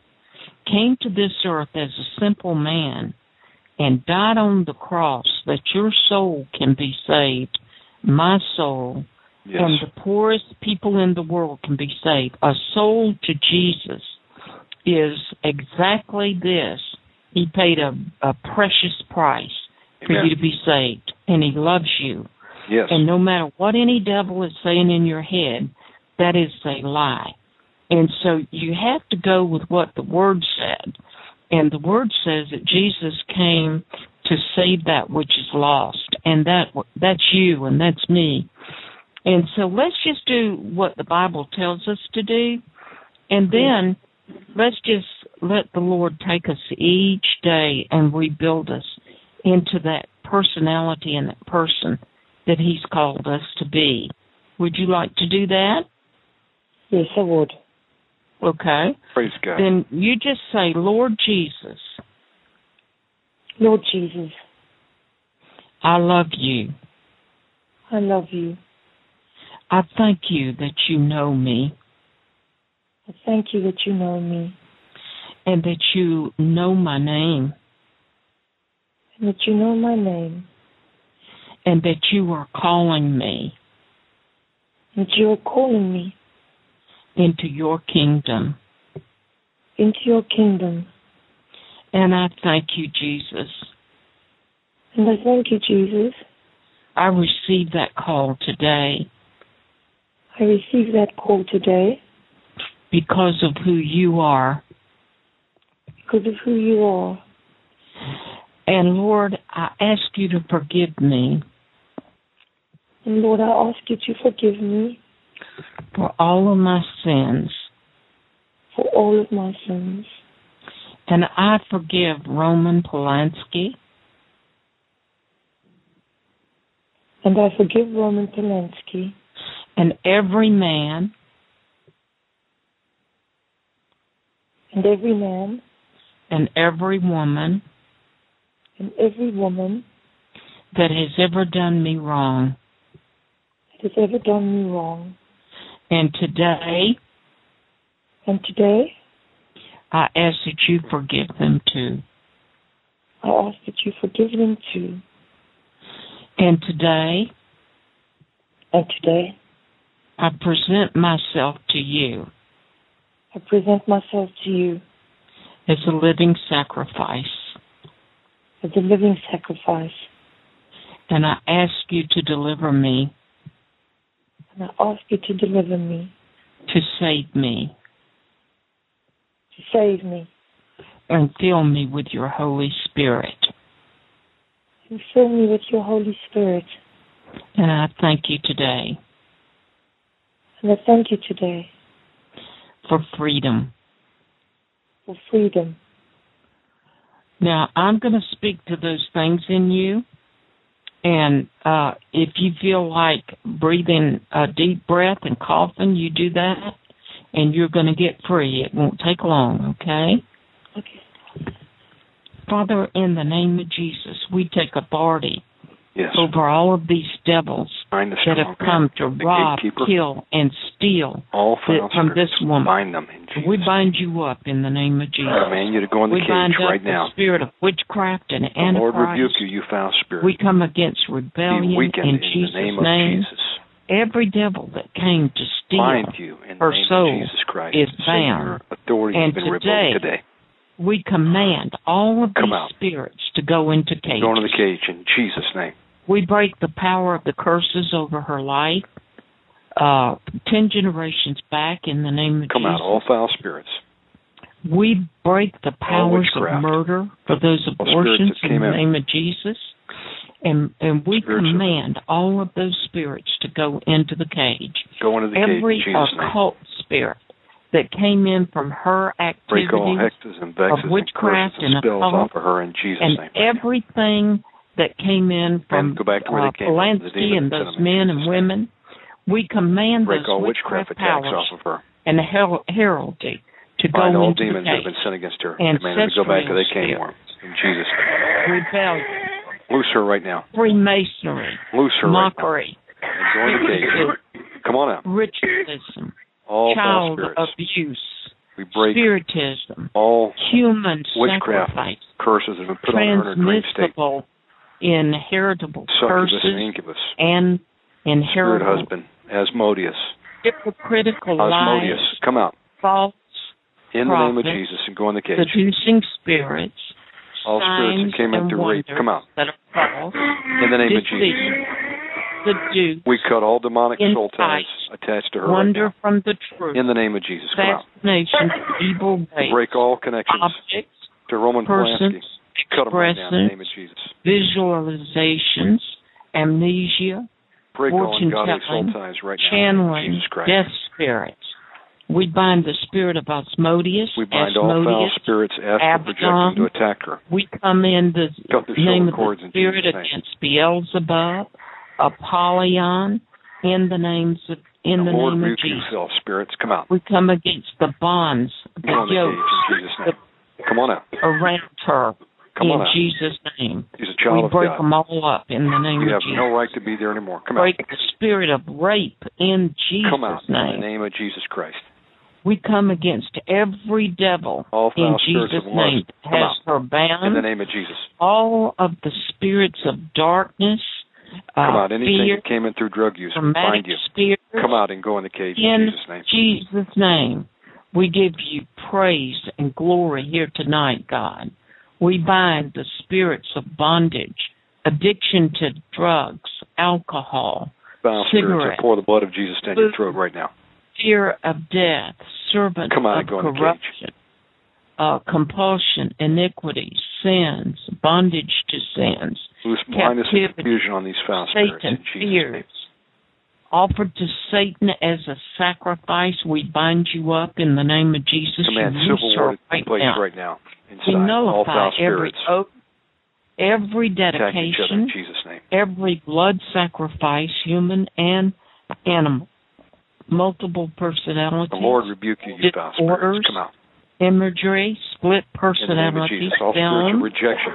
came to this earth as a simple man, and died on the cross that your soul can be saved, my soul, Yes. and the poorest people in the world can be saved. A soul to Jesus is exactly this. He paid a, a precious price for Amen. you to be saved, and He loves you. Yes. And no matter what any devil is saying in your head, that is a lie. And so you have to go with what the Word said. And the Word says that Jesus came to save that which is lost, and that that's you, and that's me. And so let's just do what the Bible tells us to do, and then let's just let the Lord take us each day and rebuild us into that personality and that person that He's called us to be. Would you like to do that? Yes, I would. Okay. Praise God. Then you just say, Lord Jesus, Lord Jesus, I love you. I love you. I thank you that you know me I thank you that you know me and that you know my name and that you know my name and that you are calling me and that you are calling me into your kingdom. into your kingdom. And I thank you, Jesus. And I thank you, Jesus. I receive that call today I receive that call today because of who you are. because of who you are. And Lord, I ask you to forgive me And Lord, I ask you to forgive me for all of my sins. for all of my sins. And I forgive Roman Polanski And I forgive Roman Polanski and every man and every man and every woman and every woman that has ever done me wrong. that has ever done me wrong. And today, And today, I ask that you forgive them too. I ask that you forgive them too. And today, And today, I present myself to you I present myself to you as a living sacrifice. as a living sacrifice. And I ask you to deliver me, And I ask you to deliver me, to save me, to save me, and fill me with your Holy Spirit. and fill me with your Holy Spirit. And I thank you today And I thank you today for freedom. for freedom. Now, I'm going to speak to those things in you. And uh, if you feel like breathing a deep breath and coughing, you do that, and you're going to get free. It won't take long, okay? Okay. Father, in the name of Jesus, we take authority Yes. over all of these devils the that have come to rob, kill, and steal all from this woman. Bind them. We bind you up in the name of Jesus. I command you to go in the we bind up right the now. spirit of witchcraft and The Lord rebuke you, you foul spirit. We come against rebellion in Jesus' the name of name. Jesus. Every devil that came to steal Bind you in her soul Jesus Christ. is bound. Authority And has been today, revoked today. We command all of Come these out. spirits to go into cage. Go into the cage in Jesus' name. We break the power of the curses over her life, uh, ten generations back in the name of Jesus. Come Jesus. out, all foul spirits. We break the powers of murder for those abortions in the out. name of Jesus. And and we Spirits of- command all of those spirits to go into the cage. Go into the Every cage Every Jesus' name. occult spirit that came in from her activities and and witchcraft and and spells occult off of her in Jesus' and name. everything that came in from And go back to where uh, they came the Polanski and those sent them in men and women. We command Break those all witchcraft powers off of her. and her- heraldry to Bind go all into demons the that have been sent against her. Ancestral Command them to go back where they came from. In Jesus' name. Rebellion, Loose her right now. Freemasonry, Loose her right now. mockery, And the. Come on out. ritualism, All child abuse, We break spiritism, all human witchcraft sacrifice, curses that have been put on her in her dream state. inheritable Succubus curses, and incubus. and Spirit inheritable husband. Asmodeus. hypocritical lies, Come out. false In the name of Jesus and go in the cage. seducing spirits, All spirits that came in to rape. Come out. that are false, In the name of deceit, Seduce, We cut all demonic soul ties attached to her right wander now. from the truth, In the name of Jesus. Out. fascination, evil ways, break all connections objects, to Roman Polanski. persons, Cut them right now in the name of Jesus. visualizations, amnesia, Break all fortune soul telling, ties right now in the name of channeling, Jesus Christ. death spirits, We bind the spirit of Asmodeus. We bind all foul spirits, astral projecting to attack her. We come in the Cut their name of the spirit against Beelzebub, Apollyon, in the names of in the, Lord name of Jesus. spirits. Come out. We come against the bonds, the Come the yokes Jesus' Come on out. around her Come in on out. Jesus' name. He's a We child of break God. them all up in the name You of have no right to be there anymore. Come break out. the spirit of rape in Jesus' Come out in the name. name of Jesus Christ. We come against every devil All in Jesus' name has out her in the name of Jesus. all of the spirits of darkness, Come uh, out. Anything fear, that came in through drug use, bind you. Come out and go in the cage in in Jesus' name. Jesus' name. We give you praise and glory here tonight, God. We bind the spirits of bondage, addiction to drugs, alcohol, Foul spirits, cigarette. I pour the blood of Jesus down your throat right now. fear of death, servant Come on of and go in the cage. corruption, uh, compulsion, iniquity, sins, bondage to sins, Loose blindness and confusion on these foul spirits Satan, in Jesus' fears. name. Offered to Satan as a sacrifice, we bind you up in the name of Jesus. Command you civil war to right place now. right now. Inside. We All nullify every oath, every dedication, Jesus' name. every blood sacrifice, human and animal, multiple personalities, The Lord rebuke you, you foul spirits. Come out. imagery, split In the name of personalities, Jesus. All spiritual film, rejection.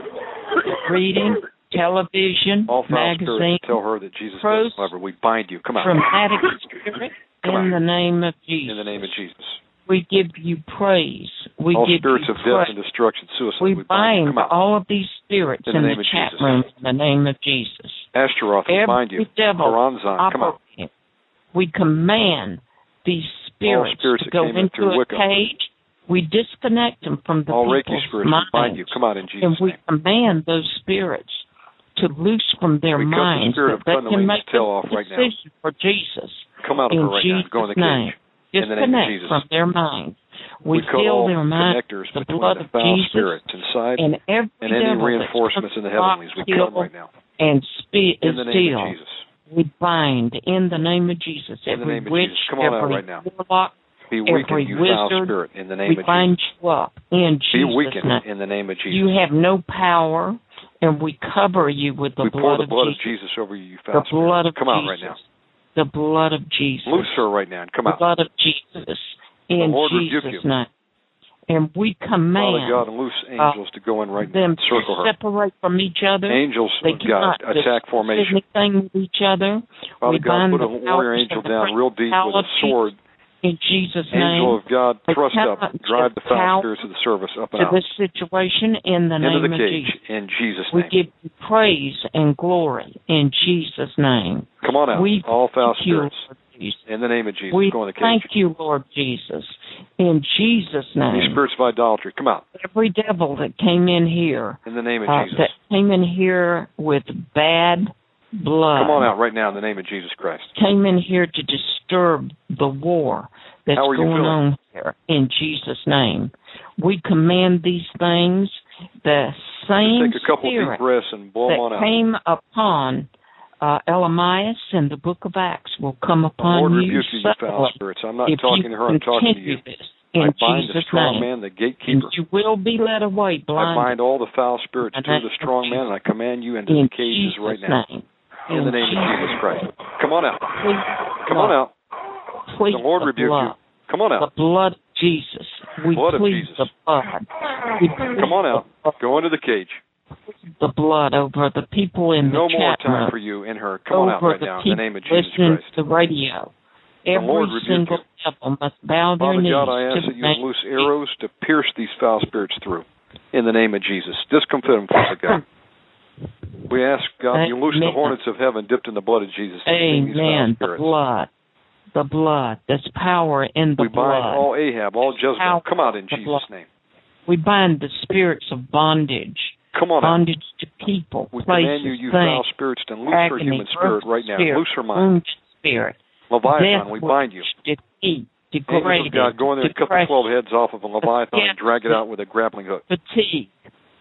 reading, television, All magazine, tell her that Jesus pros- doesn't love her. We bind you. Come out. traumatic spirit, in out. the name of Jesus. In the name of Jesus. We give you praise. We all give spirits you of praise. death and destruction, suicide, we we bind bind all of these spirits In in, the the, name of chat Jesus. room in the name of Jesus. Ashtaroth, we bind you. devil Haranzan, come operating. We command these spirits, spirits to go in into a Wicca. cage. We disconnect them from the All Reiki people's spirits, minds, we bind you. Come out in Jesus' and we name. command those spirits to loose from their We cut the minds that they can make a off right now. decision for Jesus. Come out of in her right now. Jesus' Go in the name. The Disconnect Jesus. from their minds. We, We fill their minds with the blood the of Jesus inside and every and any reinforcements in the heavenlies. We kill, them right now. and spe- In the name of Jesus. We bind in the name of Jesus In every of witch, Jesus. Come on out every right now. warlock. Be Every weakened, you foul wizard, spirit, in the name we of bind Jesus. you up in Be Jesus' weakened name. in the name of Jesus. You have no power, and we cover you with the blood of Jesus. we pour blood, the of, blood Jesus. of Jesus over you, you The blood of Come out Jesus. right now. The blood of Jesus. Loose her right now and come the out. The blood of Jesus in Jesus' name. And we Father command God, and loose uh, angels to go in right now them and circle to her. separate from each other. Angels They of God, attack formation. anything with each other. Father we God, put a the warrior angel down real deep with a sword. In Jesus' Angel name. of God, thrust up, drive the foul spirits of the service up and to out. this situation in the Into name the of cage Jesus. in Jesus' We give you praise and glory in Jesus' name. Come on out, we all foul spirits. Jesus. In the name of Jesus, We go in the cage. thank you, Lord Jesus. In Jesus' Any name. spirits of idolatry, come out. Every devil that came in here, In the name of uh, Jesus. that came in here with bad blood, Come on out right now in the name of Jesus Christ. came in here to disturb the war that's How are you going feeling? on here in Jesus' name. We command these things. The same Just take a couple spirit deep breaths and blow them on that out. came upon uh, Elymas in the book of Acts will come upon Lord you rebuke you, you foul spirits. I'm not if talking to her, I'm talking to you. This in I bind the strong name. man, the And gatekeeper. you will be led away blind. I bind all the foul spirits In to the the name of strong man, and I command you into in the cages Jesus' right now. name. In the name of Jesus Christ. Come on out. Come on out. The Lord the rebuke you. Come on out. The blood of Jesus. We Blood of plead Jesus. the blood. Come on out. Go into the cage. The blood over the people in No the chat No more time room. for you in her. Come on out right now in the name of Jesus Christ. to the radio. Every Lord rebuke single devil must bow their Father knees God, I ask that you loose arrows to pierce these foul spirits through. In the name of Jesus. Discomfit them, Father God. We ask, God, you loose the hornets of heaven dipped in the blood of Jesus. to sting these foul Amen. The blood. The blood. There's power in the we bind blood. all Ahab, all Jezebel. Power Come out in Jesus' blood. name. We bind the spirits of bondage. Come on out. bondage to people, We places, command you, you things, foul spirits, to loose her human spirit right now. spirit, Loose her mind. spirit, Leviathan, death, we bind you. defeat, degraded, God, go in there and cut the depression, 12 heads off of a Leviathan and drag it out with a grappling hook. fatigue,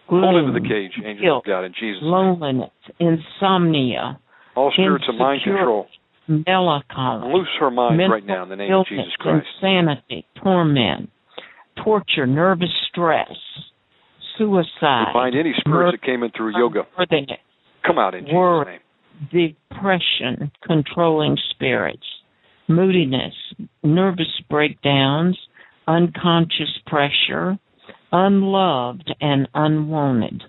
Pull gloom, into the cage, angels guilt, of God, in Jesus' name. loneliness, insomnia, All spirits of mind control. melancholy, Loose her mind right now in the name illness, of Jesus Christ. insanity, torment, torture, nervous stress, suicide, We bind any spirits that came in through yoga. Come out in Jesus' name. depression, controlling spirits, moodiness, nervous breakdowns, unconscious pressure, unloved and unwanted.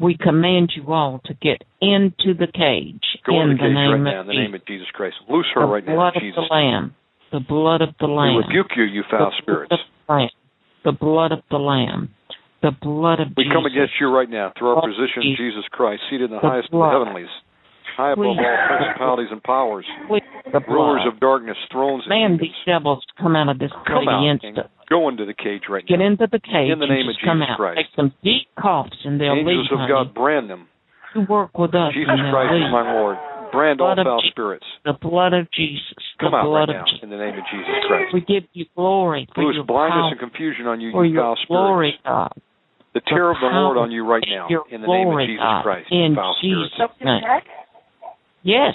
We command you all to get into the cage Go in in the the cage name right of now in the name of Jesus Christ. Loose her the right now blood in of Jesus' the Lamb. The blood of the. Lamb. We rebuke you, you foul the spirits. Blood the, blood of the Lamb. The blood of We Jesus. come against you right now through our position, Jesus. Jesus Christ, seated in the The highest of the heavenlies, high above all principalities and powers, the rulers of darkness, thrones, and Man, these devils come out of this Come out instant. and go into the cage right Get now. Get into the cage In the and name of just come out. Christ. Take some deep coughs and they'll Angels leave, of honey. God, brand them. You work with us Jesus Christ is leave. my Lord. Brand all foul Jesus. spirits. The blood of Jesus. The Come out blood right of now Jesus. in the name of Jesus Christ. We give you glory for Loose your blindness power, and confusion on you, for you your foul glory, spirits. God. The terror of the Lord on you right now in the name of Jesus Christ, in Jesus' name. Jack, Yes.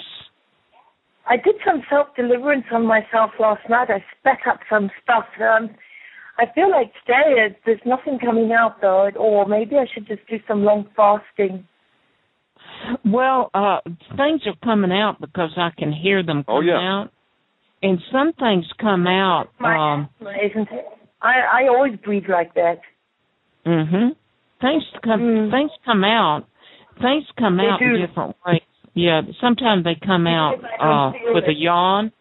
I did some self deliverance on myself last night. I spat up some stuff. Um, I feel like today uh, there's nothing coming out though at all. Maybe I should just do some long fasting. Well, uh things are coming out because I can hear them Oh, come yeah. out. And some things come out My um asthma, isn't it? I I always breathe like that. mhm. Things come Mm. things come out. Things come They out in different ways. Yeah, sometimes they come out Because I don't uh with a yawn.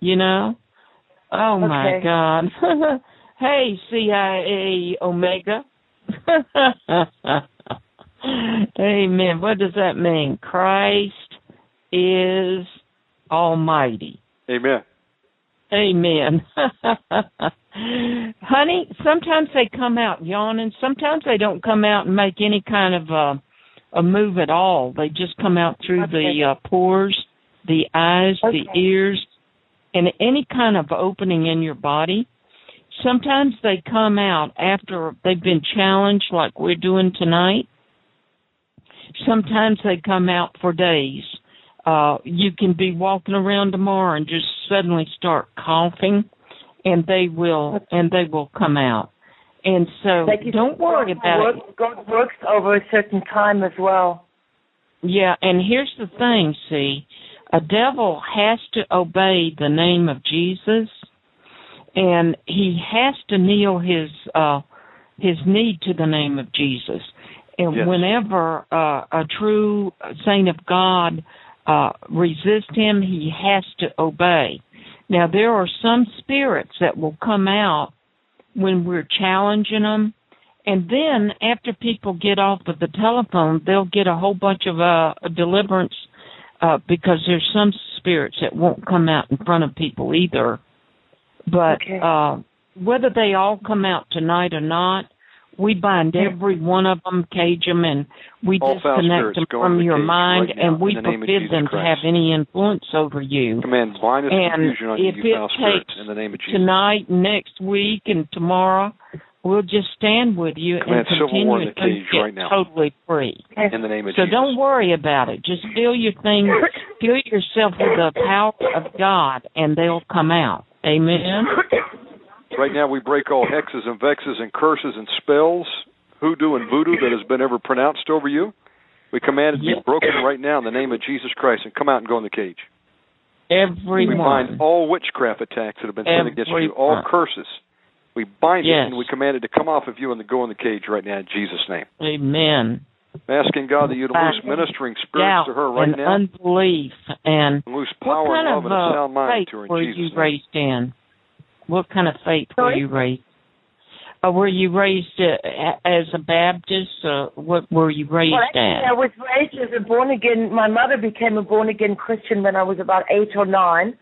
You know? Oh my god. hey, CIA Omega. Amen. What does that mean? Christ is Almighty. Amen. Amen. Honey, sometimes they come out yawning. Sometimes they don't come out and make any kind of uh, a move at all. They just come out through the uh, pores, the eyes, the ears, and any kind of opening in your body. Sometimes they come out after they've been challenged, like we're doing tonight. Sometimes they come out for days. Uh, you can be walking around tomorrow and just suddenly start coughing, and they will and they will come out. And so Like you don't worry God about it. work, God works over a certain time as well. Yeah, and here's the thing, see, a devil has to obey the name of Jesus and he has to kneel his uh his knee to the name of Jesus. And Yes. whenever uh, a true saint of God uh resist him, he has to obey. Now there are some spirits that will come out when we're challenging them and then after people get off of the telephone, they'll get a whole bunch of uh deliverance uh because there's some spirits that won't come out in front of people either. But Okay. uh whether they all come out tonight or not, we bind every one of them, cage them, and we All disconnect them from the your mind, right and we forbid them to have any influence over you. Command blindness and confusion on if you it foul spirits, takes in the name of Jesus. Tonight, next week, and tomorrow, we'll just stand with you Command and continue in the until you cage get right now. totally free. In the name of So Jesus. don't worry about it. Just fill your thing, fill yourself with the power of God, and they'll come out. Amen. Right now, we break all hexes and vexes and curses and spells, hoodoo and voodoo that has been ever pronounced over you. We command it to be broken right now in the name of Jesus Christ and come out and go in the cage. We bind all witchcraft attacks that have been sent against you, all curses. We bind Yes. it and we command it to come off of you and to go in the cage right now in Jesus' name. Amen. I'm asking God that you'd loose ministering spirits to her right and now, unbelief and and loose what kind and love of and a sound mind to her in you Jesus' name. raised in? What kind of faith were you raised? Uh, were you raised uh, as a Baptist? What were you raised Well, actually, I was raised as a born again. My mother became a born again Christian when I was about eight or nine.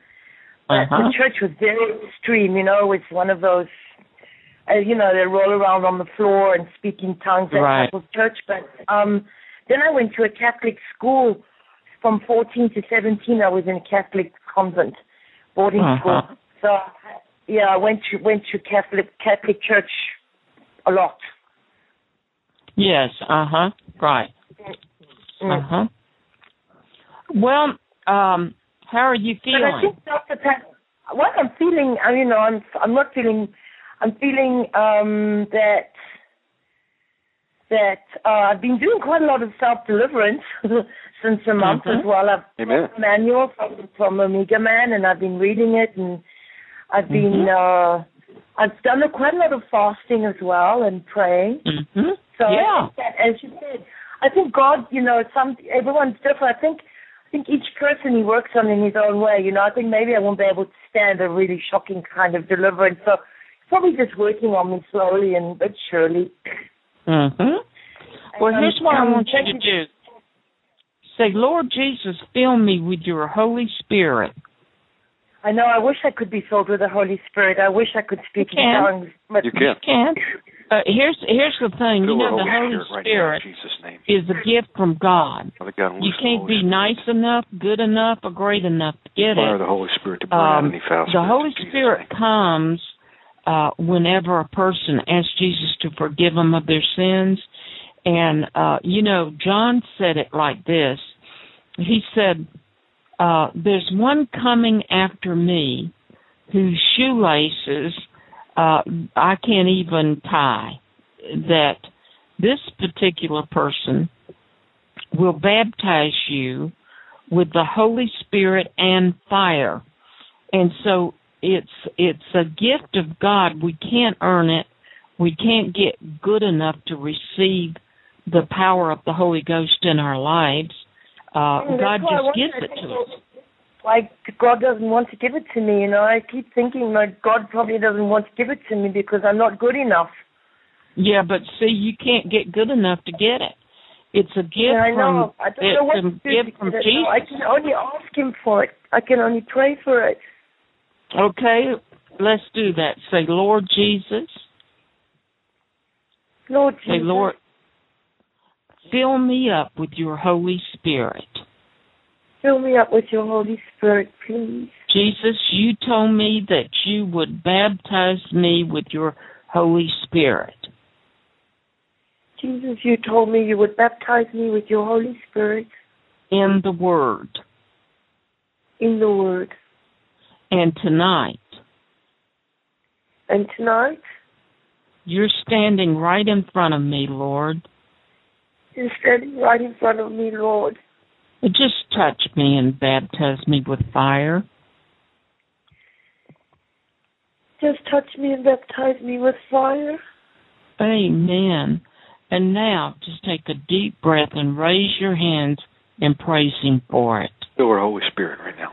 Uh-huh. the church was very extreme. You know, it's one of those. Uh, you know, they roll around on the floor and speak in tongues. That Right. of church. But um, then I went to a Catholic school. From 14 to 17, I was in a Catholic convent boarding Uh-huh. school. So, yeah, I went to went to Catholic Catholic church a lot. Yes. Uh huh. Right. Mm. Uh huh. Well, Um, how are you feeling? But I think Dr. Pat, what I'm feeling, I you know, I'm I'm not feeling, I'm feeling um, that that uh, I've been doing quite a lot of self deliverance since a month Mhm. as well. I've Amen. got a manual from from Omega Man, and I've been reading it, and I've been uh, I've done a, quite a lot of fasting as well and praying. hmm So yeah. that, as you said, I think God, you know, some everyone's different. I think I think each person he works on in his own way. You know, I think maybe I won't be able to stand a really shocking kind of deliverance. So he's probably just working on me slowly and but surely. hmm Well, here's what I um, want you to do. Say, Lord Jesus, fill me with your Holy Spirit. I know. I wish I could be filled with the Holy Spirit. I wish I could speak You in can. tongues. But You can. Can. Uh, here's here's the thing. Fill You know, our the Holy Spirit right now in Jesus' name. is a gift from God. God, You can't be Spirit. nice enough, good enough, or great enough to get Fire it. the Holy Spirit to burn out Um, any foul the Holy Jesus' Spirit name. comes uh, whenever a person asks Jesus to forgive them of their sins. And, uh, you know, John said it like this. He said, uh, there's one coming after me whose shoelaces uh, I can't even tie. That this particular person will baptize you with the Holy Spirit and fire. And so it's it's a gift of God. We can't earn it. We can't get good enough to receive the power of the Holy Ghost in our lives. Uh, God just gives it to us. like God doesn't want to give it to me. You know, I keep thinking like God probably doesn't want to give it to me because I'm not good enough. Yeah, but see, you can't get good enough to get it. It's a gift Yeah, I know. from I don't know what a to do gift from I know Jesus. I can only ask Him for it. I can only pray for it. Okay, let's do that. Say, Lord Jesus. Lord Say, Jesus, Lord, fill me up with your Holy Spirit. fill me up with your Holy Spirit, please. Jesus, you told me that you would baptize me with your Holy Spirit. Jesus, you told me you would baptize me with your Holy Spirit in the Word. in the Word. And tonight, And tonight, you're standing right in front of me, Lord. You're standing right in front of me, Lord. Just touch me and baptize me with fire. Just touch me and baptize me with fire. Amen. And now, just take a deep breath and raise your hands and praise Him for it. Fill our Holy Spirit right now.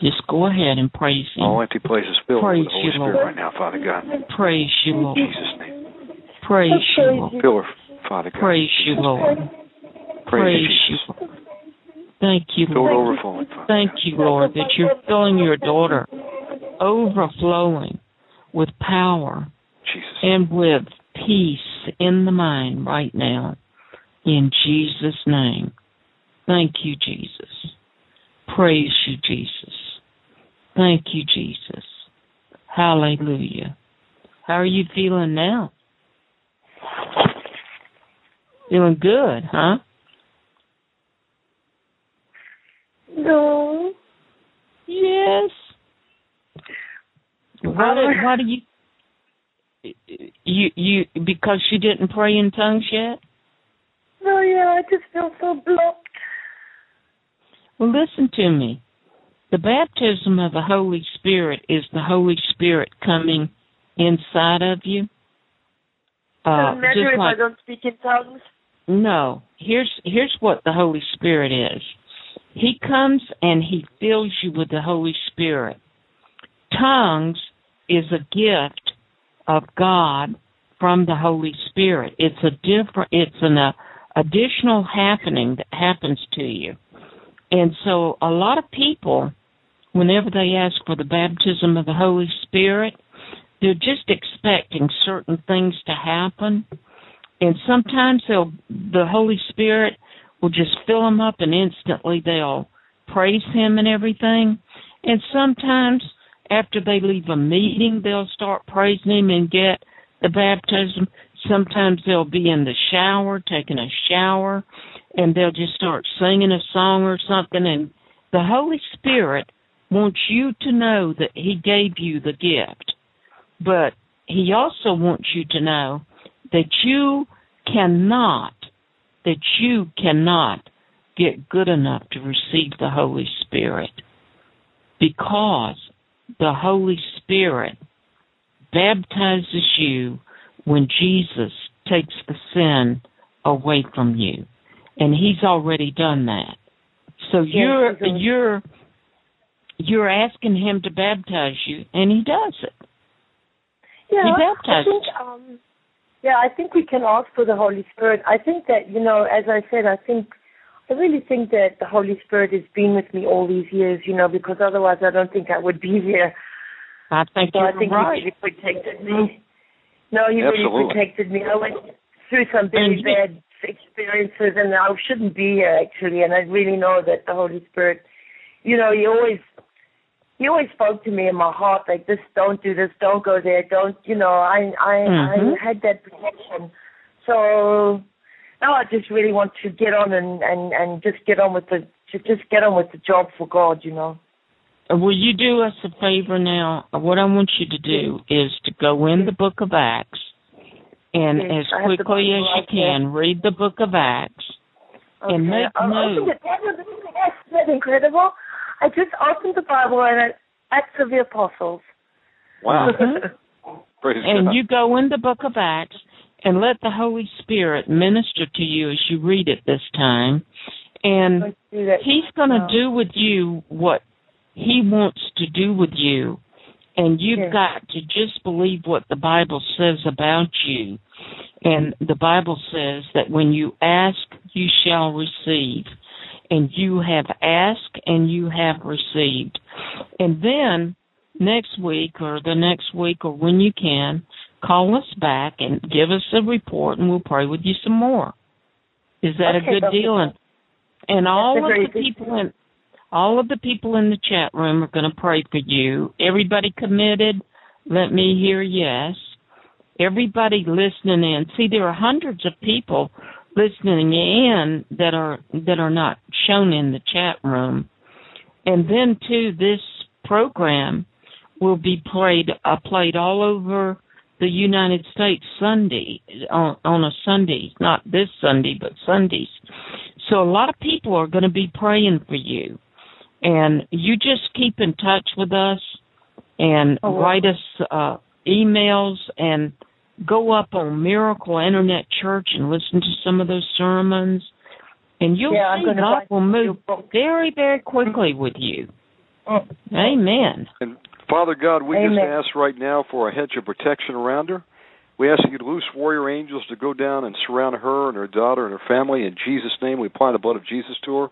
Just go ahead and praise Him. All empty places filled Praise with the Holy you, Spirit Lord. right now, Father God. Praise you, Lord. Jesus' name. Praise you, Lord. Fill her, Father God. Praise you, Lord. Praise, Praise you, Lord. Thank you, Lord. Thank you, Lord, that you're filling your daughter overflowing with power Jesus. and with peace in the mind right now. In Jesus' name. Thank you, Jesus. Praise you, Jesus. Thank you, Jesus. Hallelujah. How are you feeling now? Feeling good, huh? No. Yes. Why do, why do you you you because you didn't pray in tongues yet? No, yeah, I just feel so blocked. Well, listen to me. The baptism of the Holy Spirit is the Holy Spirit coming inside of you. Uh, Doesn't matter just if like I don't speak in tongues. No, here's here's what the Holy Spirit is. He comes and he fills you with the Holy Spirit. Tongues is a gift of God from the Holy Spirit. It's a different it's an uh, additional happening that happens to you. And so a lot of people whenever they ask for the baptism of the Holy Spirit, they're just expecting certain things to happen. And sometimes they'll the Holy Spirit will just fill them up and instantly they'll praise him and everything. And sometimes after they leave a meeting they'll start praising him and get the baptism. Sometimes they'll be in the shower, taking a shower, and they'll just start singing a song or something and The Holy Spirit wants you to know that He gave you the gift, but He also wants you to know that you cannot, that you cannot get good enough to receive the Holy Spirit because the Holy Spirit baptizes you when Jesus takes the sin away from you. And he's already done that. So Yes, you're you're you're asking him to baptize you and he does it. Yeah, He I think, um, yeah, I think we can ask for the Holy Spirit. I think that, you know, as I said, I think, I really think that the Holy Spirit has been with me all these years, you know, because otherwise I don't think I would be here. I think So you're I think right. he really protected me. No, he really protected me. I went through some very bad experiences, and I shouldn't be here actually. And I really know that the Holy Spirit, you know, he always, he always spoke to me in my heart like this: don't do this, don't go there, don't, you know. I, I, Mhm. I had that protection. So now I just really want to get on and and and just get on with the, to just get on with the job for God, you know. Will you do us a favor now? What I want you to do is to go in the book of Acts and Yes, as I have the quickly as you can read the book of Acts and make I note. opened it. That was that's that incredible. I just opened the Bible and it, Acts of the Apostles. Wow. Mhm. And God. you go in the book of Acts and let the Holy Spirit minister to you as you read it this time. And Let's do that. He's going to now. do with you what He wants to do with you. And you've Yes. got to just believe what the Bible says about you. And the Bible says that when you ask, you shall receive. And you have asked and you have received. And then next week or the next week or when you can, call us back and give us a report and we'll pray with you some more. Is that Okay, a good Dr. deal? And, and all of the people in all of the people in the chat room are going to pray for you. Everybody committed, let me hear yes. Everybody listening in. See, there are hundreds of people listening in that are that are not shown in the chat room. And then too, this program will be played uh, played all over the United States Sunday on on a Sunday, not this Sunday, but Sundays. So a lot of people are going to be praying for you, and you just keep in touch with us and Oh, well. write us uh, emails and go up on Miracle Internet Church and listen to some of those sermons, and you'll Yeah, I'm see God will move very very quickly with you. Mm. Amen. And Father God, we just ask right now for a hedge of protection around her. We ask you to loose warrior angels to go down and surround her and her daughter and her family. In Jesus' name, we apply the blood of Jesus to her.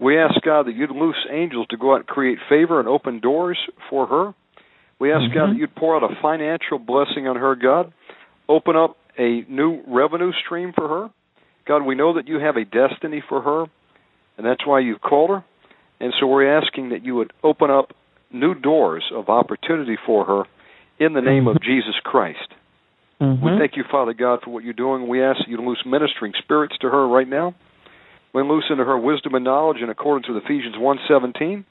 We ask God that you'd loose angels to go out and create favor and open doors for her. We ask God Mhm. that you'd pour out a financial blessing on her, God. Open up a new revenue stream for her. God, we know that you have a destiny for her, and that's why you've called her. And so we're asking that you would open up new doors of opportunity for her in the name of Jesus Christ. We Mhm. thank you, Father God, for what you're doing. We ask that you to loose ministering spirits to her right now. We loose into her wisdom and knowledge in accordance with Ephesians 1.17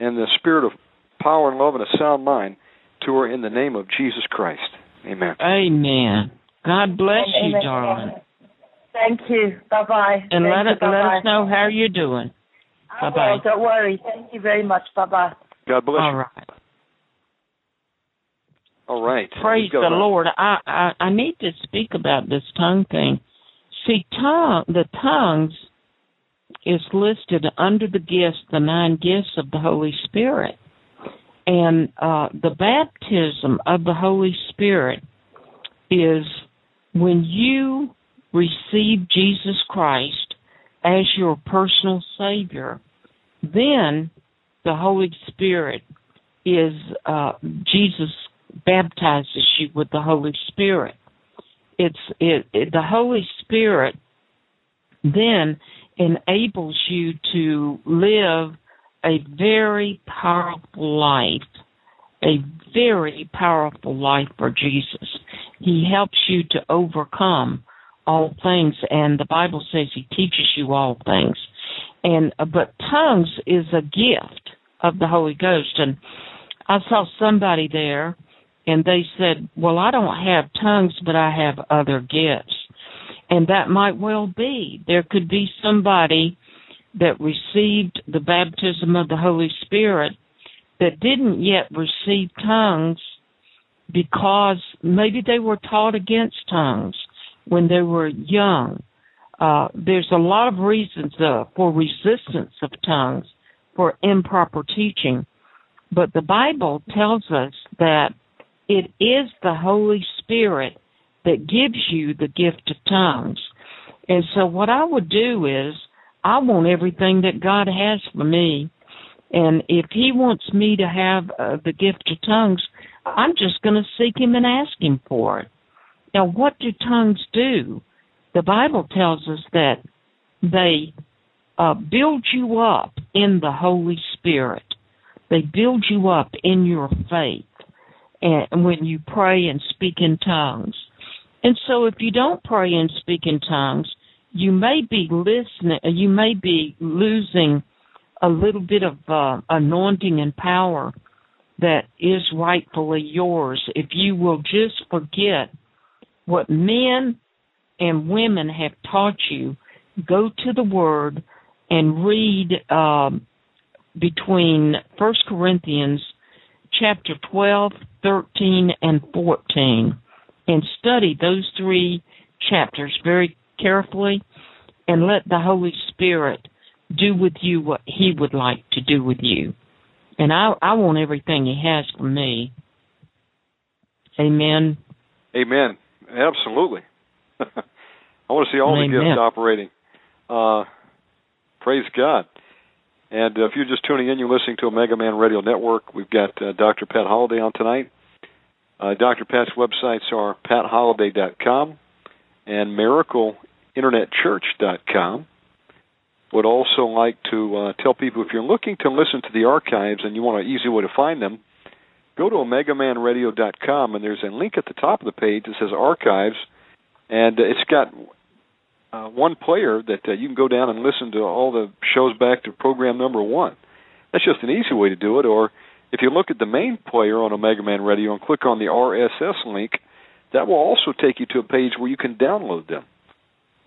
and the spirit of power and love and a sound mind to her in the name of Jesus Christ. Amen. Amen. God bless you, darling. Thank you. Bye bye. And let, you. it, let us know how you're doing. Bye-bye. Don't worry. Thank you very much. Bye bye. God bless All you. right. All right. Praise the a- Lord. I, I I need to speak about this tongue thing. See, tongue the tongues is listed under the gifts, the nine gifts of the Holy Spirit, and uh, the baptism of the Holy Spirit is when you receive Jesus Christ as your personal Savior. Then the Holy Spirit is uh, Jesus baptizes you with the Holy Spirit. It's it, it the Holy Spirit then enables you to live a very powerful life, a very powerful life for Jesus. He helps you to overcome all things, and the Bible says He teaches you all things. and uh, but tongues is a gift of the Holy Ghost. And I saw somebody there, and they said, "Well, I don't have tongues, but I have other gifts." And that might well be. There could be somebody that received the baptism of the Holy Spirit that didn't yet receive tongues because maybe they were taught against tongues when they were young. Uh, there's a lot of reasons uh, for resistance of tongues, for improper teaching. But the Bible tells us that it is the Holy Spirit that gives you the gift of tongues. And so what I would do is I want everything that God has for me. And if he wants me to have uh, the gift of tongues, I'm just going to seek him and ask him for it. Now, what do tongues do? The Bible tells us that they uh, build you up in the Holy Spirit. They build you up in your faith and when you pray and speak in tongues. And so if you don't pray and speak in tongues, you may be listening, you may be losing a little bit of uh, anointing and power that is rightfully yours if you will just forget what men and women have taught you. Go to the Word and read um, between First Corinthians chapter 12, 13, and 14 and study those three chapters very carefully and let the Holy Spirit do with you what He would like to do with you. And I, I want everything He has for me. Amen. Amen. Absolutely. I want to see all Amen. the gifts operating. Uh, praise God. And if you're just tuning in, you're listening to Omega Man Radio Network. We've got uh, Dr. Pat Holliday on tonight. Uh, Dr. Pat's websites are patholliday.com and miracleinternetchurch.com. Would also like to uh, tell people if you're looking to listen to the archives and you want an easy way to find them, go to omegamanradio.com and there's a link at the top of the page that says archives, and it's got uh, one player that uh, you can go down and listen to all the shows back to program number one. That's just an easy way to do it. Or if you look at the main player on Omega Man Radio and click on the RSS link, that will also take you to a page where you can download them.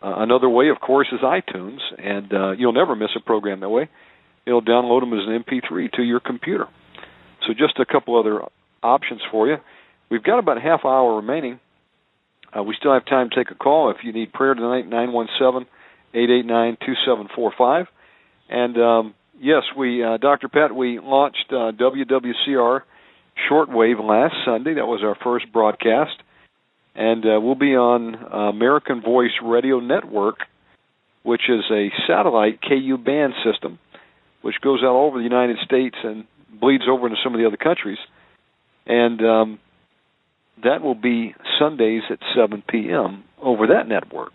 Uh, another way, of course, is iTunes, and uh, you'll never miss a program that way. It'll download them as an MP3 to your computer. So just a couple other options for you. We've got about half hour remaining. Uh, we still have time to take a call if you need prayer tonight. Nine one seven eight eight nine two seven four five. And um, yes, we, uh, Dr. Pat, we launched uh, WWCR shortwave last Sunday. That was our first broadcast and uh, we'll be on uh, American Voice Radio Network, which is a satellite KU band system, which goes out all over the United States and bleeds over into some of the other countries, and um, that will be Sundays at 7 p.m. over that network.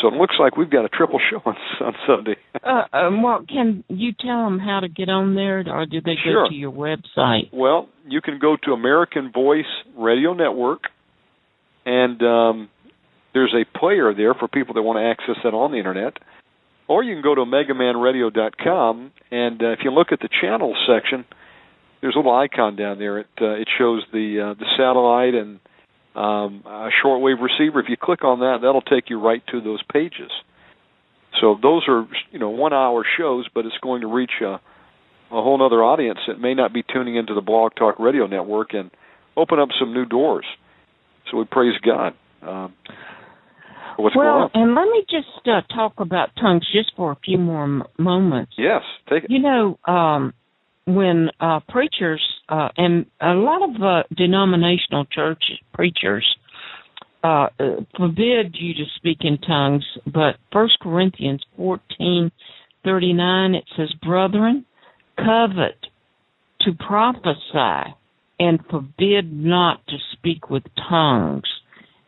So it looks like we've got a triple show on, on Sunday. uh, um, well, can you tell them how to get on there, or do they sure. go to your website? Well, you can go to American Voice Radio Network and um, there's a player there for people that want to access that on the internet. Or you can go to OmegaManRadio.com, and uh, if you look at the channels section, there's a little icon down there. It uh, it shows the uh, the satellite and um, a shortwave receiver. If you click on that, that'll take you right to those pages. So those are you know one hour shows, but it's going to reach a, a whole other audience that may not be tuning into the Blog Talk Radio Network and open up some new doors. So we praise God. Um, what's well, going on? and let me just uh, talk about tongues just for a few more m- moments. Yes, take it. You know, um, when uh, preachers uh, and a lot of uh, denominational church preachers uh, uh, forbid you to speak in tongues, but First Corinthians fourteen thirty nine it says, "Brethren, covet to prophesy." And forbid not to speak with tongues.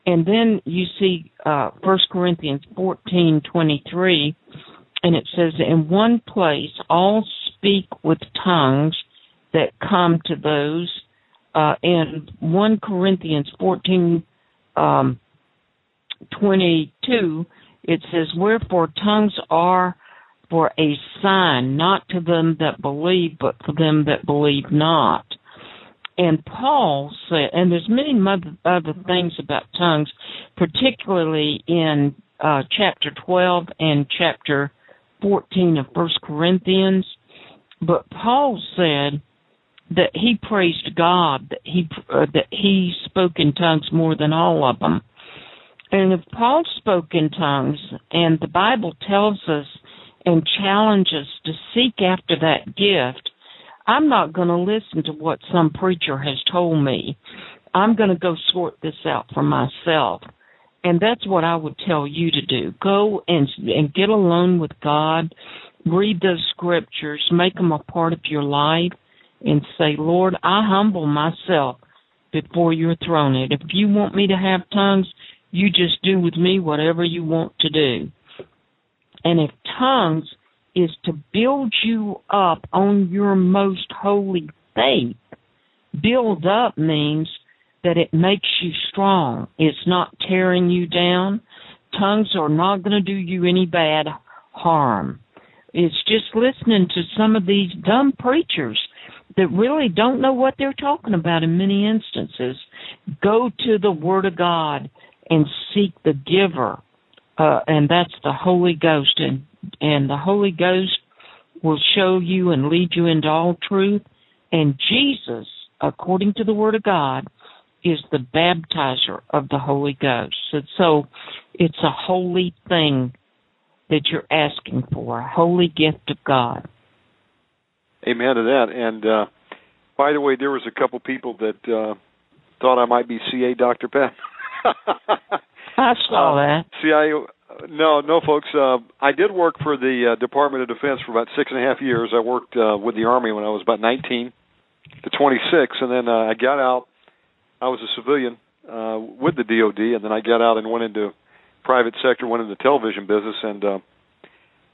And then you see uh, 1 Corinthians 14:23 and it says in one place all speak with tongues that come to those uh, in 1 Corinthians 14 um, 22 it says wherefore tongues are for a sign, not to them that believe, but for them that believe not. And Paul said, and there's many other things about tongues, particularly in uh, chapter 12 and chapter 14 of First Corinthians. But Paul said that he praised God that he uh, that he spoke in tongues more than all of them. And if Paul spoke in tongues, and the Bible tells us and challenges to seek after that gift, I'm not going to listen to what some preacher has told me. I'm going to go sort this out for myself. And that's what I would tell you to do. Go and and get alone with God, read those scriptures, make them a part of your life and say, "Lord, I humble myself before your throne. And if you want me to have tongues, you just do with me whatever you want to do." And if tongues is to build you up on your most holy faith. Build up means that it makes you strong. It's not tearing you down. Tongues are not going to do you any bad harm. It's just listening to some of these dumb preachers that really don't know what they're talking about in many instances. Go to the Word of God and seek the giver, uh, and that's the Holy Ghost. And and the Holy Ghost will show you and lead you into all truth. And Jesus, according to the Word of God, is the baptizer of the Holy Ghost. So, so it's a holy thing that you're asking for, a holy gift of God. Amen to that. And uh, by the way, there was a couple people that uh, thought I might be CA Dr. Pat. I saw uh, that. CIA no, no, folks. Uh, I did work for the uh, Department of Defense for about six and a half years. I worked uh, with the Army when I was about 19 to 26, and then uh, I got out. I was a civilian uh, with the DoD, and then I got out and went into private sector, went into the television business, and uh,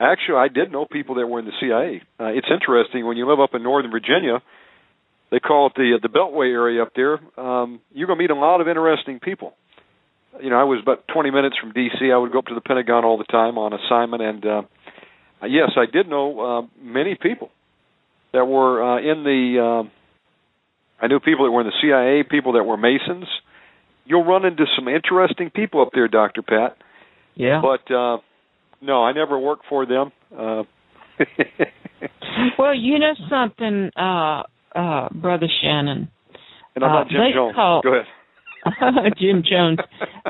actually, I did know people that were in the CIA. Uh, it's interesting when you live up in Northern Virginia. They call it the uh, the Beltway area up there. Um, you're to meet a lot of interesting people you know, I was about 20 minutes from D.C. I would go up to the Pentagon all the time on assignment, and uh, yes, I did know uh, many people that were uh, in the. Uh, I knew people that were in the CIA, people that were Masons. You'll run into some interesting people up there, Doctor Pat. Yeah. But uh, no, I never worked for them. Uh, well, you know something, uh, uh, Brother Shannon. And I'm not uh, Jim Jones. Call, Go ahead. Jim Jones.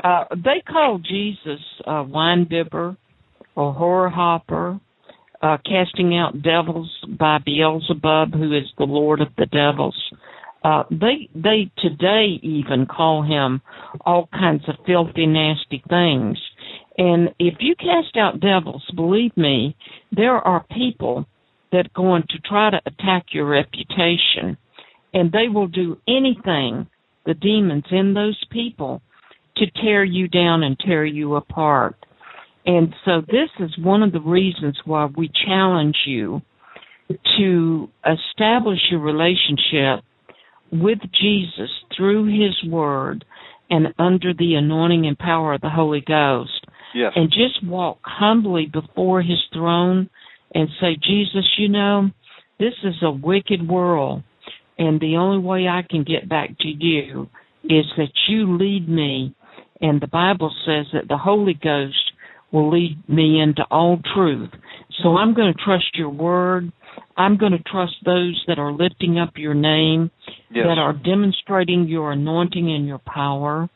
Uh, they call Jesus a wine bibber, a whore hopper, uh, casting out devils by Beelzebub, who is the lord of the devils. Uh, they they today even call him all kinds of filthy, nasty things. And if you cast out devils, believe me, there are people that are going to try to attack your reputation, and they will do anything the demons in those people to tear you down and tear you apart. And so this is one of the reasons why we challenge you to establish a relationship with Jesus through his word and under the anointing and power of the Holy Ghost. Yes. And just walk humbly before his throne and say, Jesus, you know, this is a wicked world. And the only way I can get back to you is that you lead me. And the Bible says that the Holy Ghost will lead me into all truth. So I'm going to trust your word. I'm going to trust those that are lifting up your name, yes. that are demonstrating your anointing and your power.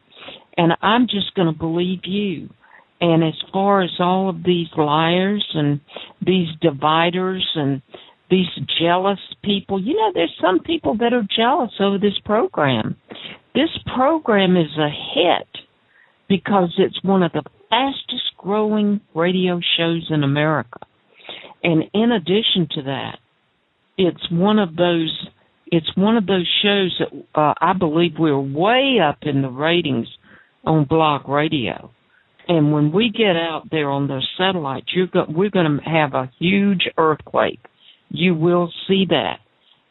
And I'm just going to believe you. And as far as all of these liars and these dividers and these jealous people. You know, there's some people that are jealous over this program. This program is a hit because it's one of the fastest growing radio shows in America. And in addition to that, it's one of those it's one of those shows that uh, I believe we're way up in the ratings on blog radio. And when we get out there on those satellites, you're go- we're going to have a huge earthquake you will see that.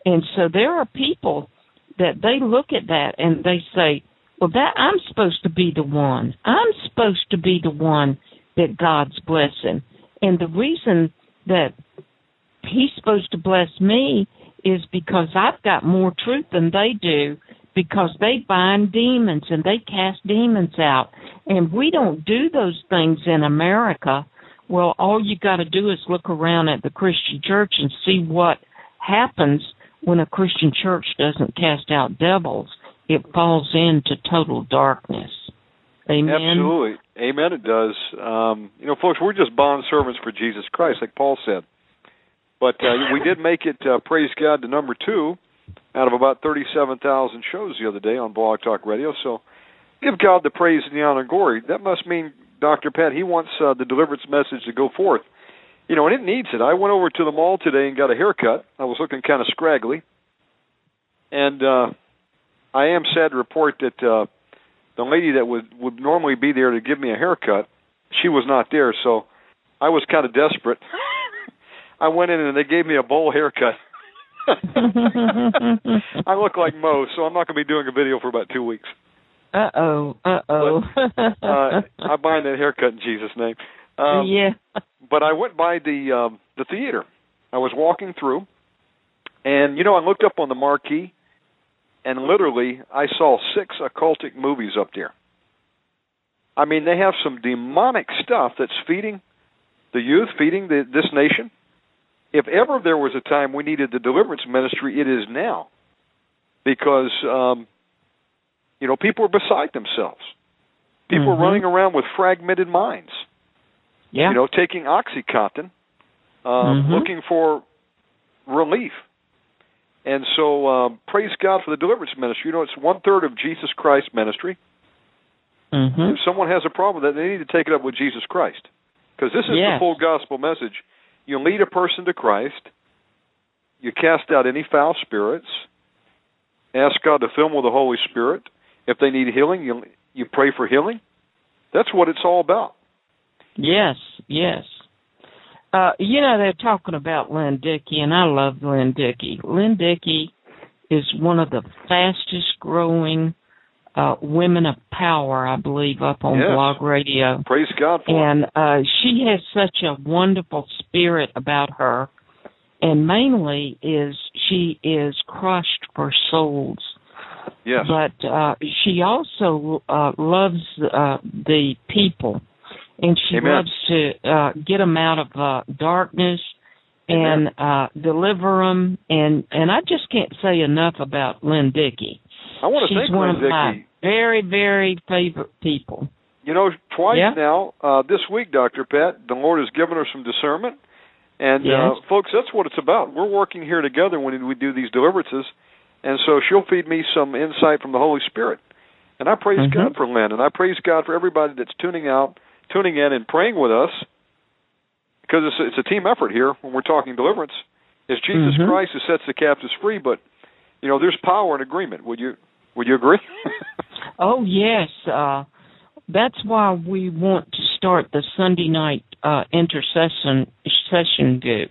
And so there are people that they look at that and they say, well, that I'm supposed to be the one. I'm supposed to be the one that God's blessing. And the reason that he's supposed to bless me is because I've got more truth than they do because they bind demons and they cast demons out. And we don't do those things in America. Well, all you got to do is look around at the Christian church and see what happens when a Christian church doesn't cast out devils. It falls into total darkness. Amen. Absolutely. Amen. It does. Um, you know, folks, we're just bond servants for Jesus Christ, like Paul said. But uh, we did make it, uh, praise God, to number two out of about 37,000 shows the other day on Blog Talk Radio. So give God the praise and the honor and glory. That must mean, Dr. Pat, he wants uh, the deliverance message to go forth. You know, and it needs it. I went over to the mall today and got a haircut. I was looking kind of scraggly. And uh, I am sad to report that uh, the lady that would, would normally be there to give me a haircut, she was not there. So I was kind of desperate. I went in and they gave me a bowl haircut. I look like Moe, so I'm not going to be doing a video for about two weeks. Uh oh. Uh oh. uh, I bind that haircut in Jesus' name. Um, yeah. But I went by the um, the theater. I was walking through, and you know, I looked up on the marquee, and literally, I saw six occultic movies up there. I mean, they have some demonic stuff that's feeding the youth, feeding the, this nation if ever there was a time we needed the deliverance ministry, it is now, because um, you know people are beside themselves. People mm-hmm. are running around with fragmented minds. Yeah. You know, taking OxyContin, um, mm-hmm. looking for relief. And so, um, praise God for the deliverance ministry. You know, it's one third of Jesus Christ ministry. Mm-hmm. If someone has a problem with that, they need to take it up with Jesus Christ, because this is yes. the full gospel message you lead a person to Christ. You cast out any foul spirits. Ask God to fill them with the Holy Spirit. If they need healing, you you pray for healing. That's what it's all about. Yes, yes. Uh, you know they're talking about Lynn Dickey, and I love Lynn Dickey. Lynn Dickey is one of the fastest growing uh, Women of Power, I believe, up on yes. Blog Radio. Praise God for And uh, she has such a wonderful spirit about her, and mainly is she is crushed for souls. Yes. But uh, she also uh, loves uh, the people, and she Amen. loves to uh, get them out of uh, darkness and uh, deliver them. And and I just can't say enough about Lynn Dickey. I want to She's thank one Lynn of my very, very favorite people. You know, twice Yeah. now uh, this week, Doctor Pat, the Lord has given her some discernment, and Yes. uh, folks, that's what it's about. We're working here together when we do these deliverances, and so she'll feed me some insight from the Holy Spirit, and I praise Mhm. God for Lynn, and I praise God for everybody that's tuning out, tuning in, and praying with us, because it's it's a team effort here when we're talking deliverance. It's Jesus Mhm. Christ who sets the captives free, but you know, there's power in agreement. Would you would you agree? Oh yes, uh, that's why we want to start the Sunday night uh, intercession session group.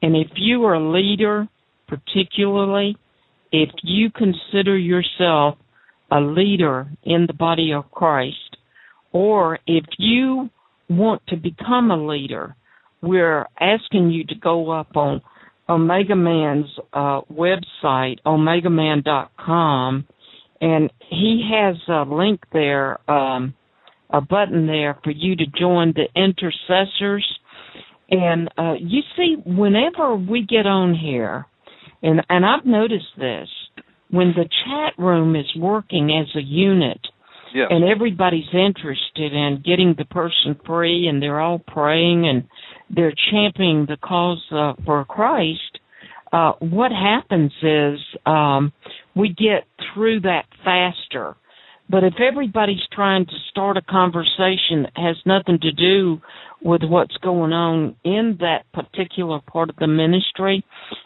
And if you are a leader, particularly, if you consider yourself a leader in the body of Christ, or if you want to become a leader, we're asking you to go up on Omega Man's uh, website, omegaman.com, and he has a link there, um, a button there for you to join the intercessors. And uh, you see, whenever we get on here, and and I've noticed this, when the chat room is working as a unit, and everybody's interested in getting the person free and they're all praying and they're championing the cause uh, for Christ, uh, what happens is um, we get through that faster. But if everybody's trying to start a conversation that has nothing to do with what's going on in that particular part of the ministry,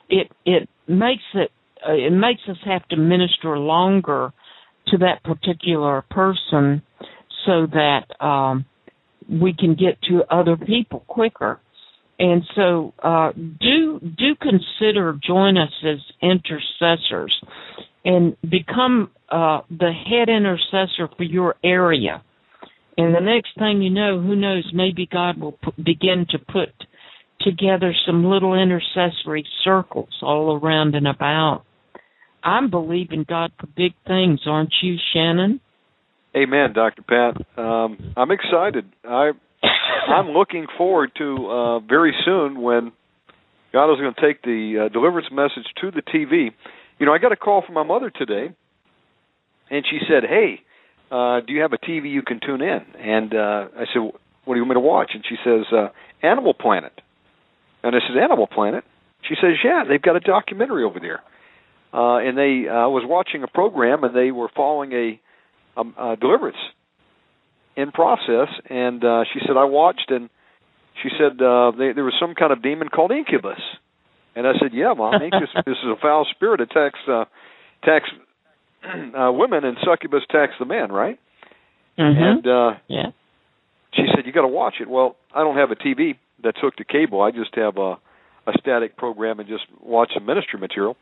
it it makes it uh, it makes us have to minister longer to that particular person so that um, we can get to other people quicker. And so uh, do do consider join us as intercessors and become uh, the head intercessor for your area. And the next thing you know, who knows, maybe God will p- begin to put together some little intercessory circles all around and about. I'm believing God for big things, aren't you, Shannon? Amen, Dr. Pat. Um, I'm excited. I I'm looking forward to uh, very soon when God is going to take the uh, deliverance message to the TV. You know, I got a call from my mother today, and she said, "Hey, uh, do you have a TV you can tune in?" And uh, I said, "What do you want me to watch?" And she says, uh, "Animal Planet." And I said, "Animal Planet." She says, "Yeah, they've got a documentary over there." Uh, and they, uh, I was watching a program, and they were following a, a, a deliverance in process. And uh, she said, I watched, and she said uh, they, there was some kind of demon called incubus. And I said, Yeah, mom, incubus this is a foul spirit attacks uh, attacks uh, women, and succubus attacks the men, right? Mm-hmm. And uh, yeah, she said, You got to watch it. Well, I don't have a TV that's hooked to cable. I just have a a static program and just watch some ministry material.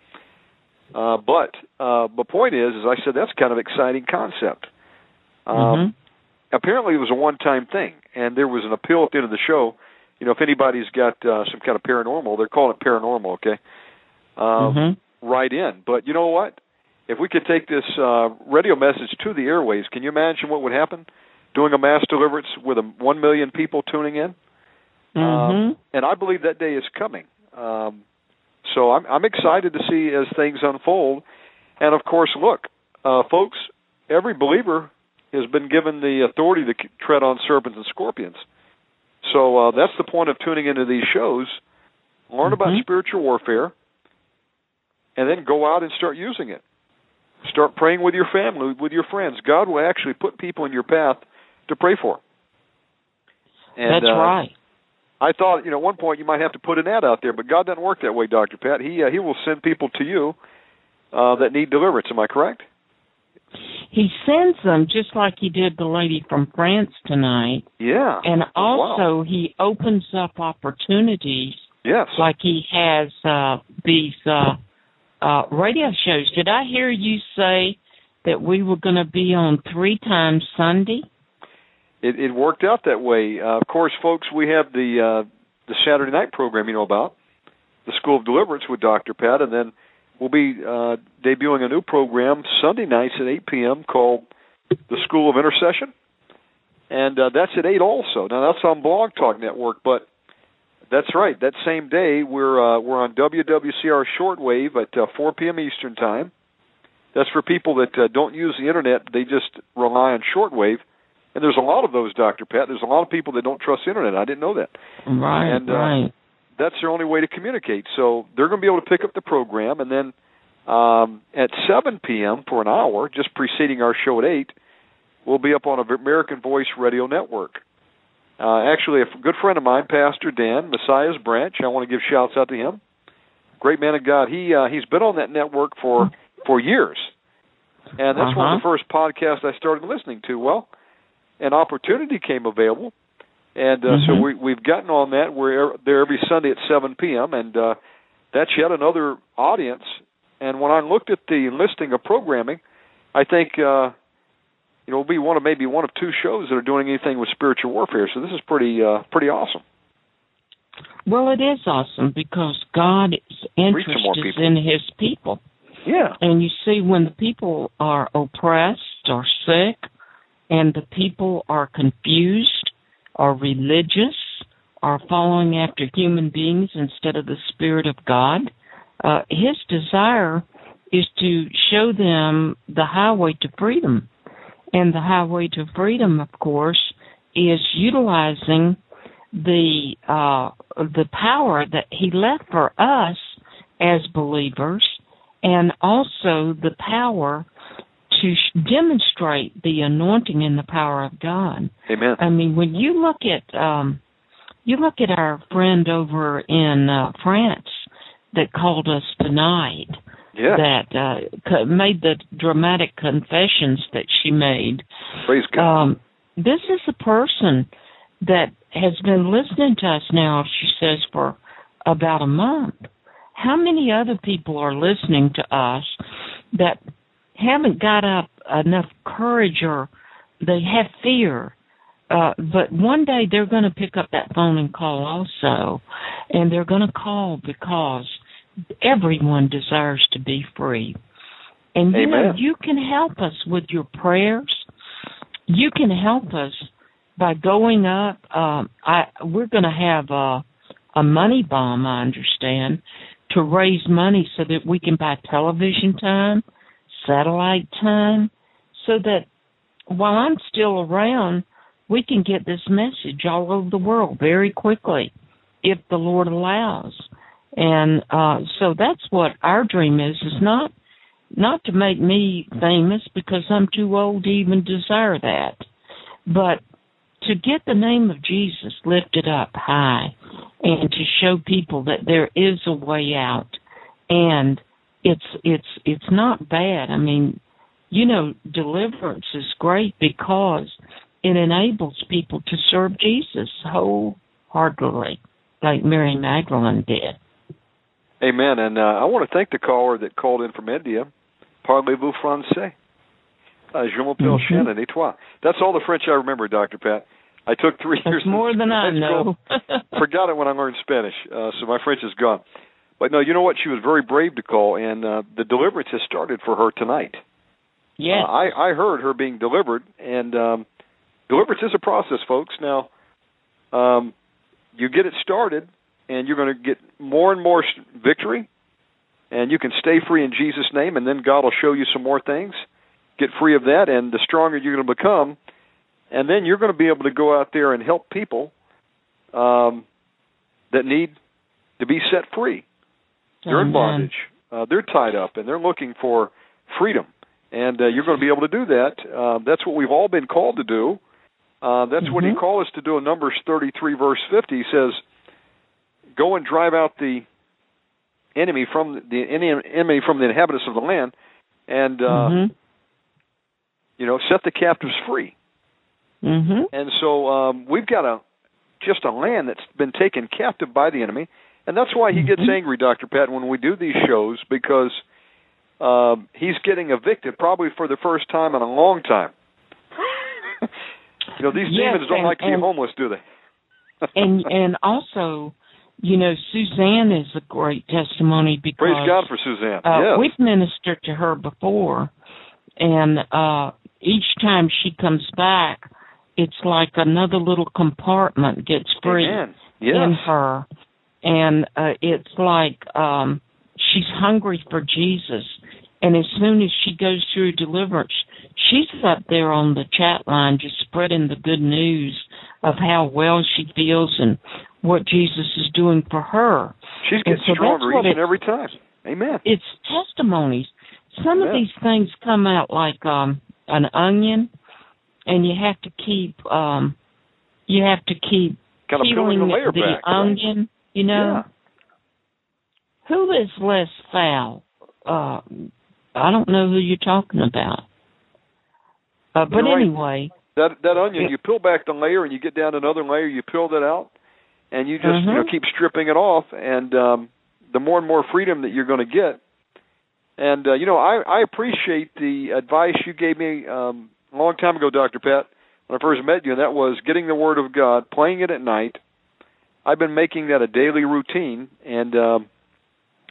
Uh, but uh, the point is, as I said, that's kind of exciting concept. Um, mm-hmm. Apparently, it was a one-time thing, and there was an appeal at the end of the show. You know, if anybody's got uh, some kind of paranormal, they're calling it paranormal. Okay, um, mm-hmm. right in. But you know what? If we could take this uh, radio message to the airways, can you imagine what would happen? Doing a mass deliverance with a one million people tuning in, mm-hmm. um, and I believe that day is coming. Um, so I'm, I'm excited to see as things unfold. And of course, look, uh, folks, every believer has been given the authority to tread on serpents and scorpions. So uh, that's the point of tuning into these shows. Learn mm-hmm. about spiritual warfare, and then go out and start using it. Start praying with your family, with your friends. God will actually put people in your path to pray for. And, That's uh, right. I thought, you know, at one point you might have to put an ad out there, but God doesn't work that way, Doctor Pat. He uh, He will send people to you uh, that need deliverance. Am I correct? He sends them just like he did the lady from France tonight. Yeah. And Oh, also wow. he opens up opportunities Yes. like he has uh these uh uh radio shows. Did I hear you say that we were going to be on 3 times Sunday? It, it worked out that way. Uh, of course, folks, we have the uh, the Saturday night program, you know about the School of Deliverance with Doctor Pat, and then we'll be uh, debuting a new program Sunday nights at 8 p.m. called the School of Intercession, and uh, that's at 8 also. Now that's on Blog Talk Network, but that's right. That same day we're uh, we're on WWCR shortwave at uh, 4 p.m. Eastern time. That's for people that uh, don't use the internet; they just rely on shortwave. And there's a lot of those, Doctor Pat. There's a lot of people that don't trust the internet. I didn't know that. Right, And, uh, right. That's their only way to communicate. So they're going to be able to pick up the program, and then um, at 7 p.m. for an hour, just preceding our show at 8, we'll be up on American Voice Radio Network. Uh, actually, a good friend of mine, Pastor Dan Messiah's Branch, I want to give shouts out to him. Great man of God. He uh, he's been on that network for for years, and that's one of the Uh-huh. first podcasts I started listening to. Well, an opportunity came available, and uh, so Mhm. we we've gotten on that. We're there every Sunday at 7 p.m. and uh, that's yet another audience. And when I looked at the listing of programming, I think uh, you know it'll be one of maybe one of two shows that are doing anything with spiritual warfare. So this is pretty uh, pretty awesome. Well, it is awesome because God's interest is people. in His people. Yeah. And you see, when the people are oppressed or sick, and the people are confused are religious are following after human beings instead of the Spirit of God, uh, His desire is to show them the highway to freedom. And the highway to freedom, of course, is utilizing the uh, the power that He left for us as believers, and also the power to sh- demonstrate the anointing and the power of God. Amen. I mean, when you look at um, you look at our friend over in uh, France that called us tonight, Yeah. that uh, co- made the dramatic confessions that she made. Praise God. Um, this is a person that has been listening to us now, she says, for about a month. How many other people are listening to us that haven't got up enough courage or they have fear? Uh, but one day they're going to pick up that phone and call also. And they're going to call because everyone desires to be free. And you know, you can help us with your prayers. You can help us by going up. Um, I we're going to have a, a money bomb, I understand, to raise money so that we can buy television time, satellite time, so that while I'm still around, we can get this message all over the world very quickly, if the Lord allows. And uh, so that's what our dream is. Is not not to make me famous because I'm too old to even desire that, but to get the name of Jesus lifted up high and to show people that there is a way out and it's it's it's not bad. I mean, you know, deliverance is great because it enables people to serve Jesus wholeheartedly, like Mary Magdalene did. Amen. And uh, I want to thank the caller that called in from India. Parlez-vous français? Uh, je m'appelle Mhm. Shannon et toi. That's all the French I remember, Dr. Pat. I took three years. That's more than I know. Forgot it when I learned Spanish, uh, so my French is gone. But no, you know what? She was very brave to call, and uh, the deliverance has started for her tonight. yes. Uh, I I heard her being delivered, and um, deliverance is a process, folks. Now, um, you get it started, and you're going to get more and more victory, and you can stay free in Jesus' name, and then God will show you some more things. Get free of that, and the stronger you're going to become, and then you're going to be able to go out there and help people um, that need to be set free. They're in bondage. Uh, they're tied up, and they're looking for freedom. And uh, you're going to be able to do that. Uh, that's what we've all been called to do. Uh, that's what he Mhm. called us to do in Numbers 33, verse 50. He says, "Go and drive out the enemy from the any enemy from the inhabitants of the land, and uh, Mhm. you know set the captives free." Mhm. And so um, we've got a just a land that's been taken captive by the enemy, and that's why he gets Mhm. angry, Doctor Pat, when we do these shows because um, he's getting evicted probably for the first time in a long time. you know, these Yes, demons don't and- like to be homeless, do they? and and also, you know, Suzanne is a great testimony because Praise God for Suzanne. uh, yes. we've ministered to her before, and uh, each time she comes back, it's like another little compartment gets free Yes. in her, and uh, it's like um, she's hungry for Jesus. And as soon as she goes through deliverance, she's up there on the chat line just spreading the good news of how well she feels and what Jesus is doing for her. She's getting so stronger each and every time. Amen. It's testimonies. Some of these things come out like um an onion and you have to keep um you have to keep Kind of peeling the the back. right? You know. Yeah. Who is less foul? Uh, I don't know who you're talking about. Uh, but right. anyway, That that onion, Yeah. you peel back the layer and you get down another layer, you peel that out, and you just you know Mhm. keep stripping it off, and um, the more and more freedom that you're going to get. And uh, you know, I I appreciate the advice you gave me um, a long time ago, Doctor Pat, when I first met you, and that was getting the Word of God, playing it at night. I've been making that a daily routine, and um,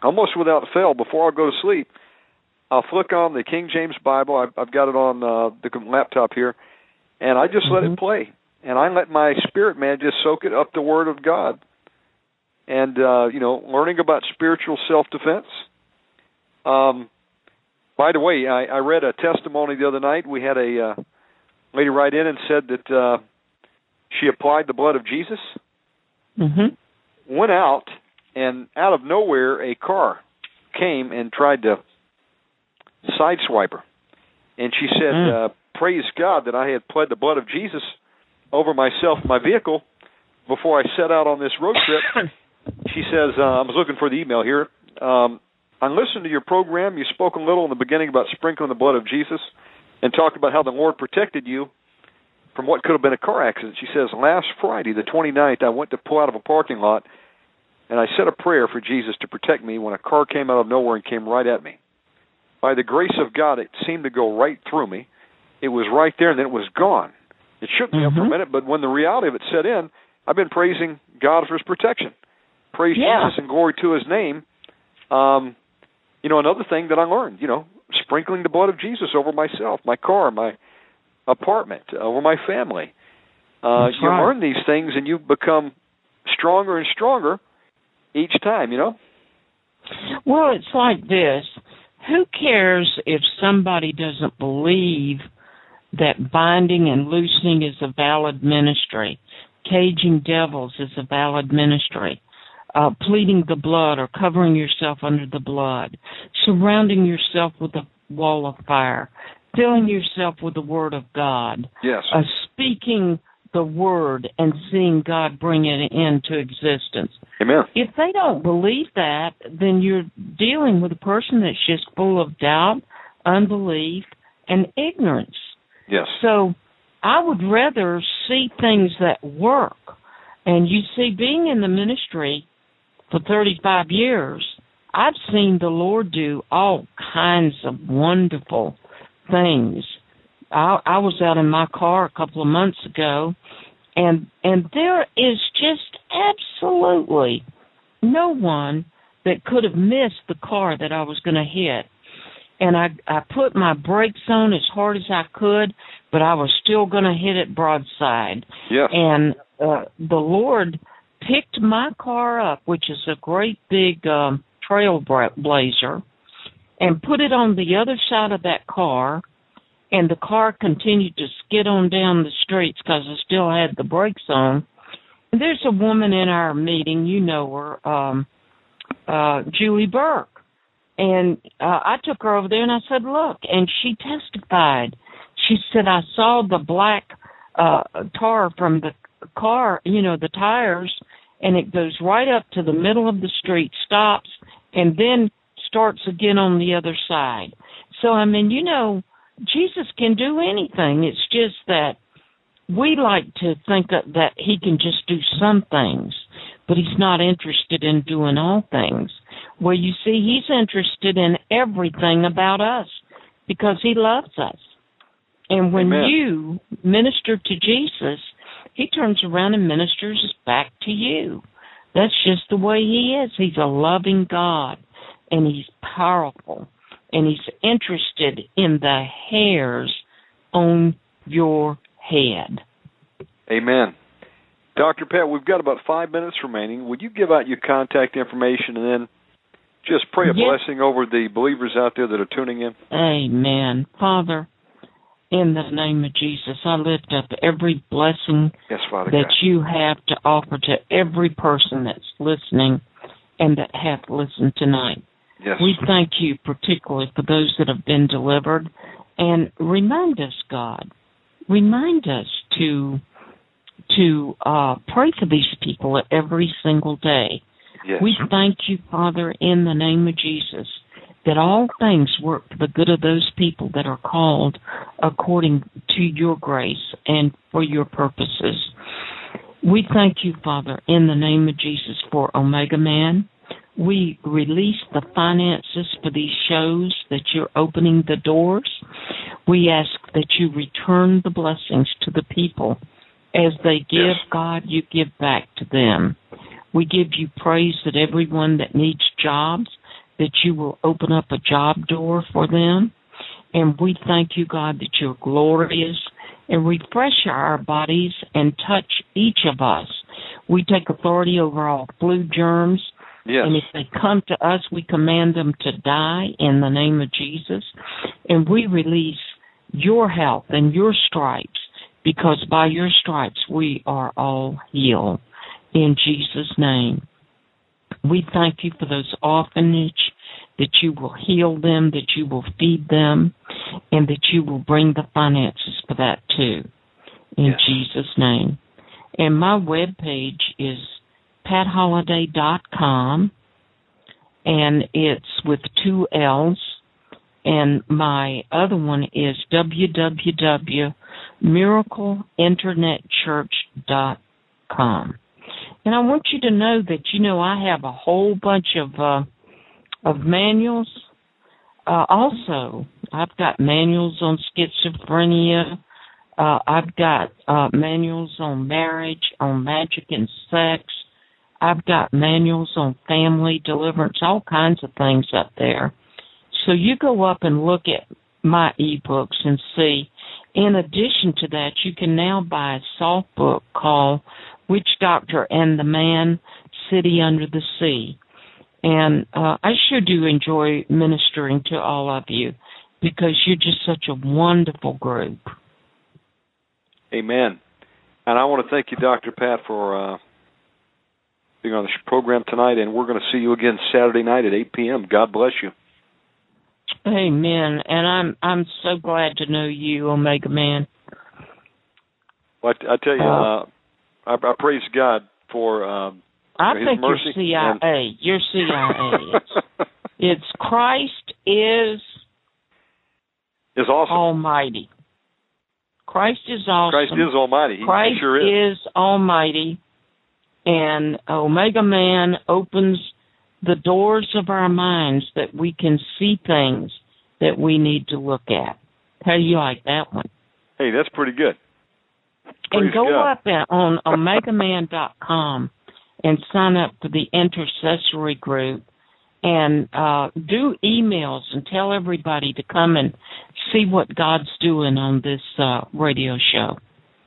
almost without fail, before I go to sleep, I'll flick on the King James Bible. I've, I've got it on uh, the laptop here, and I just let Mhm. it play, and I let my spirit man just soak it up the Word of God, and uh, you know, learning about spiritual self defense. Um, by the way, I, I read a testimony the other night. We had a uh, lady write in and said that uh, she applied the blood of Jesus, mhm. went out, and out of nowhere, a car came and tried to sideswipe her. And she said, Mm. uh, "Praise God that I had pled the blood of Jesus over myself and my vehicle before I set out on this road trip." she says, uh, "I was looking for the email here. Um, I listened to your program. You spoke a little in the beginning about sprinkling the blood of Jesus, and talked about how the Lord protected you." From what could have been a car accident. She says, Last Friday, the 29th, I went to pull out of a parking lot and I said a prayer for Jesus to protect me when a car came out of nowhere and came right at me. By the grace of God, it seemed to go right through me. It was right there, and then it was gone. It shook me up for a Mhm. minute, but when the reality of it set in, I've been praising God for His protection. Praise Yeah. Jesus and glory to His name. Um, you know, another thing that I learned, you know, sprinkling the blood of Jesus over myself, my car, my apartment, over my family. Uh, That's you right. learn these things and you become stronger and stronger each time. You know. Well, it's like this. Who cares if somebody doesn't believe that binding and loosing is a valid ministry? Caging devils is a valid ministry. Uh, pleading the blood or covering yourself under the blood. Surrounding yourself with a wall of fire. Filling yourself with the Word of God. Yes. Uh, speaking the Word and seeing God bring it into existence Amen. if they don't believe that, then you're dealing with a person that's just full of doubt, unbelief, and ignorance. Yes. So I would rather see things that work. And you see, being in the ministry for 35 years, I've seen the Lord do all kinds of wonderful things. I, I was out in my car a couple of months ago, and and there is just absolutely no one that could have missed the car that I was going to hit. And I I put my brakes on as hard as I could, but I was still going to hit it broadside. Yes. And uh, the Lord picked my car up, which is a great big um, trailblazer, and put it on the other side of that car. And the car continued to skid on down the streets because it still had the brakes on. And there's a woman in our meeting, you know her, um, uh, Julie Burke. And uh, I took her over there and I said, Look, and she testified. She said, I saw the black uh, tar from the car, you know, the tires, and it goes right up to the middle of the street, stops, and then starts again on the other side. So, I mean, you know, Jesus can do anything. It's just that we like to think that, he can just do some things, but he's not interested in doing all things. Well, you see, he's interested in everything about us because he loves us. And when Amen. you minister to Jesus, he turns around and ministers back to you. That's just the way he is. He's a loving God and he's powerful and he's interested in the hairs on your head. Amen. Dr. Pat, we've got about five minutes remaining. Would you give out your contact information and then just pray a Yes. blessing over the believers out there that are tuning in? Amen. Father, in the name of Jesus, I lift up every blessing Yes, that God. you have to offer to every person that's listening and that hath listened tonight. Yes. We thank you particularly for those that have been delivered and remind us, God, remind us to to uh, pray for these people every single day. yes. We thank you, Father, in the name of Jesus, that all things work for the good of those people that are called according to your grace and for your purposes. We thank you, Father, in the name of Jesus for Omega Man. We release the finances for these shows that you're opening the doors. We ask that you return the blessings to the people. As they give, Yes. God, you give back to them. We give you praise that everyone that needs jobs, that you will open up a job door for them. And we thank you, God, that you're glorious and refresh our bodies and touch each of us. We take authority over all flu germs. Yes. And if they come to us, we command them to die in the name of Jesus. And we release your health and your stripes because by your stripes we are all healed. In Jesus' name. We thank you for those orphanage, that you will heal them, that you will feed them, and that you will bring the finances for that too. In Yes. Jesus' name. And my web page is patholliday.com and it's with two L's. And my other one is www.miracleinternetchurch.com. And I want you to know that you know I have a whole bunch of uh, of manuals. Uh, also, I've got manuals on schizophrenia. Uh, I've got uh, manuals on marriage, on magic and sex, I've got manuals on family deliverance, all kinds of things up there. So you go up and look at my ebooks and see. In addition to that, you can now buy a soft book called Witch Doctor and the Man City Under the Sea. And uh, I sure do enjoy ministering to all of you because you're just such a wonderful group. Amen. And I want to thank you, Dr. Pat, for uh, being on the program tonight. And we're going to see you again Saturday night at 8 p.m. God bless you. Amen. And I'm I'm so glad to know you, Omega Man. Well, I, I tell you, uh, uh, I, I praise God for um, I His think you're CIA. and- You're CIA. it's, it's Christ is is awesome. Almighty. Christ is awesome. Christ is Almighty. He Christ sure is. is Almighty, and Omega Man opens the doors of our minds that we can see things that we need to look at. How do you like that one? Hey, that's pretty good. and go God. up and- on omegaman.com and sign up for the intercessory group and uh, do emails and tell everybody to come and see what God's doing on this uh, radio show.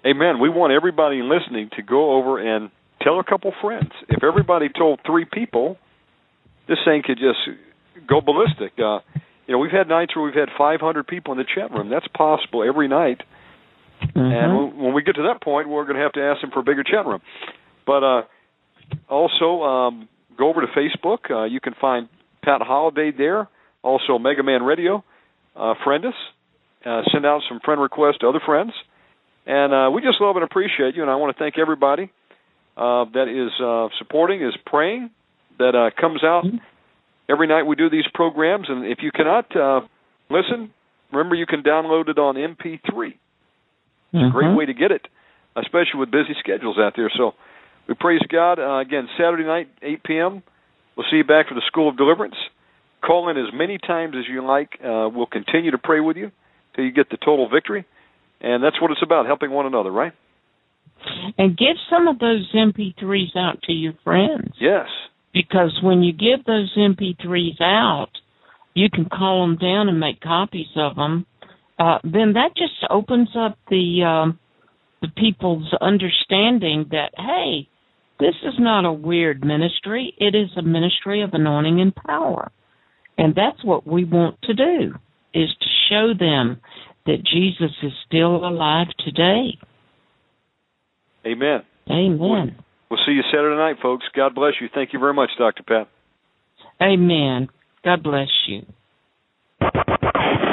Amen. We want everybody listening to go over and tell a couple friends. If everybody told three people, this thing could just go ballistic. Uh, you know, we've had nights where we've had 500 people in the chat room. That's possible every night. Mhm. And when, we get to that point, we're going to have to ask them for a bigger chat room. But uh, also, um, go over to Facebook. Uh, you can find Pat Holliday there. Also, Mega Man Radio. Uh, friend us. Uh, send out some friend requests to other friends. And uh, we just love and appreciate you. And I want to thank everybody that is uh, supporting, is praying, that uh, comes out every night we do these programs. And if you cannot uh, listen, remember you can download it on MP3 Mhm. A great way to get it, especially with busy schedules out there. So we praise God. Uh, again, Saturday night, 8 p.m. We'll see you back for the School of Deliverance. Call in as many times as you like. Uh, we'll continue to pray with you till you get the total victory. And that's what it's about, helping one another, right? And give some of those MP3s out to your friends. Yes. because when you give those MP3s out, you can call them down and make copies of them. Uh, then that just opens up the um, the people's understanding that hey, this is not a weird ministry; it is a ministry of anointing and power, and that's what we want to do is to show them that Jesus is still alive today. Amen. Amen. We'll see you Saturday night, folks. God bless you. Thank you very much, Dr. Pat. Amen. God bless you.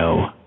know